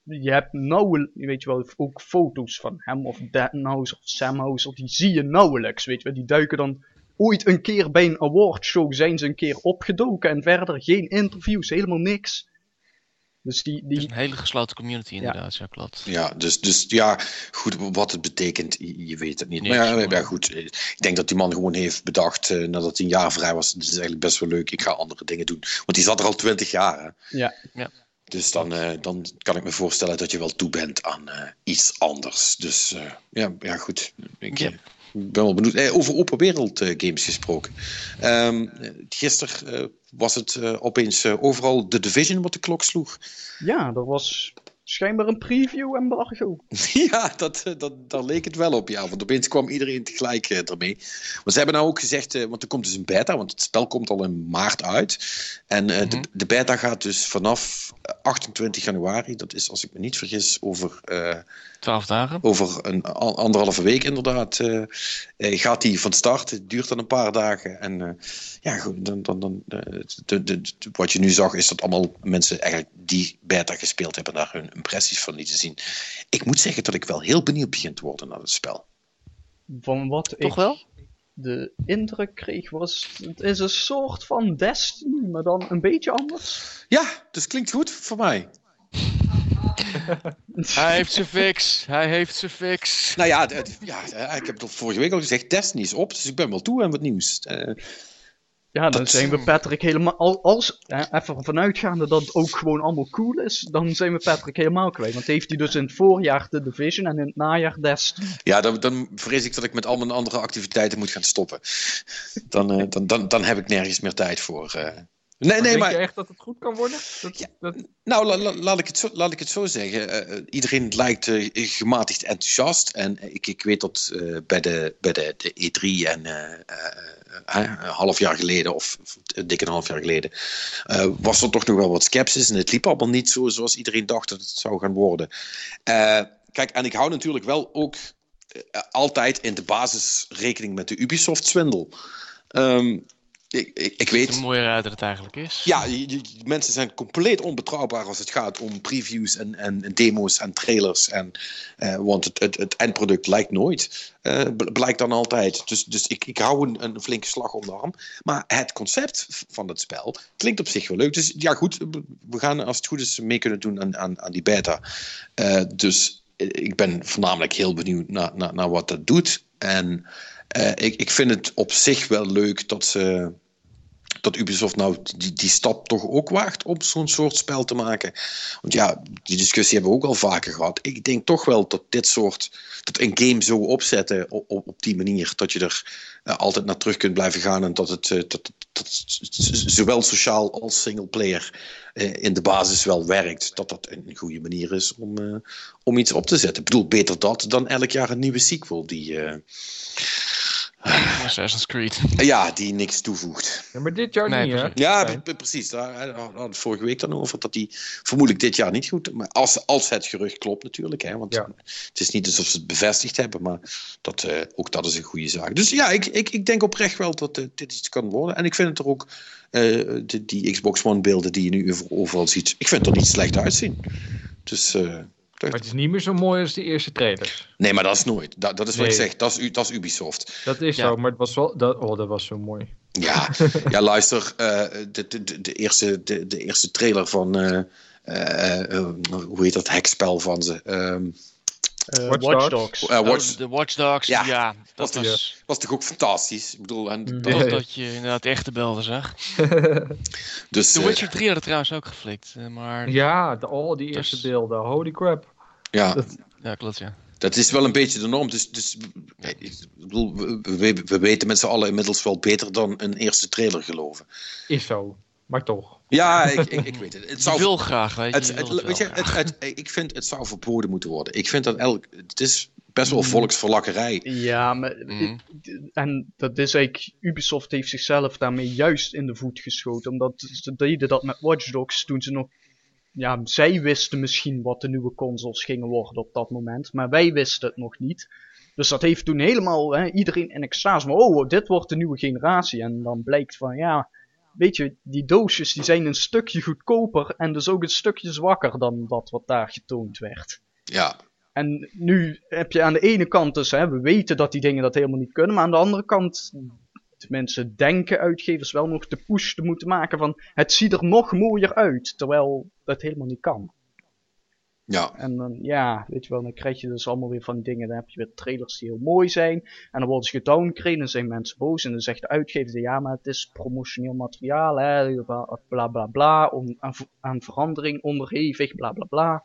Speaker 4: je hebt nauwelijks, weet je wel, ook foto's van hem of House of Sam House, die zie je nauwelijks, weet je wel. Die duiken dan ooit een keer bij een awardshow, zijn ze een keer opgedoken en verder geen interviews, helemaal niks. Dus die,
Speaker 3: het is
Speaker 4: die,
Speaker 3: een hele gesloten community inderdaad, ja, klopt.
Speaker 1: Ja, dus, dus ja, goed, wat het betekent, je, weet het niet.
Speaker 3: Niks,
Speaker 1: maar ja,
Speaker 3: maar-
Speaker 1: ja, goed, eh, ik denk dat die man gewoon heeft bedacht, eh, nadat hij een jaar vrij was, het is eigenlijk best wel leuk, ik ga andere dingen doen. Want die zat er al twintig jaar, hè?
Speaker 4: ja.
Speaker 1: Dus dan, eh, dan kan ik me voorstellen dat je wel toe bent aan eh, iets anders. Dus eh, ja, ja, goed. Ik ben wel benieuwd. Over open wereld games gesproken. Eh, gisteren was het opeens overal de Division wat de klok sloeg.
Speaker 4: ja, er was schijnbaar een preview embargo.
Speaker 1: ja, dat, dat, daar leek het wel op. Ja, want opeens kwam iedereen tegelijk eh, ermee. Maar ze hebben nou ook gezegd, eh, want er komt dus een beta, want het spel komt al in maart uit. En eh, de,
Speaker 3: Mhm.
Speaker 1: de beta gaat dus vanaf 28 januari, dat is als ik me niet vergis over... eh,
Speaker 3: Twaalf dagen.
Speaker 1: over een anderhalve week inderdaad eh, eh, gaat die van start. Het duurt dan een paar dagen. En eh, ja, goed, dan, dan, dan, de, de, de- wat je nu zag is dat allemaal mensen eigenlijk die beta gespeeld hebben daar hun impressies van lieten zien. Ik moet zeggen dat ik wel heel benieuwd begin te worden naar het spel.
Speaker 4: Van wat
Speaker 3: Toch
Speaker 4: ik
Speaker 3: wel?
Speaker 4: De indruk kreeg was, het is een soort van Destiny, maar dan een beetje anders.
Speaker 1: Ja, dus klinkt goed voor mij.
Speaker 3: Hij heeft zijn fix. Hij heeft zijn fix.
Speaker 1: Nou ja, ja, ik heb het vorige week al gezegd, Destiny is op, dus ik ben wel toe aan wat nieuws. Eh,
Speaker 4: Ja, dan zijn we Patrick helemaal, al- als, hè, even vanuitgaande dat het ook gewoon allemaal cool is, dan zijn we Patrick helemaal kwijt. Want heeft hij dus in het voorjaar de Division en in het najaar Destiny.
Speaker 1: Ja, dan, dan vrees ik dat ik met al mijn andere activiteiten moet gaan stoppen. Dan, eh, dan, dan, dan heb ik nergens meer tijd voor. eh. Nee, nee,
Speaker 2: denk
Speaker 1: maar
Speaker 2: je echt dat het goed kan worden? Dat,
Speaker 1: Ja.
Speaker 2: dat,
Speaker 1: nou, la- la- laat, ik het zo, laat ik het zo zeggen. Eh, eh, iedereen lijkt eh, gematigd enthousiast. En ik, ik weet dat bij, de, bij de, de E3 en een half jaar geleden, of, of een half jaar geleden, was er toch nog wel wat sceptisch. En het liep allemaal niet zo zoals iedereen dacht dat het zou gaan worden. Kijk, en ik hou natuurlijk wel ook altijd in de basis rekening met de Ubisoft-swindel. Ehm, ik, ik, ik weet.
Speaker 3: Hoe mooier uit dat het eigenlijk is.
Speaker 1: Ja, je- je- mensen zijn compleet onbetrouwbaar als het gaat om previews en, en demo's en trailers. En, eh, want het, het, het eindproduct lijkt nooit. eh, bl- blijkt dan altijd. Dus, dus ik, ik hou een, een flinke slag om de arm. Maar het concept van het spel klinkt op zich wel leuk. Dus ja, goed. We gaan als het goed is mee kunnen doen aan, aan, aan die beta. Eh, dus ik ben voornamelijk heel benieuwd naar, naar, naar wat dat doet. En ik, ik vind het op zich wel leuk dat ze dat Ubisoft nou die, die stap toch ook waagt om zo'n soort spel te maken. Want ja, die discussie hebben we ook al vaker gehad. Ik denk toch wel dat dit soort, dat een game zo opzetten op, op, die manier, dat je er uh, altijd naar terug kunt blijven gaan en dat het, uh, dat, dat, zowel sociaal als singleplayer uh, in de basis wel werkt, dat dat een goede manier is om, om iets op te zetten. Ik bedoel, beter dat dan elk jaar een nieuwe sequel die
Speaker 3: Assassin's Creed.
Speaker 1: Ja, die niks toevoegt.
Speaker 2: Ja, maar dit jaar
Speaker 3: Nee,
Speaker 2: niet, hè?
Speaker 1: Ja, pre- precies. Daar hadden we vorige week dan over. Dat die vermoedelijk dit jaar niet goed. Maar als, als het gerucht klopt natuurlijk. Hè, want
Speaker 2: Ja.
Speaker 1: het is niet alsof ze het bevestigd hebben. Maar dat, eh, ook dat is een goede zaak. Dus ja, ik, ik, ik denk oprecht wel dat eh, dit iets kan worden. En ik vind het er ook. eh, die, die Xbox One beelden die je nu over- overal ziet. Ik vind het er niet slecht uitzien. Dus.
Speaker 2: Maar het is niet meer zo mooi als de eerste trailers.
Speaker 1: nee, maar dat is nooit. Dat, dat is wat ik zeg. Dat is, dat is Ubisoft.
Speaker 2: Dat is
Speaker 3: Ja.
Speaker 2: zo, maar het was wel... Dat, oh, dat was zo mooi.
Speaker 1: Ja, ja luister, eh, de, de, de, de eerste, de, de eerste trailer van, eh, eh, hoe heet dat hekspel van ze? Ehm,
Speaker 4: Eh,
Speaker 2: Watch
Speaker 4: Watch,
Speaker 2: Dogs.
Speaker 4: Dogs.
Speaker 1: eh,
Speaker 3: Oh,
Speaker 1: Watch-
Speaker 3: de Watch Dogs,
Speaker 1: Ja,
Speaker 3: ja. dat
Speaker 1: was
Speaker 3: was...
Speaker 1: was toch ook fantastisch? Ik bedoel, en
Speaker 4: Mm.
Speaker 1: dat-
Speaker 3: dat je inderdaad echte beelden zag.
Speaker 1: dus,
Speaker 3: The
Speaker 1: eh,
Speaker 3: Witcher 3 had het trouwens ook geflikt. Maar
Speaker 2: Ja, de, oh, die eerste
Speaker 3: Dus-
Speaker 2: beelden. Holy crap.
Speaker 1: Ja,
Speaker 2: dat-
Speaker 3: ja, klopt ja.
Speaker 1: dat is wel een beetje de norm. Dus, dus nee, ik bedoel, we, we, we weten met z'n allen inmiddels wel beter dan een eerste trailer geloven.
Speaker 2: Is zo. Maar toch.
Speaker 1: Ja, ik, ik, ik weet het. Het
Speaker 3: Je
Speaker 1: zou
Speaker 3: wil graag, weet je.
Speaker 1: Het,
Speaker 3: je
Speaker 1: het, weet je, het, het- ik vind het zou verboden moeten worden. Ik vind dat elk. Het is best wel
Speaker 4: Mm.
Speaker 1: volksverlakkerij.
Speaker 4: Ja, maar,
Speaker 3: Mhm.
Speaker 4: en dat is eigenlijk, Ubisoft heeft zichzelf daarmee juist in de voet geschoten. Omdat ze deden dat met Watch Dogs toen ze nog, ja, zij wisten misschien wat de nieuwe consoles gingen worden op dat moment. Maar wij wisten het nog niet. Dus dat heeft toen helemaal hè, iedereen in extase van, oh, dit wordt de nieuwe generatie. En dan blijkt van, ja, weet je, die doosjes die zijn een stukje goedkoper en dus ook een stukje zwakker dan dat wat daar getoond werd.
Speaker 1: Ja,
Speaker 4: En nu heb je aan de ene kant dus, hè, we weten dat die dingen dat helemaal niet kunnen, maar aan de andere kant, tenminste denken uitgevers wel nog de push te moeten maken van, het ziet er nog mooier uit, terwijl dat helemaal niet kan.
Speaker 1: ja.
Speaker 4: En dan, ja, weet je wel, dan krijg je dus allemaal weer van die dingen, dan heb je weer trailers die heel mooi zijn, en dan worden ze gedowngraded en zijn mensen boos, en dan zegt de uitgever, ja, maar het is promotioneel materiaal, hè, bla bla bla, on- aan, aan verandering onderhevig, bla bla bla.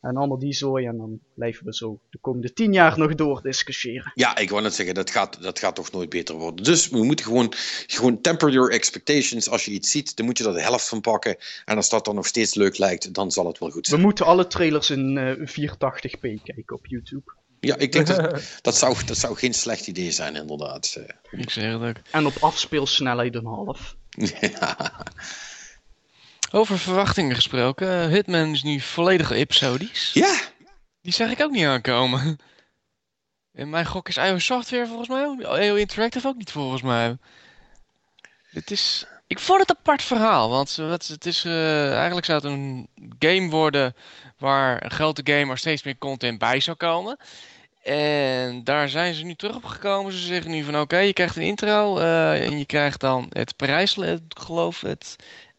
Speaker 4: En allemaal die zooi, en dan blijven we zo de komende tien jaar nog door discussiëren.
Speaker 1: Ja, ik wou net zeggen, dat gaat, dat gaat toch nooit beter worden. Dus we moeten gewoon, gewoon temper your expectations. Als je iets ziet, dan moet je er de helft van pakken. En als dat dan nog steeds leuk lijkt, dan zal het wel goed
Speaker 4: We
Speaker 1: zijn.
Speaker 4: moeten alle trailers in eh 480p kijken op YouTube.
Speaker 1: Ja, ik denk dat dat zou, dat zou geen slecht idee zijn, inderdaad. Eh,
Speaker 3: Ik zeg het ook.
Speaker 4: En op afspeelsnelheid een half.
Speaker 1: ja.
Speaker 3: Over verwachtingen gesproken. eh, Hitman is nu volledig episodisch.
Speaker 1: ja,
Speaker 3: Die zag ik ook niet aankomen. En mijn gok is IO Software volgens mij ook. IO Interactive ook niet volgens mij. Het is... Ik vond het een apart verhaal, want wat, het is, eh, eigenlijk zou het een game worden waar een grote game steeds meer content bij zou komen. En daar zijn ze nu terug op gekomen. Ze zeggen nu van oké, je krijgt een intro eh, en je krijgt dan het Parijs, ik geloof het,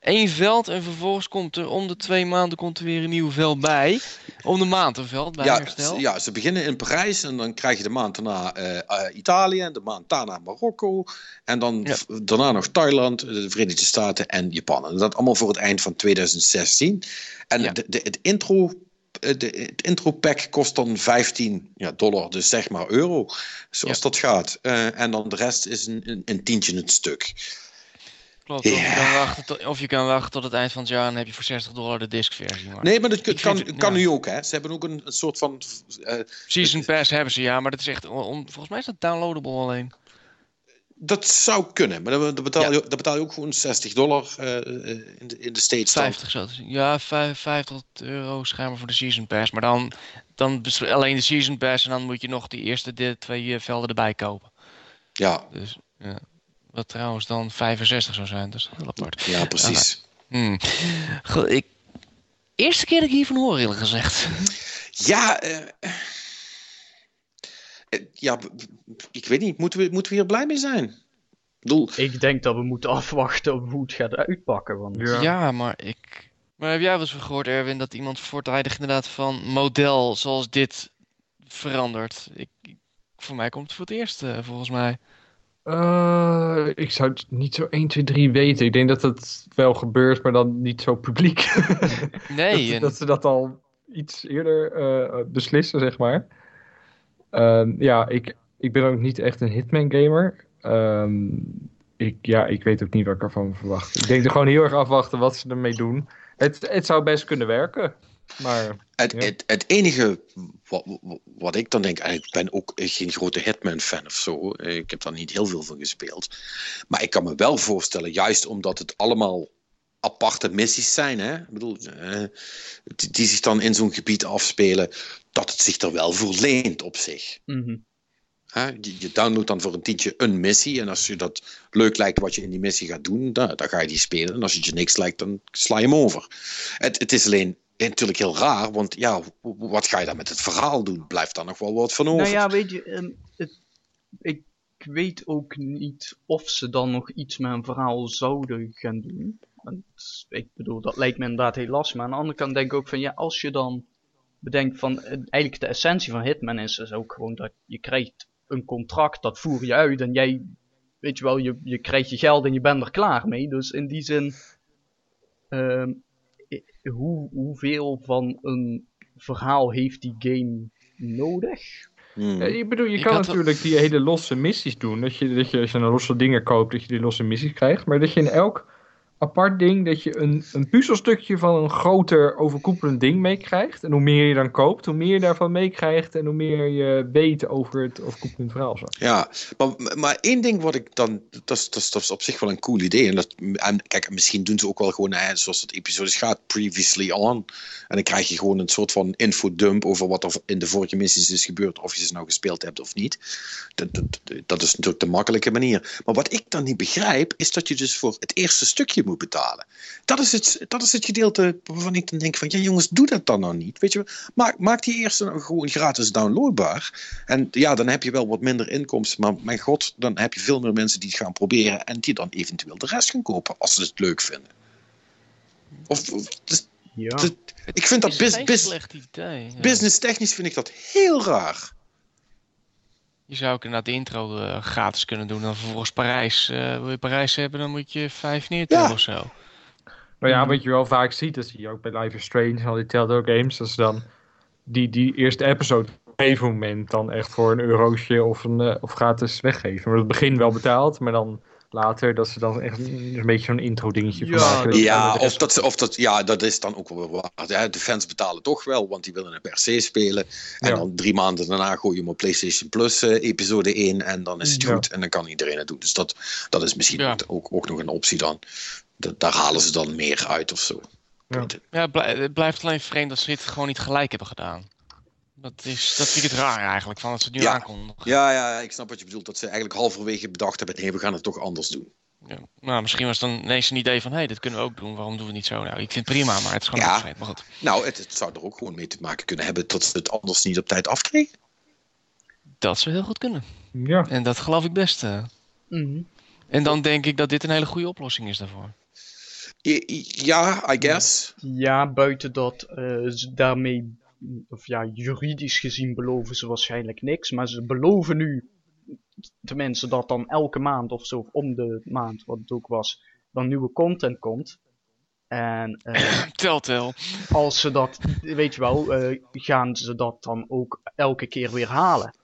Speaker 3: één veld. En vervolgens komt er om de twee maanden komt er weer een nieuw veld bij. Om de maand een veld bij
Speaker 1: ja,
Speaker 3: herstel.
Speaker 1: ze- ja, ze beginnen in Parijs en dan krijg je de maand daarna eh, eh, Italië en de maand daarna Marokko. En dan
Speaker 3: Ja.
Speaker 1: daarna nog Thailand, de Verenigde Staten en Japan. En dat allemaal voor het eind van 2016. En
Speaker 3: Ja.
Speaker 1: de, de, het intro. eh, De, het intro pack kost dan 15 ja, dollar, dus zeg maar euro, zoals
Speaker 3: Ja.
Speaker 1: dat gaat. En dan de rest is een, een, een tientje het stuk.
Speaker 3: Klopt, of, je kan wachten tot, of je kan wachten tot het eind van het jaar en heb je voor 60 dollar de discversie. Maar.
Speaker 1: Nee, maar dat kan,
Speaker 3: het-
Speaker 1: kan
Speaker 3: ja.
Speaker 1: nu ook, hè? Ze hebben ook een, een soort van. eh,
Speaker 3: Season Pass hebben ze, ja, maar dat is echt, on- volgens mij is dat downloadable alleen.
Speaker 1: dat zou kunnen, maar dan, betaal,
Speaker 3: Ja.
Speaker 1: je, dan betaal je ook gewoon 60 dollar eh, eh, in, de, in de States. dan.
Speaker 3: 50 zo. Ja, vijf- 50 euro schijnbaar voor de Season Pass, maar dan, dan alleen de Season Pass en dan moet je nog die eerste de, twee velden erbij kopen.
Speaker 1: Ja,
Speaker 3: Dus, ja. Wat trouwens dan 65 zou zijn, dus heel apart.
Speaker 1: ja, precies.
Speaker 3: Hmm. Goed, ik... Eerste keer dat ik hiervan hoor, eerlijk gezegd.
Speaker 1: Ja, eh, eh, ja, ik weet niet. Moeten we, moeten we hier blij mee zijn? Ik bedoel,
Speaker 4: Ik denk dat we moeten afwachten op hoe het gaat uitpakken. Want
Speaker 2: Ja.
Speaker 3: Ja, maar ik. Maar heb jij wel eens gehoord, Erwin, dat iemand voortijdig inderdaad van model zoals dit verandert? Ik, ik- voor mij komt het voor het eerst, eh, volgens mij.
Speaker 2: Uh, ik zou het niet zo 1, 2, 3 weten. Ik denk dat het wel gebeurt, maar dan niet zo publiek.
Speaker 3: Nee.
Speaker 2: dat ze dat al iets eerder eh, beslissen, zeg maar. Ehm, ja, ik, ik ben ook niet echt een Hitman gamer. Ehm, ik, ja, ik weet ook niet wat ik ervan verwacht. Ik denk er gewoon heel erg afwachten wat ze ermee doen. Het, het zou best kunnen werken. Maar
Speaker 1: Het,
Speaker 2: Ja.
Speaker 1: het, het enige wat, wat ik dan denk, en ik ben ook geen grote Hitman-fan of zo, ik heb daar niet heel veel van gespeeld, maar ik kan me wel voorstellen, juist omdat het allemaal aparte missies zijn, hè? Ik bedoel, eh, die, die zich dan in zo'n gebied afspelen, dat het zich er wel voor leent op zich.
Speaker 4: Mhm.
Speaker 1: Je downloadt dan voor een tientje een missie. En als je dat leuk lijkt wat je in die missie gaat doen, dan, dan ga je die spelen. En als het je niks lijkt, dan sla je hem over. Het, het is alleen natuurlijk heel raar, want ja, wat ga je dan met het verhaal doen? Blijft daar nog wel wat van over?
Speaker 4: Nou ja, weet je, ehm, het, ik weet ook niet of ze dan nog iets met een verhaal zouden gaan doen. Want ik bedoel, dat lijkt me inderdaad heel lastig. Maar aan de andere kant denk ik ook van, ja, als je dan bedenkt van, eh, eigenlijk de essentie van Hitman is dus ook gewoon dat je krijgt een contract, dat voer je uit en jij, weet je wel, je, je krijgt je geld en je bent er klaar mee. Dus in die zin, i- hoe, hoeveel van een verhaal heeft die game nodig?
Speaker 1: Hmm.
Speaker 2: Ja, ik bedoel, je
Speaker 3: Ik
Speaker 2: kan natuurlijk die hele losse missies doen. Dat je, dat je als je een losse dingen koopt, dat je die losse missies krijgt. Maar dat je in elk apart ding, dat je een, een puzzelstukje van een groter overkoepelend ding meekrijgt. En hoe meer je dan koopt, hoe meer je daarvan meekrijgt. En hoe meer je weet over het overkoepelend verhaal. Zo.
Speaker 1: Ja, maar, maar één ding wat ik dan. Dat is, op zich wel een cool idee. En, dat, en kijk, misschien doen ze ook wel gewoon, zoals het episode gaat, previously on. En dan krijg je gewoon een soort van infodump over wat er in de vorige missies is gebeurd. Of je ze nou gespeeld hebt of niet. Dat, dat, dat is natuurlijk de makkelijke manier. Maar wat ik dan niet begrijp, is dat je dus voor het eerste stukje moet betalen. Dat is het, dat is het gedeelte waarvan ik dan denk van, ja jongens, doe dat dan nou niet. Weet je, maak, maak die eerste nou gewoon gratis downloadbaar. En ja, dan heb je wel wat minder inkomsten. Maar mijn god, dan heb je veel meer mensen die het gaan proberen. En die dan eventueel de rest gaan kopen als ze het leuk vinden. Of, of- dus-
Speaker 4: Ja.
Speaker 1: dus- ik vind dat bus,
Speaker 3: geen
Speaker 1: bus,
Speaker 3: slecht idee. ja.
Speaker 1: business technisch vind ik dat heel raar.
Speaker 3: Je zou ook inderdaad de intro eh, gratis kunnen doen. Dan vervolgens Parijs. eh, wil je Parijs hebben, dan moet je vijf neertellen
Speaker 1: Ja.
Speaker 3: of zo.
Speaker 2: Maar ja, wat je wel vaak ziet, dat zie je ook bij Life is Strange en al die Telltale games. Dat ze dan die, die eerste episode op een gegeven moment dan echt voor een eurootje of, een, eh, of gratis weggeven. Maar het begin wel betaald, maar dan later dat ze dan echt een, beetje zo'n intro dingetje van
Speaker 4: Ja,
Speaker 2: maken.
Speaker 1: Ja, of dat, ze- of dat, ja, dat is dan ook wel waar. Ja, de fans betalen toch wel, want die willen een per se spelen. En
Speaker 2: Ja.
Speaker 1: dan drie maanden daarna gooi je hem op PlayStation Plus eh, episode 1 en dan is het
Speaker 2: Ja.
Speaker 1: goed. En dan kan iedereen het doen. Dus dat, dat is misschien
Speaker 3: Ja.
Speaker 1: ook, ook, nog een optie dan. Da- daar halen ze dan meer uit of zo.
Speaker 2: Ja.
Speaker 1: het.
Speaker 3: Het het blijft alleen vreemd dat ze dit gewoon niet gelijk hebben gedaan. Dat, is, dat vind ik het raar eigenlijk, van dat ze het nu
Speaker 1: Ja.
Speaker 3: aankondigen.
Speaker 1: Ja, ja, ik snap wat je bedoelt. Dat ze eigenlijk halverwege bedacht hebben, nee, we gaan het toch anders doen.
Speaker 3: Ja. Nou, misschien was het dan ineens een idee van, hé, hey, dit kunnen we ook doen. Waarom doen we het niet zo? Nou, ik vind het prima, maar het is gewoon
Speaker 1: Ja.
Speaker 3: Maar goed,
Speaker 1: Nou, het, het zou er ook gewoon mee te maken kunnen hebben dat ze het anders niet op tijd afkregen.
Speaker 3: dat zou heel goed kunnen.
Speaker 2: Ja,
Speaker 3: En dat geloof ik best. eh.
Speaker 4: Mhm.
Speaker 3: En dan denk ik dat dit een hele goede oplossing is daarvoor.
Speaker 1: Ja, I guess.
Speaker 4: Ja, buiten dat eh, ze daarmee, of ja, juridisch gezien beloven ze waarschijnlijk niks. Maar ze beloven nu, tenminste, dat dan elke maand of zo, of om de maand, wat het ook was, dan nieuwe content komt. En eh,
Speaker 3: Telltale.
Speaker 4: als ze dat, weet je wel, eh, gaan ze dat dan ook elke keer weer halen.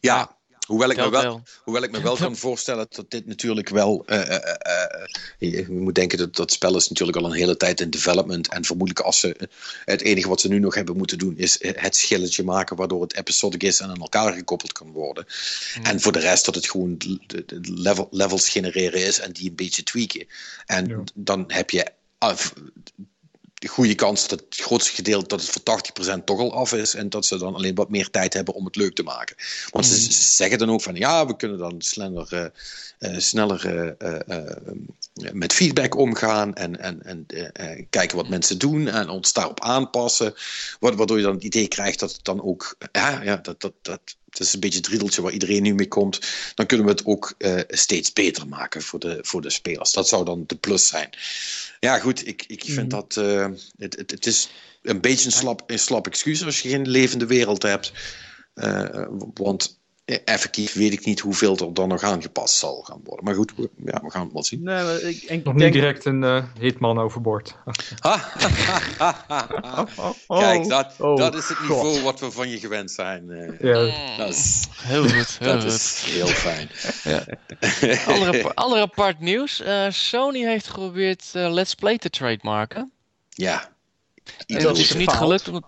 Speaker 1: Ja, hoewel ik, me wel, hoewel ik me wel kan voorstellen dat dit natuurlijk wel. eh, eh, eh, eh, je moet denken dat dat spel is natuurlijk al een hele tijd in development. En vermoedelijk als ze. Het enige wat ze nu nog hebben moeten doen is het schilletje maken waardoor het episodic is en aan elkaar gekoppeld kan worden. En voor de rest dat het gewoon de, de level, levels genereren is en die een beetje tweaken. En
Speaker 2: Ja.
Speaker 1: dan heb je. af- de goede kans dat het grootste gedeelte dat het voor 80% toch al af is en dat ze dan alleen wat meer tijd hebben om het leuk te maken. Want ze, ze zeggen dan ook van ja, we kunnen dan sneller, eh, sneller eh, met feedback omgaan en, en, en kijken wat mensen doen en ons daarop aanpassen. Wa- Waardoor je dan het idee krijgt dat het dan ook, ja, ja dat, dat, dat, het is een beetje het riedeltje waar iedereen nu mee komt. Dan kunnen we het ook eh, steeds beter maken voor de, voor de spelers. Dat zou dan de plus zijn. Ja, goed, ik, ik vind
Speaker 4: Mhm.
Speaker 1: dat. eh, het, het, het is een beetje een slap, een slap excuus als je geen levende wereld hebt. Eh, want effectief weet ik niet hoeveel er dan nog aangepast zal gaan worden. Maar goed, we, ja, we gaan het wel zien.
Speaker 4: Nee, ik, ik
Speaker 2: Nog
Speaker 4: denk...
Speaker 2: niet direct een eh, hitman overboord.
Speaker 4: Oh,
Speaker 1: Kijk, dat,
Speaker 4: oh,
Speaker 1: dat is het
Speaker 4: God.
Speaker 1: niveau wat we van je gewend zijn. eh.
Speaker 2: Ja,
Speaker 1: dat is,
Speaker 3: Heel goed, heel
Speaker 1: dat
Speaker 3: goed.
Speaker 1: is heel fijn.
Speaker 3: Andere, andere apart nieuws. Eh, Sony heeft geprobeerd eh, Let's Play te trademarken.
Speaker 1: Ja.
Speaker 3: En dat is niet gelukt. Omdat,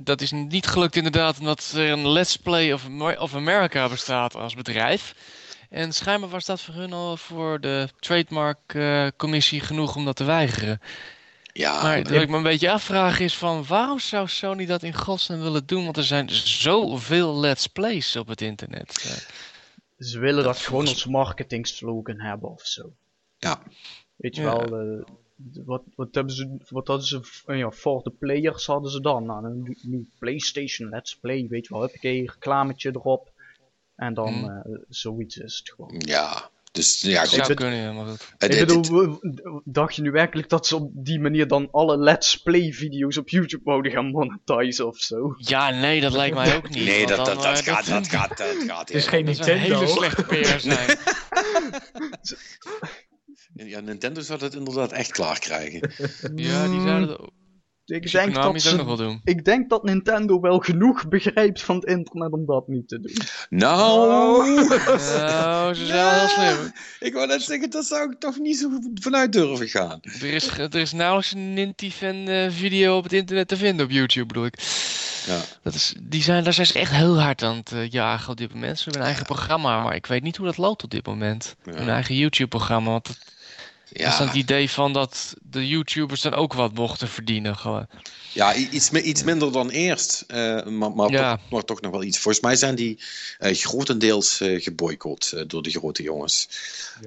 Speaker 3: dat is niet gelukt inderdaad omdat er een Let's Play of, of America bestaat als bedrijf. En schijnbaar was dat voor hun al voor de trademark eh, commissie genoeg om dat te weigeren.
Speaker 1: Ja,
Speaker 3: Maar wat ik me een beetje afvraag is van waarom zou Sony dat in godsnaam willen doen? Want er zijn zoveel Let's Plays op het internet.
Speaker 4: Ze willen dat
Speaker 3: Dat
Speaker 4: gewoon als marketing slogan hebben of zo.
Speaker 1: ja.
Speaker 4: Weet je
Speaker 3: Ja.
Speaker 4: wel, eh, wat, wat hebben ze, wat hadden ze, eh, ja, voor de players hadden ze dan? Nou, een nieuw PlayStation Let's Play, weet je wel, heb ik een reclametje erop. En dan
Speaker 3: Mhm.
Speaker 4: eh, zoiets is het gewoon.
Speaker 1: ja. Dus ja, goed.
Speaker 3: zou
Speaker 4: ben-
Speaker 3: kunnen, maar goed.
Speaker 4: Ik bedoel, dacht je nu werkelijk dat ze op die manier dan alle Let's Play video's op YouTube wouden gaan monetizen of zo?
Speaker 3: Ja, nee, dat lijkt mij ook niet.
Speaker 1: nee, dat,
Speaker 3: dan,
Speaker 1: dat, dat,
Speaker 3: eh,
Speaker 1: gaat, dat gaat, dat gaat.
Speaker 2: Het is geen
Speaker 3: dat zou een hele slechte PR zijn.
Speaker 1: Ja, Nintendo zou dat inderdaad echt klaar krijgen.
Speaker 3: Ja, die zouden dat
Speaker 4: Ik denk, dat
Speaker 3: zou ook nog
Speaker 4: ze,
Speaker 3: wel doen.
Speaker 4: ik denk dat Nintendo wel genoeg begrijpt van het internet om dat niet te doen.
Speaker 1: Nou,
Speaker 3: Nou, ze zijn wel heel slim.
Speaker 1: ik wou net zeggen, daar zou ik toch niet zo vanuit durven gaan.
Speaker 3: Er is, er is nauwelijks een Ninty-fan eh, video op het internet te vinden, op YouTube bedoel ik.
Speaker 1: Ja.
Speaker 3: Dat is, die zijn, daar zijn ze echt heel hard aan het eh, jagen op dit moment. Ze hebben een eigen programma, maar ik weet niet hoe dat loopt op dit moment.
Speaker 1: Ja.
Speaker 3: Hun eigen YouTube-programma, want het is dan het
Speaker 1: Ja,
Speaker 3: idee van dat de YouTubers dan ook wat mochten verdienen. Gewoon.
Speaker 1: ja iets, iets minder dan eerst, eh, maar, maar,
Speaker 3: Ja.
Speaker 1: toch, maar toch nog wel iets. Volgens mij zijn die eh, grotendeels eh geboycott door de grote jongens.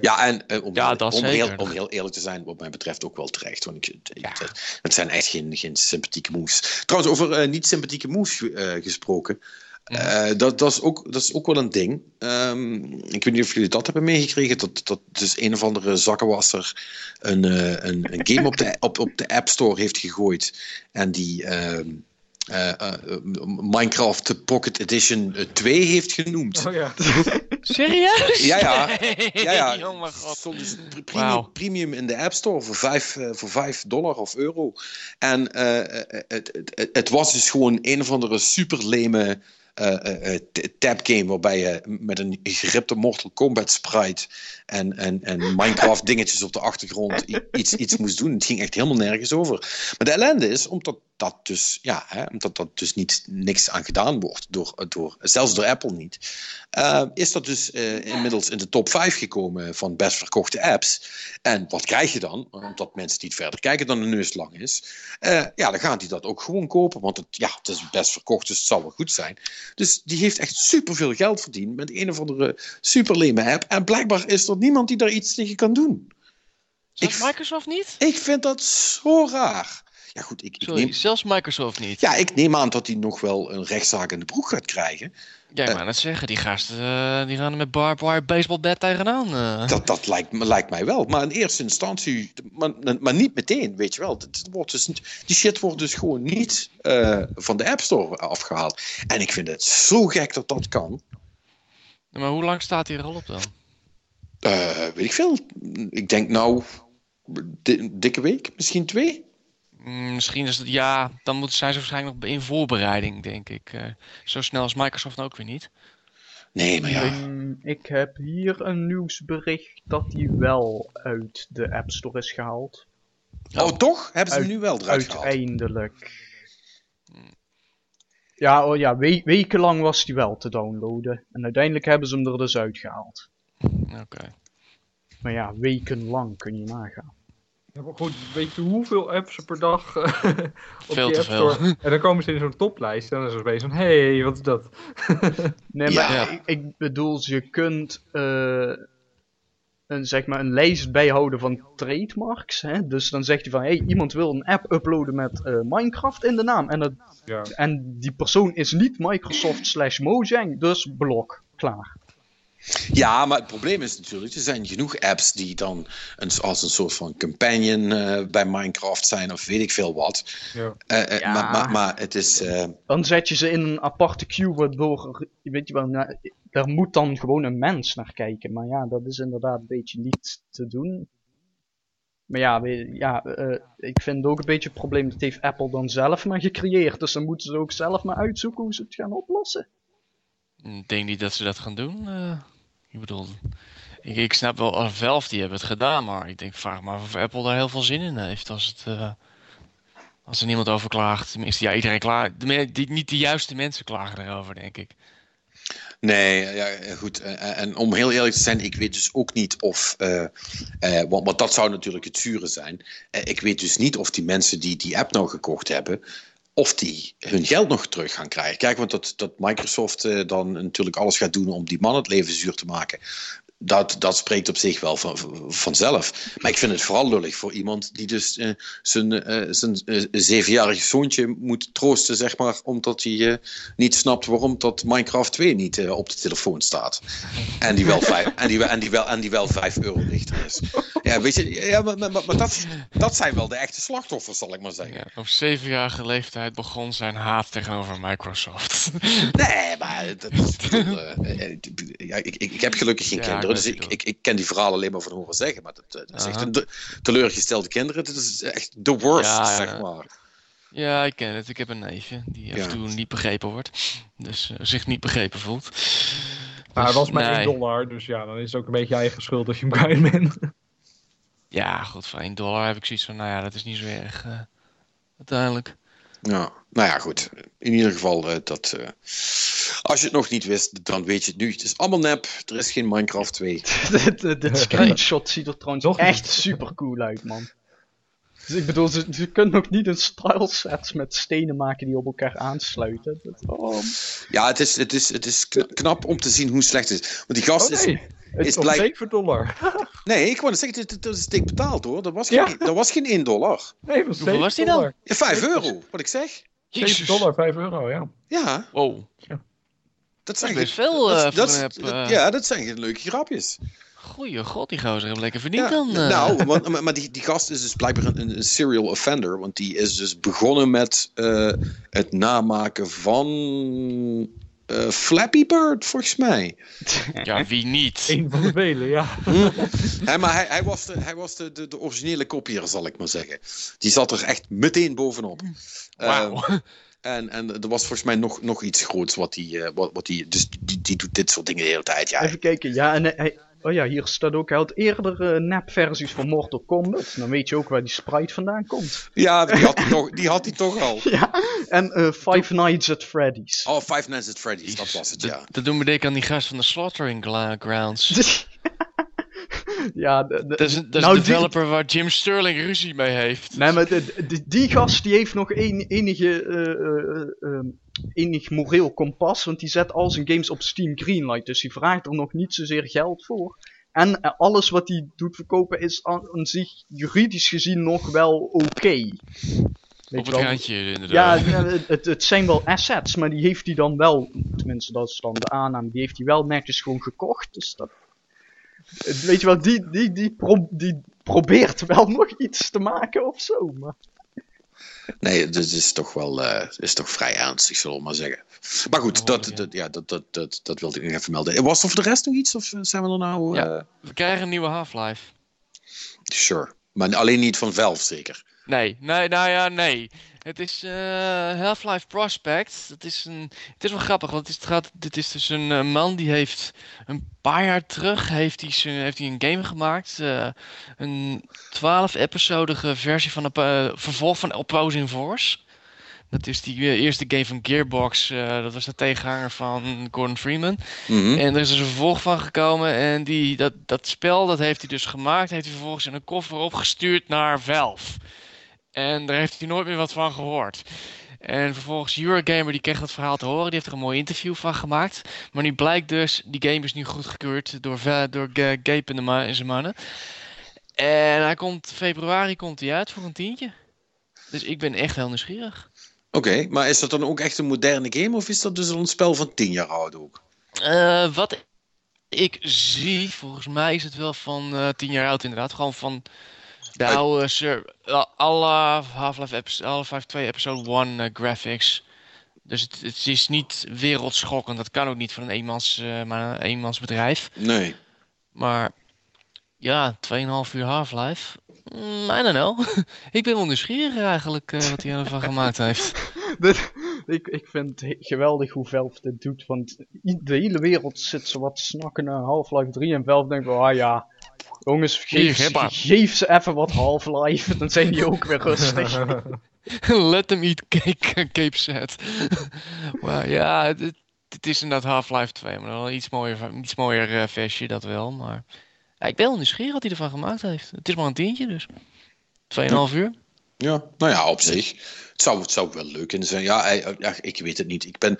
Speaker 1: Ja, en om,
Speaker 3: Ja,
Speaker 1: heel,
Speaker 3: dat
Speaker 1: om, heel, om heel eerlijk te zijn, wat mij betreft ook wel terecht. Want ik, het, het zijn echt geen, geen sympathieke moves. Trouwens, over eh, niet sympathieke moves eh, gesproken. Eh, dat, dat, is ook, dat is ook wel een ding. Ehm, ik weet niet of jullie dat hebben meegekregen. Dat, dat dus een of andere zakkenwasser een, eh, een, een game op de, op, op de App Store heeft gegooid. En die ehm, eh, eh, Minecraft Pocket Edition eh, 2 heeft genoemd.
Speaker 2: Oh ja.
Speaker 3: Serieus?
Speaker 1: Ja, ja. Ja, ja.
Speaker 3: Oh mijn god.
Speaker 1: Stond dus pre- premium, premium in de App Store voor 5, voor 5 dollar of euro. En eh, het, het, het, het was dus gewoon een of andere super leme tab game waarbij je met een geripte Mortal Kombat sprite en, en, en Minecraft dingetjes op de achtergrond iets, iets moest doen. Het ging echt helemaal nergens over. Maar de ellende is, omdat dat dus, ja, hè, omdat dat dus niet, niks aan gedaan wordt, door, door, zelfs door Apple niet, eh, is dat dus eh, inmiddels in de top 5 gekomen van best verkochte apps. En wat krijg je dan? Omdat mensen niet verder kijken dan een neus lang is. Eh, ja, dan gaan die dat ook gewoon kopen, want het, ja, het is best verkocht, dus het zal wel goed zijn. Dus die heeft echt superveel geld verdiend met een of andere superleme app. En blijkbaar is er niemand die daar iets tegen kan doen.
Speaker 3: Zelfs
Speaker 1: Ik-
Speaker 3: Microsoft niet?
Speaker 1: Ik vind dat zo raar. Ja, goed, ik, ik
Speaker 3: Sorry,
Speaker 1: neem,
Speaker 3: zelfs Microsoft niet.
Speaker 1: ja, ik neem aan dat hij nog wel een rechtszaak in de broek gaat krijgen.
Speaker 3: Ja, ik wou net zeggen, die gasten eh, die gaan er met barbed wire baseball bat tegenaan. eh.
Speaker 1: Dat, dat lijkt, lijkt mij wel. Maar in eerste instantie, maar, maar niet meteen, weet je wel. Het wordt dus, die shit wordt dus gewoon niet eh, van de App Store afgehaald. En ik vind het zo gek dat dat kan.
Speaker 3: Maar hoe lang staat die er al op dan?
Speaker 1: Weet ik veel. Ik denk nou, di- dikke week, misschien twee.
Speaker 3: Mm, misschien is het, ja, dan moeten zijn ze waarschijnlijk nog in voorbereiding, denk ik. Eh, zo snel als Microsoft nou ook weer niet.
Speaker 1: Nee, maar ja.
Speaker 4: Ik, ik heb hier een nieuwsbericht dat die wel uit de App Store is gehaald.
Speaker 1: Oh, toch? Hebben ze hem nu wel eruit gehaald?
Speaker 4: Uiteindelijk. Ja, oh ja we- wekenlang was die wel te downloaden. En uiteindelijk hebben ze hem er dus uitgehaald.
Speaker 3: Oké.
Speaker 4: Maar ja, wekenlang kun je nagaan.
Speaker 2: Ja, maar goed, weet je hoeveel apps er per dag eh, op
Speaker 3: Veel
Speaker 2: die
Speaker 3: te
Speaker 2: App
Speaker 3: veel.
Speaker 2: Store? En dan komen ze in zo'n toplijst en dan is er opeens van, hé, hey, wat is dat?
Speaker 4: Nee,
Speaker 1: Ja.
Speaker 4: maar ik, ik bedoel, je kunt eh, een, zeg maar, een lijst bijhouden van trademarks. Hè? Dus dan zegt hij van, hey, iemand wil een app uploaden met eh, Minecraft in de naam. En, het,
Speaker 2: Ja.
Speaker 4: en die persoon is niet Microsoft slash Mojang, dus blok. Klaar.
Speaker 1: Ja, maar het probleem is natuurlijk, er zijn genoeg apps die dan een, als een soort van companion uh, bij Minecraft zijn of weet ik veel wat.
Speaker 2: Ja.
Speaker 1: Uh, uh,
Speaker 4: Ja.
Speaker 1: maar, maar, maar het is. eh,
Speaker 4: Dan zet je ze in een aparte queue waardoor, weet je wel, nou, daar moet dan gewoon een mens naar kijken. Maar ja, dat is inderdaad een beetje niet te doen. Maar ja, we- ja eh, ik vind ook een beetje het probleem, dat heeft Apple dan zelf maar gecreëerd. Dus dan moeten ze ook zelf maar uitzoeken hoe ze het gaan oplossen.
Speaker 3: Ik denk niet dat ze dat gaan doen. eh. Ik bedoel, ik, ik snap wel, Valve die hebben het gedaan, maar ik denk, vraag maar of Apple daar heel veel zin in heeft als het... eh, als er niemand over klaagt, tenminste, ja, iedereen klaagt. Niet de juiste mensen klagen erover, denk ik.
Speaker 1: Nee, ja, goed. En om heel eerlijk te zijn, ik weet dus ook niet of. eh, eh, want, dat zou natuurlijk het zure zijn. Ik weet dus niet of die mensen die die app nou gekocht hebben. Of die hun geld nog terug gaan krijgen. Kijk, want dat, dat Microsoft eh, dan natuurlijk alles gaat doen om die man het leven zuur te maken. Dat, dat spreekt op zich wel van, van- vanzelf. Maar ik vind het vooral lullig voor iemand die dus eh, zijn, eh, zijn eh, zevenjarig zoontje moet troosten, zeg maar, omdat hij niet snapt waarom dat Minecraft 2 niet op de telefoon staat. En die wel vijf, en die, wel- en die wel, en die wel 5 euro lichter is. Ja, weet je, ja, maar, maar, maar dat, dat zijn wel de echte slachtoffers, zal ik maar zeggen.
Speaker 3: Ja, op zevenjarige leeftijd begon zijn haat tegenover Microsoft.
Speaker 1: Nee, maar dat is, ja, ik, ik, ik heb gelukkig geen
Speaker 3: Ja,
Speaker 1: kinderen, dus ik, ik, ik ken die verhalen alleen maar van horen zeggen. Maar dat, eh, dat is echt een te- teleurgestelde kinderen. Dat is echt the worst,
Speaker 3: Ja, ja.
Speaker 1: zeg maar.
Speaker 3: ja, ik ken het. Ik heb een neefje die af
Speaker 1: Ja.
Speaker 3: en toe niet begrepen wordt. Dus eh, zich niet begrepen voelt.
Speaker 2: Maar het
Speaker 3: Dus,
Speaker 2: was maar
Speaker 3: nee.
Speaker 2: 1 dollar, dus ja, dan is het ook een beetje je eigen schuld als je hem kwijt bent.
Speaker 3: Ja, goed, voor 1 dollar heb ik zoiets van, nou ja, dat is niet zo erg. eh, uiteindelijk.
Speaker 1: Ja, nou ja, goed. In ieder geval, eh, dat, eh, als je het nog niet wist, dan weet je het nu. Het is allemaal nep. Er is geen Minecraft 2.
Speaker 4: dit, screenshot ziet er trouwens echt super cool uit, man. Dus ik bedoel, ze, ze kunnen nog niet een style set met stenen maken die op elkaar aansluiten. Dat, oh,
Speaker 1: Ja, het is, het, is, het is kna- knap om te zien hoe slecht het is. Want die gast
Speaker 2: Oh
Speaker 1: is...
Speaker 2: het
Speaker 1: is
Speaker 2: is
Speaker 1: blijk-
Speaker 2: 7 dollar.
Speaker 1: Nee, ik wou net zeggen, dit is dik betaald hoor. Dat was geen,
Speaker 2: Ja.
Speaker 1: dat was geen 1 dollar.
Speaker 2: Nee, het was
Speaker 3: Hoeveel
Speaker 2: 7
Speaker 3: was die dan?
Speaker 2: dollar.
Speaker 1: Ja, 5 euro, wat ik zeg.
Speaker 2: 7
Speaker 3: Jezus.
Speaker 2: dollar, 5 euro, ja.
Speaker 1: Ja,
Speaker 3: Wow,
Speaker 1: dat
Speaker 3: dat
Speaker 1: zijn
Speaker 3: is best
Speaker 1: geen-
Speaker 3: veel eh,
Speaker 1: dat, dat, dat-
Speaker 3: eh.
Speaker 1: ja, dat zijn geen leuke grapjes.
Speaker 3: Goeie god, die gozer heeft lekker verdiend
Speaker 1: Ja,
Speaker 3: dan. eh.
Speaker 1: Nou, want, maar, maar die, die gast is dus blijkbaar een, een serial offender. Want die is dus begonnen met eh, het namaken van eh, Flappy Bird, volgens mij.
Speaker 3: Ja, wie niet?
Speaker 2: Eén van de vele, ja.
Speaker 1: Hè, maar hij, hij was, de, hij was de, de, de originele kopieer, zal ik maar zeggen. Die zat er echt meteen bovenop.
Speaker 3: Wauw.
Speaker 1: Eh, en, en er was volgens mij nog, nog iets groots wat die, eh, wat, wat die dus die, die doet dit soort dingen de hele tijd. Ja,
Speaker 4: Even kijken, ja, en hij, oh ja, hier staat ook, hij had eerder eh, nep-versies van Mortal Kombat. Dan weet je ook waar die sprite vandaan komt.
Speaker 1: ja die, had hij toch, die had hij toch al.
Speaker 4: Ja, en eh, Five Nights at Freddy's.
Speaker 1: Oh, Five Nights at Freddy's, dat was het,
Speaker 3: dat-
Speaker 1: ja.
Speaker 3: Dat doen we denken aan die gast van de Slaughtering Grounds.
Speaker 4: ja, de, de-
Speaker 3: Dat is, een- dat
Speaker 4: nou, die-
Speaker 3: developer waar Jim Sterling ruzie mee heeft.
Speaker 4: Nee, maar de- de- die gast die heeft nog een, enige, eh, eh, eh, enig moreel kompas, want die zet al zijn games op Steam Greenlight, dus die vraagt er nog niet zozeer geld voor. En eh, alles wat hij doet verkopen is aan, aan zich juridisch gezien nog wel oké. Weet
Speaker 3: Op
Speaker 4: je
Speaker 3: het randje, inderdaad.
Speaker 4: Ja, het, het, het zijn wel assets, maar die heeft hij dan wel, tenminste dat is dan de aanname, die heeft hij wel netjes gewoon gekocht. Dus dat, weet je wel, die, die, die, pro- die probeert wel nog iets te maken of zo. Maar
Speaker 1: Nee, dit is toch wel eh, is toch vrij ernstig, zullen we maar zeggen. Maar goed,
Speaker 3: Oh,
Speaker 1: dat,
Speaker 3: ja.
Speaker 1: dat, ja, dat, dat, dat, dat wilde ik nog even melden. Was er voor de rest nog iets? Of zijn we er nou...
Speaker 3: Ja.
Speaker 1: eh,
Speaker 3: We krijgen een nieuwe Half-Life.
Speaker 1: sure. Maar alleen niet van Valve, zeker.
Speaker 3: Nee, nee, nou ja, nee. Het is eh, Half-Life Prospect. Het is, een, het is wel grappig, want het, is, het gaat, dit is dus een eh, man die heeft een paar jaar terug heeft hij, zijn- heeft hij een game gemaakt. eh, een 12-episodige versie van een vervolg van Opposing Force. Dat is die eerste game van Gearbox. dat was de tegenhanger van Gordon Freeman.
Speaker 1: Mhm.
Speaker 3: En er is dus een vervolg van gekomen. En die, dat, dat spel dat heeft hij dus gemaakt. Heeft hij vervolgens in een koffer opgestuurd naar Valve. En daar heeft hij nooit meer wat van gehoord. En vervolgens Eurogamer die kreeg dat verhaal te horen. Die heeft er een mooi interview van gemaakt. Maar nu blijkt dus, die game is nu goedgekeurd door, Va- door Ga- Gabe en, de ma- en zijn mannen. En hij komt, februari komt hij uit voor een tientje. Dus ik ben echt heel nieuwsgierig.
Speaker 1: Oké, maar is dat dan ook echt een moderne game? Of is dat dus een spel van 10 jaar oud ook?
Speaker 3: Eh, wat ik zie, volgens mij is het wel van eh 10 jaar oud inderdaad. Gewoon van de oude Sir, eh, alle Half-Life episode, Half-Life 2 episode 1 eh, graphics. Dus het, het is niet wereldschokkend. Dat kan ook niet van een eenmans, eh, maar een eenmansbedrijf.
Speaker 1: Nee.
Speaker 3: Maar ja, 2,5 uur Half-Life. Mm, I don't know. ik ben wel nieuwsgierig eigenlijk eh, wat hij ervan gemaakt heeft.
Speaker 4: Dit- ik, ik vind het geweldig hoe Valve dit doet, want de hele wereld zit zo wat snakken naar Half-Life 3 en Valve denkt, ah ja, jongens, geef, geef ze even wat Half-Life, dan zijn die ook weer rustig.
Speaker 3: Let them eat cake, Cape Set. maar ja, het, is inderdaad Half-Life 2, maar wel iets mooier, iets mooier versje, dat wel. Maar ja, ik ben wel nieuwsgierig wat hij ervan gemaakt heeft. Het is maar een tientje dus. 2,5 uur.
Speaker 1: Ja, nou ja, op zich. Het zou, het zou wel leuk kunnen zijn. Ja, hij- ja, ik weet het niet. Ik ben,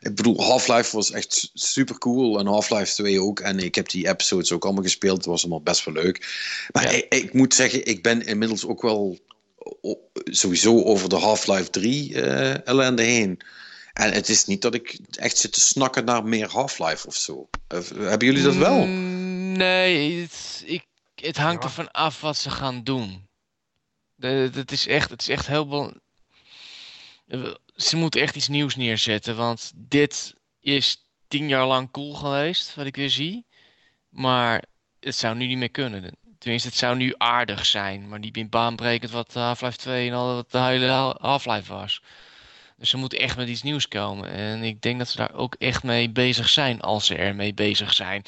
Speaker 1: ik bedoel, Half-Life was echt super cool en Half-Life 2 ook. En ik heb die episodes ook allemaal gespeeld. Het was allemaal best wel leuk. Maar
Speaker 3: Ja.
Speaker 1: ik, ik moet zeggen, ik ben inmiddels ook wel sowieso over de Half-Life 3 eh ellende heen. En het is niet dat ik echt zit te snakken naar meer Half-Life of zo. Hebben jullie dat wel?
Speaker 3: Mm, nee, het, ik, het hangt ervan af wat ze gaan doen. Het is echt, het is echt heel bel- Eh, Ze moeten echt iets nieuws neerzetten, want dit is tien jaar lang cool geweest, wat ik weer zie. Maar het zou nu niet meer kunnen. Tenminste, het zou nu aardig zijn, maar niet meer baanbrekend wat Half-Life 2 en al wat de hele Ha- Half-Life was. Dus ze moeten echt met iets nieuws komen. En ik denk dat ze daar ook echt mee bezig zijn, als ze ermee bezig zijn.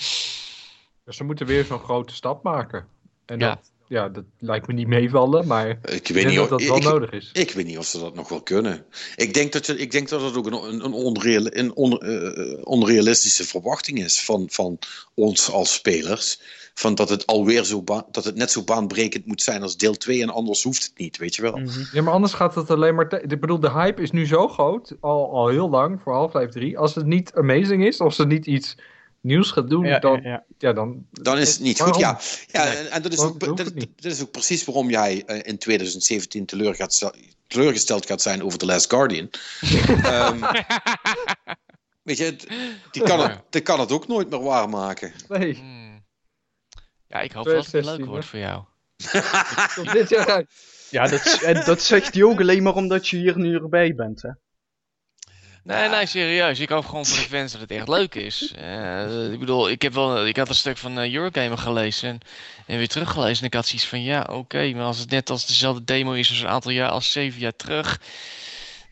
Speaker 2: Dus ze moeten weer zo'n grote stap maken. En
Speaker 3: Ja.
Speaker 2: dat, ja, dat lijkt me niet meevallen, maar ik
Speaker 1: Ik weet
Speaker 2: denk
Speaker 1: niet
Speaker 2: dat
Speaker 1: of
Speaker 2: dat wel
Speaker 1: ik,
Speaker 2: nodig is.
Speaker 1: Ik weet niet of ze dat nog wel kunnen. Ik denk dat, je, ik denk dat het ook een, een, een, onreal, een on- eh, onrealistische verwachting is van, van ons als spelers. Van dat het alweer zo ba- dat het net zo baanbrekend moet zijn als deel 2 en anders hoeft het niet, weet je wel.
Speaker 4: Mhm.
Speaker 2: Ja, maar anders gaat het alleen maar... te- Ik bedoel, de hype is nu zo groot, al, al heel lang, voor Half-Life 3. Als het niet amazing is, of ze niet iets nieuws gaat doen,
Speaker 4: Ja,
Speaker 2: dan,
Speaker 4: ja, ja.
Speaker 2: ja, dan...
Speaker 1: Dan is het niet
Speaker 2: Waarom?
Speaker 1: goed. Ja, ja
Speaker 2: Nee,
Speaker 1: en, en dat, is ook, dat, dat is ook precies waarom jij eh, in 2017 teleur gaat, teleurgesteld gaat zijn over The Last Guardian. Ehm, weet je, het- die kan, het, die kan het ook nooit meer waarmaken.
Speaker 2: Nee,
Speaker 3: Hmm. Ja, ik hoop dat het
Speaker 2: 2016,
Speaker 3: leuk wordt voor jou.
Speaker 2: tot dit jaar uit.
Speaker 4: Ja, dat, dat zegt hij ook alleen maar omdat je hier nu erbij bent, hè.
Speaker 3: Nee, nee, serieus. Ik hoop gewoon voor de fans dat het echt leuk is. Eh, ik bedoel, ik, heb wel, ik had een stuk van eh, Eurogamer gelezen en, en weer teruggelezen. En ik had zoiets van, ja, oké, maar als het net als dezelfde demo is als een aantal jaar, als zeven jaar terug,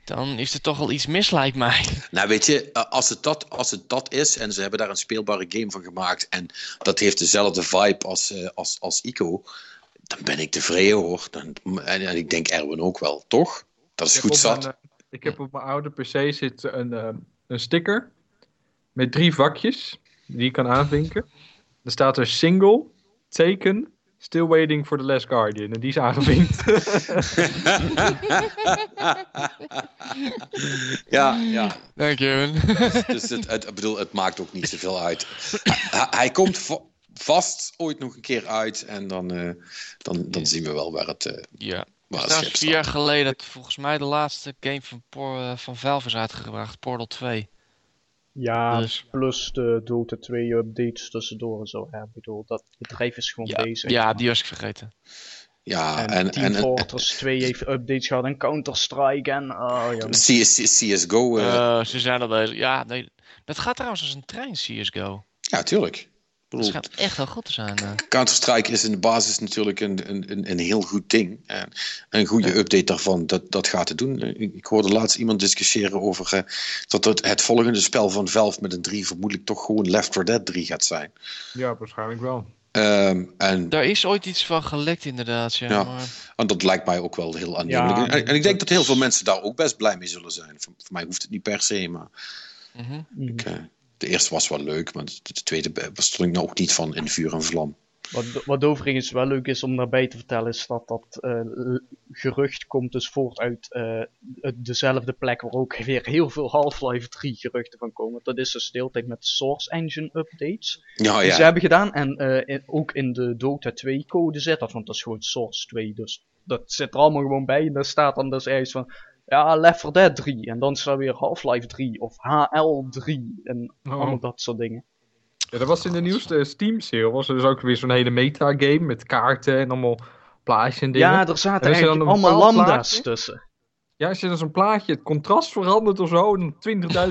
Speaker 3: dan is er toch wel iets mis, lijkt mij.
Speaker 1: Nou, weet je, eh, als het, dat, als het dat is en ze hebben daar een speelbare game van gemaakt en dat heeft dezelfde vibe als, eh, als, als Ico, dan ben ik tevreden hoor. Dan, en, en ik denk Erwin ook wel, toch? Dat is goed zat.
Speaker 2: Ik heb op mijn oude PC zit een, eh, een sticker met drie vakjes die ik kan aanvinken. Er staat er single, taken, still waiting for the last guardian. En die is aangevinkt.
Speaker 1: ja, ja.
Speaker 3: Dank je.
Speaker 1: Dus het, het, ik bedoel, het maakt ook niet zoveel uit. Hij, hij komt va- vast ooit nog een keer uit en dan, eh, dan, dan zien we wel waar het, eh
Speaker 3: ja.
Speaker 1: Schip
Speaker 3: vier jaar geleden dat volgens mij de laatste game van, Por- eh, van Valve is uitgebracht, Portal 2.
Speaker 4: Ja,
Speaker 3: Dus
Speaker 4: plus de Dota 2 updates tussendoor en zo. Ja, ik bedoel, dat bedrijf is gewoon
Speaker 3: ja,
Speaker 4: bezig.
Speaker 3: ja, die was ik vergeten.
Speaker 1: Ja,
Speaker 4: En,
Speaker 1: en,
Speaker 4: Team
Speaker 1: en, en,
Speaker 4: Fortress 2 heeft updates gehad en Counter-Strike en... Oh,
Speaker 1: CSGO, eh,
Speaker 3: Eh, ze zijn al bezig. Ja, nee, dat gaat trouwens als een trein, CSGO.
Speaker 1: ja, tuurlijk.
Speaker 3: Dat
Speaker 1: bedoel,
Speaker 3: schijnt echt wel goed te zijn. eh.
Speaker 1: Counter-Strike is in de basis natuurlijk een, een, een, een heel goed ding. En een goede
Speaker 3: Ja.
Speaker 1: update daarvan, dat, dat gaat het doen. Ik, ik hoorde laatst iemand discussiëren over eh, dat het, het volgende spel van Valve met een 3 vermoedelijk toch gewoon Left 4 Dead 3 gaat zijn.
Speaker 2: ja, waarschijnlijk wel.
Speaker 1: Ehm, en,
Speaker 3: Daar is ooit iets van gelekt, inderdaad. Ja,
Speaker 1: Ja.
Speaker 3: Maar,
Speaker 1: en dat lijkt mij ook wel heel aannemelijk.
Speaker 4: Ja,
Speaker 1: en, en ik denk dat heel veel mensen daar ook best blij mee zullen zijn. Voor, voor mij hoeft het niet per se, maar ik, eh, de eerste was wel leuk, maar de, de tweede eh, stond ik nou ook niet van in vuur en vlam.
Speaker 4: Wat, wat overigens wel leuk is om daarbij te vertellen, is dat dat eh, gerucht komt dus voort uit eh, dezelfde plek waar ook weer heel veel Half-Life 3 geruchten van komen. Dat is dus de hele tijd met Source Engine updates.
Speaker 1: Ja,
Speaker 4: Die ze
Speaker 1: ja.
Speaker 4: hebben gedaan en eh, in- ook in de Dota 2 code zit dat, want dat is gewoon Source 2. Dus dat zit er allemaal gewoon bij. En daar staat dan dus ergens van, ja, Left 4 Dead 3. En dan staat weer Half-Life 3 of HL 3 en
Speaker 2: Oh.
Speaker 4: allemaal dat soort dingen.
Speaker 2: Ja, dat was in de nieuwste Steam sale. Was er dus ook weer zo'n hele metagame met kaarten en allemaal plaatjes en dingen.
Speaker 4: Ja, er zaten
Speaker 2: is
Speaker 4: eigenlijk allemaal lambda's
Speaker 2: plaatje?
Speaker 4: tussen.
Speaker 2: Ja, als je dan zo'n plaatje, het contrast verandert of zo, en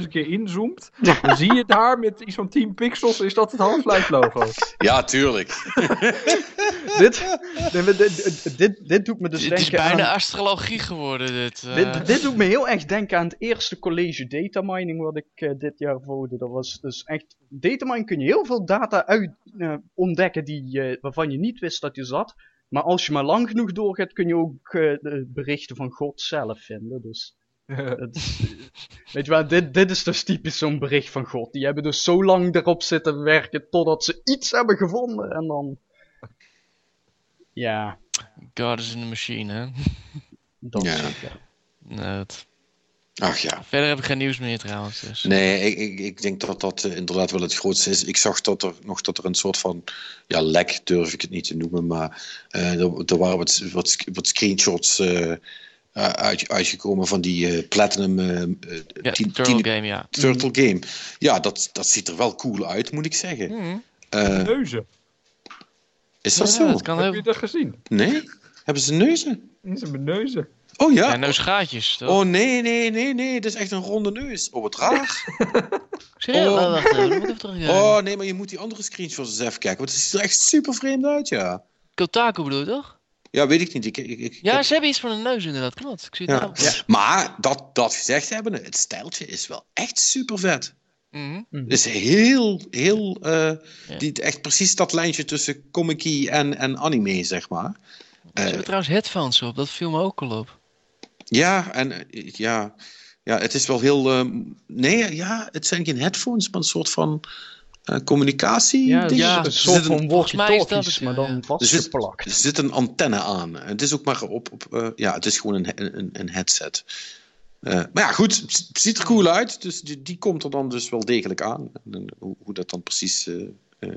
Speaker 2: 20.000 keer inzoomt, dan zie je daar met iets van 10 pixels, is dat het Half-Life logo.
Speaker 1: Ja, tuurlijk.
Speaker 4: dit, dit, dit, dit, dit doet me dus
Speaker 3: Het is
Speaker 4: denken
Speaker 3: bijna
Speaker 4: aan...
Speaker 3: astrologie geworden, dit. eh.
Speaker 4: Dit, dit doet me heel erg denken aan het eerste college data mining wat ik eh, dit jaar volgde. Dat was dus echt. Data mining kun je heel veel data uit, eh, ontdekken die, waarvan je niet wist dat je zat. Maar als je maar lang genoeg doorgaat, kun je ook eh, de berichten van God zelf vinden. Dus. Het, weet je wel, dit, dit is dus typisch zo'n bericht van God. Die hebben dus zo lang erop zitten werken totdat ze iets hebben gevonden. En dan. Ja,
Speaker 3: God is in the machine, hè?
Speaker 4: dat
Speaker 1: Ja.
Speaker 4: zeker.
Speaker 3: Nee, het-
Speaker 1: Ach ja.
Speaker 3: Verder heb ik geen nieuws meer trouwens. Dus.
Speaker 1: Nee, ik, ik, ik denk dat dat eh, inderdaad wel het grootste is. Ik zag dat er nog dat er een soort van ja, lek, durf ik het niet te noemen, maar eh, er, er waren wat, wat, wat screenshots eh, uit, uitgekomen van die eh, Platinum
Speaker 3: Ja,
Speaker 1: tien-
Speaker 3: Turtle Game, ja.
Speaker 1: Turtle Game. Ja, dat, dat ziet er wel cool uit, moet ik zeggen. Eh,
Speaker 2: Neuzen.
Speaker 1: is dat
Speaker 3: Ja,
Speaker 1: zo?
Speaker 3: dat kan
Speaker 2: Heb
Speaker 3: heel...
Speaker 2: je dat gezien?
Speaker 1: Nee? Hebben ze neuzen?
Speaker 2: Ze hebben neuzen.
Speaker 1: Oh ja?
Speaker 3: Ja, neusgaatjes, toch?
Speaker 1: Oh nee, nee, nee, nee. Het is echt een ronde neus. Oh, wat raar.
Speaker 3: Serieus?
Speaker 1: oh.
Speaker 3: Oh, wacht even, even terugkijken.
Speaker 1: Oh nee, maar je moet die andere screenshots eens even kijken. Want het ziet er echt super vreemd uit, ja.
Speaker 3: Kotaku bedoel je toch?
Speaker 1: Ja, weet ik niet. Ik, ik, ik,
Speaker 3: Ja,
Speaker 1: ik-
Speaker 3: ze hebben iets van een neus inderdaad, klopt. Ik zie het
Speaker 1: Ja. Maar dat, dat gezegd hebben, het stijltje is wel echt super vet. Het is heel, heel. eh,
Speaker 3: Ja.
Speaker 1: die, echt precies dat lijntje tussen comic en, en anime, zeg maar.
Speaker 3: Ze
Speaker 1: Eh,
Speaker 3: hebben trouwens headphones op, dat viel me ook al op.
Speaker 1: ja, en eh, ja, ja, het is wel heel. ehm, nee, ja, het zijn geen headphones, maar een soort van eh, communicatie.
Speaker 4: Ja,
Speaker 1: ding.
Speaker 3: ja,
Speaker 4: een soort van walkie-talkies, maar dan
Speaker 3: ja.
Speaker 1: Er zit,
Speaker 4: vastgeplakt.
Speaker 1: er zit een antenne aan. Het is ook maar op. op eh, ja, het is gewoon een, een, een headset. Eh, maar ja, goed, het ziet er cool uit. Dus die, die komt er dan dus wel degelijk aan. En, hoe, hoe dat dan precies eh, eh,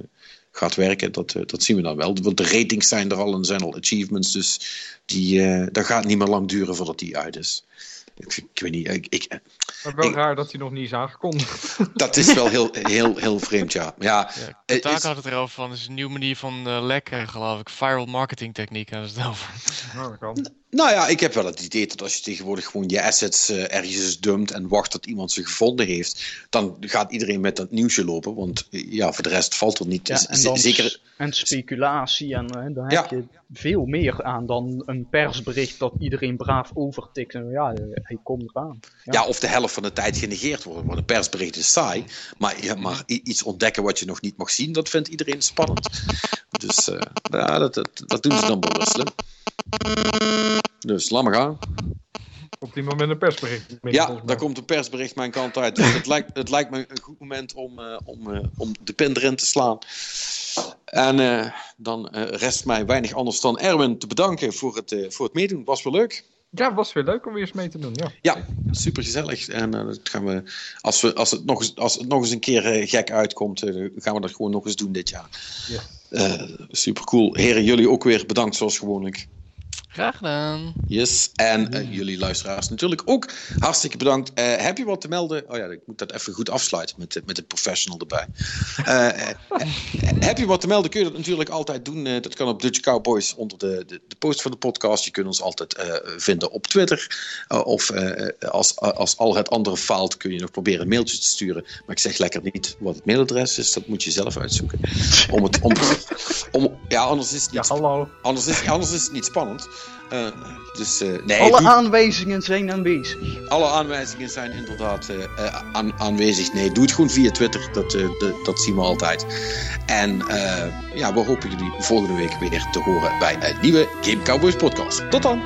Speaker 1: gaat werken, dat, eh, dat zien we dan wel. Want de ratings zijn er al en zijn al achievements. Dus die, eh dat gaat niet meer lang duren voordat die uit is. Ik, ik weet niet, ik, ik,
Speaker 2: Maar wel
Speaker 1: Ik-
Speaker 2: raar dat hij nog niet is aangekondigd.
Speaker 1: dat is wel heel, heel, heel vreemd, ja. Ja,
Speaker 3: Ja, Kotaku
Speaker 1: is-
Speaker 3: had het erover van, het is een nieuwe manier van eh, lekker, geloof ik. Viral marketing techniek hadden ze het over.
Speaker 2: Nou, dat kan.
Speaker 1: Nou ja, ik heb wel het idee dat als je tegenwoordig gewoon je assets eh, ergens dumpt en wacht tot iemand ze gevonden heeft, dan gaat iedereen met dat nieuwsje lopen. Want eh, ja, voor de rest valt er niet.
Speaker 4: Ja, en, dan
Speaker 1: zeker,
Speaker 4: en speculatie, en eh, daar
Speaker 1: Ja.
Speaker 4: heb je veel meer aan dan een persbericht dat iedereen braaf overtikt. En ja, eh, hij komt eraan.
Speaker 1: ja. of de helft van de tijd genegeerd worden. Want een persbericht is saai. Maar, ja, maar iets ontdekken wat je nog niet mag zien, dat vindt iedereen spannend. Dus eh, ja, dat, dat, dat doen ze dan wel slim. Dus laat maar gaan.
Speaker 2: Op die moment een persbericht.
Speaker 1: Ja, daar komt een persbericht mijn kant uit. Dus het, lijkt, het lijkt me een goed moment om, eh, om, eh, om de pin erin te slaan. En dan rest mij weinig anders dan Erwin te bedanken voor het, voor het meedoen. Was wel leuk.
Speaker 2: Ja, was weer leuk om weer eens mee te doen. Ja.
Speaker 1: Ja, super gezellig. En eh, dat gaan we, als, we, als, het nog eens, als het nog eens een keer eh, gek uitkomt, eh, gaan we dat gewoon nog eens doen dit jaar.
Speaker 2: Ja.
Speaker 1: Eh, super cool. Heren, jullie ook weer bedankt zoals gewoonlijk.
Speaker 3: Graag gedaan.
Speaker 1: Yes. En eh, jullie luisteraars natuurlijk ook hartstikke bedankt. Eh, heb je wat te melden? Oh ja, ik moet dat even goed afsluiten met, de- met het professional erbij. Eh, eh, heb je wat te melden, kun je dat natuurlijk altijd doen. Eh, dat kan op Dutch Cowboys onder de, de, de post van de podcast. Je kunt ons altijd eh, vinden op Twitter. Of eh, als, als al het andere faalt, kun je nog proberen een mailtje te sturen. Maar ik zeg lekker niet wat het mailadres is. Dat moet je zelf uitzoeken. Om het, om, om, ja, anders is het
Speaker 2: Ja, hallo.
Speaker 1: anders is, anders is het niet spannend. Eh, dus eh, nee,
Speaker 4: Alle aanwijzingen zijn aanwezig.
Speaker 1: alle aanwijzingen zijn inderdaad eh, aan, aanwezig. Nee, doe het gewoon via Twitter. Dat, de- dat zien we altijd. En ja, we hopen jullie volgende week weer te horen bij een nieuwe Game Cowboys podcast. Tot dan!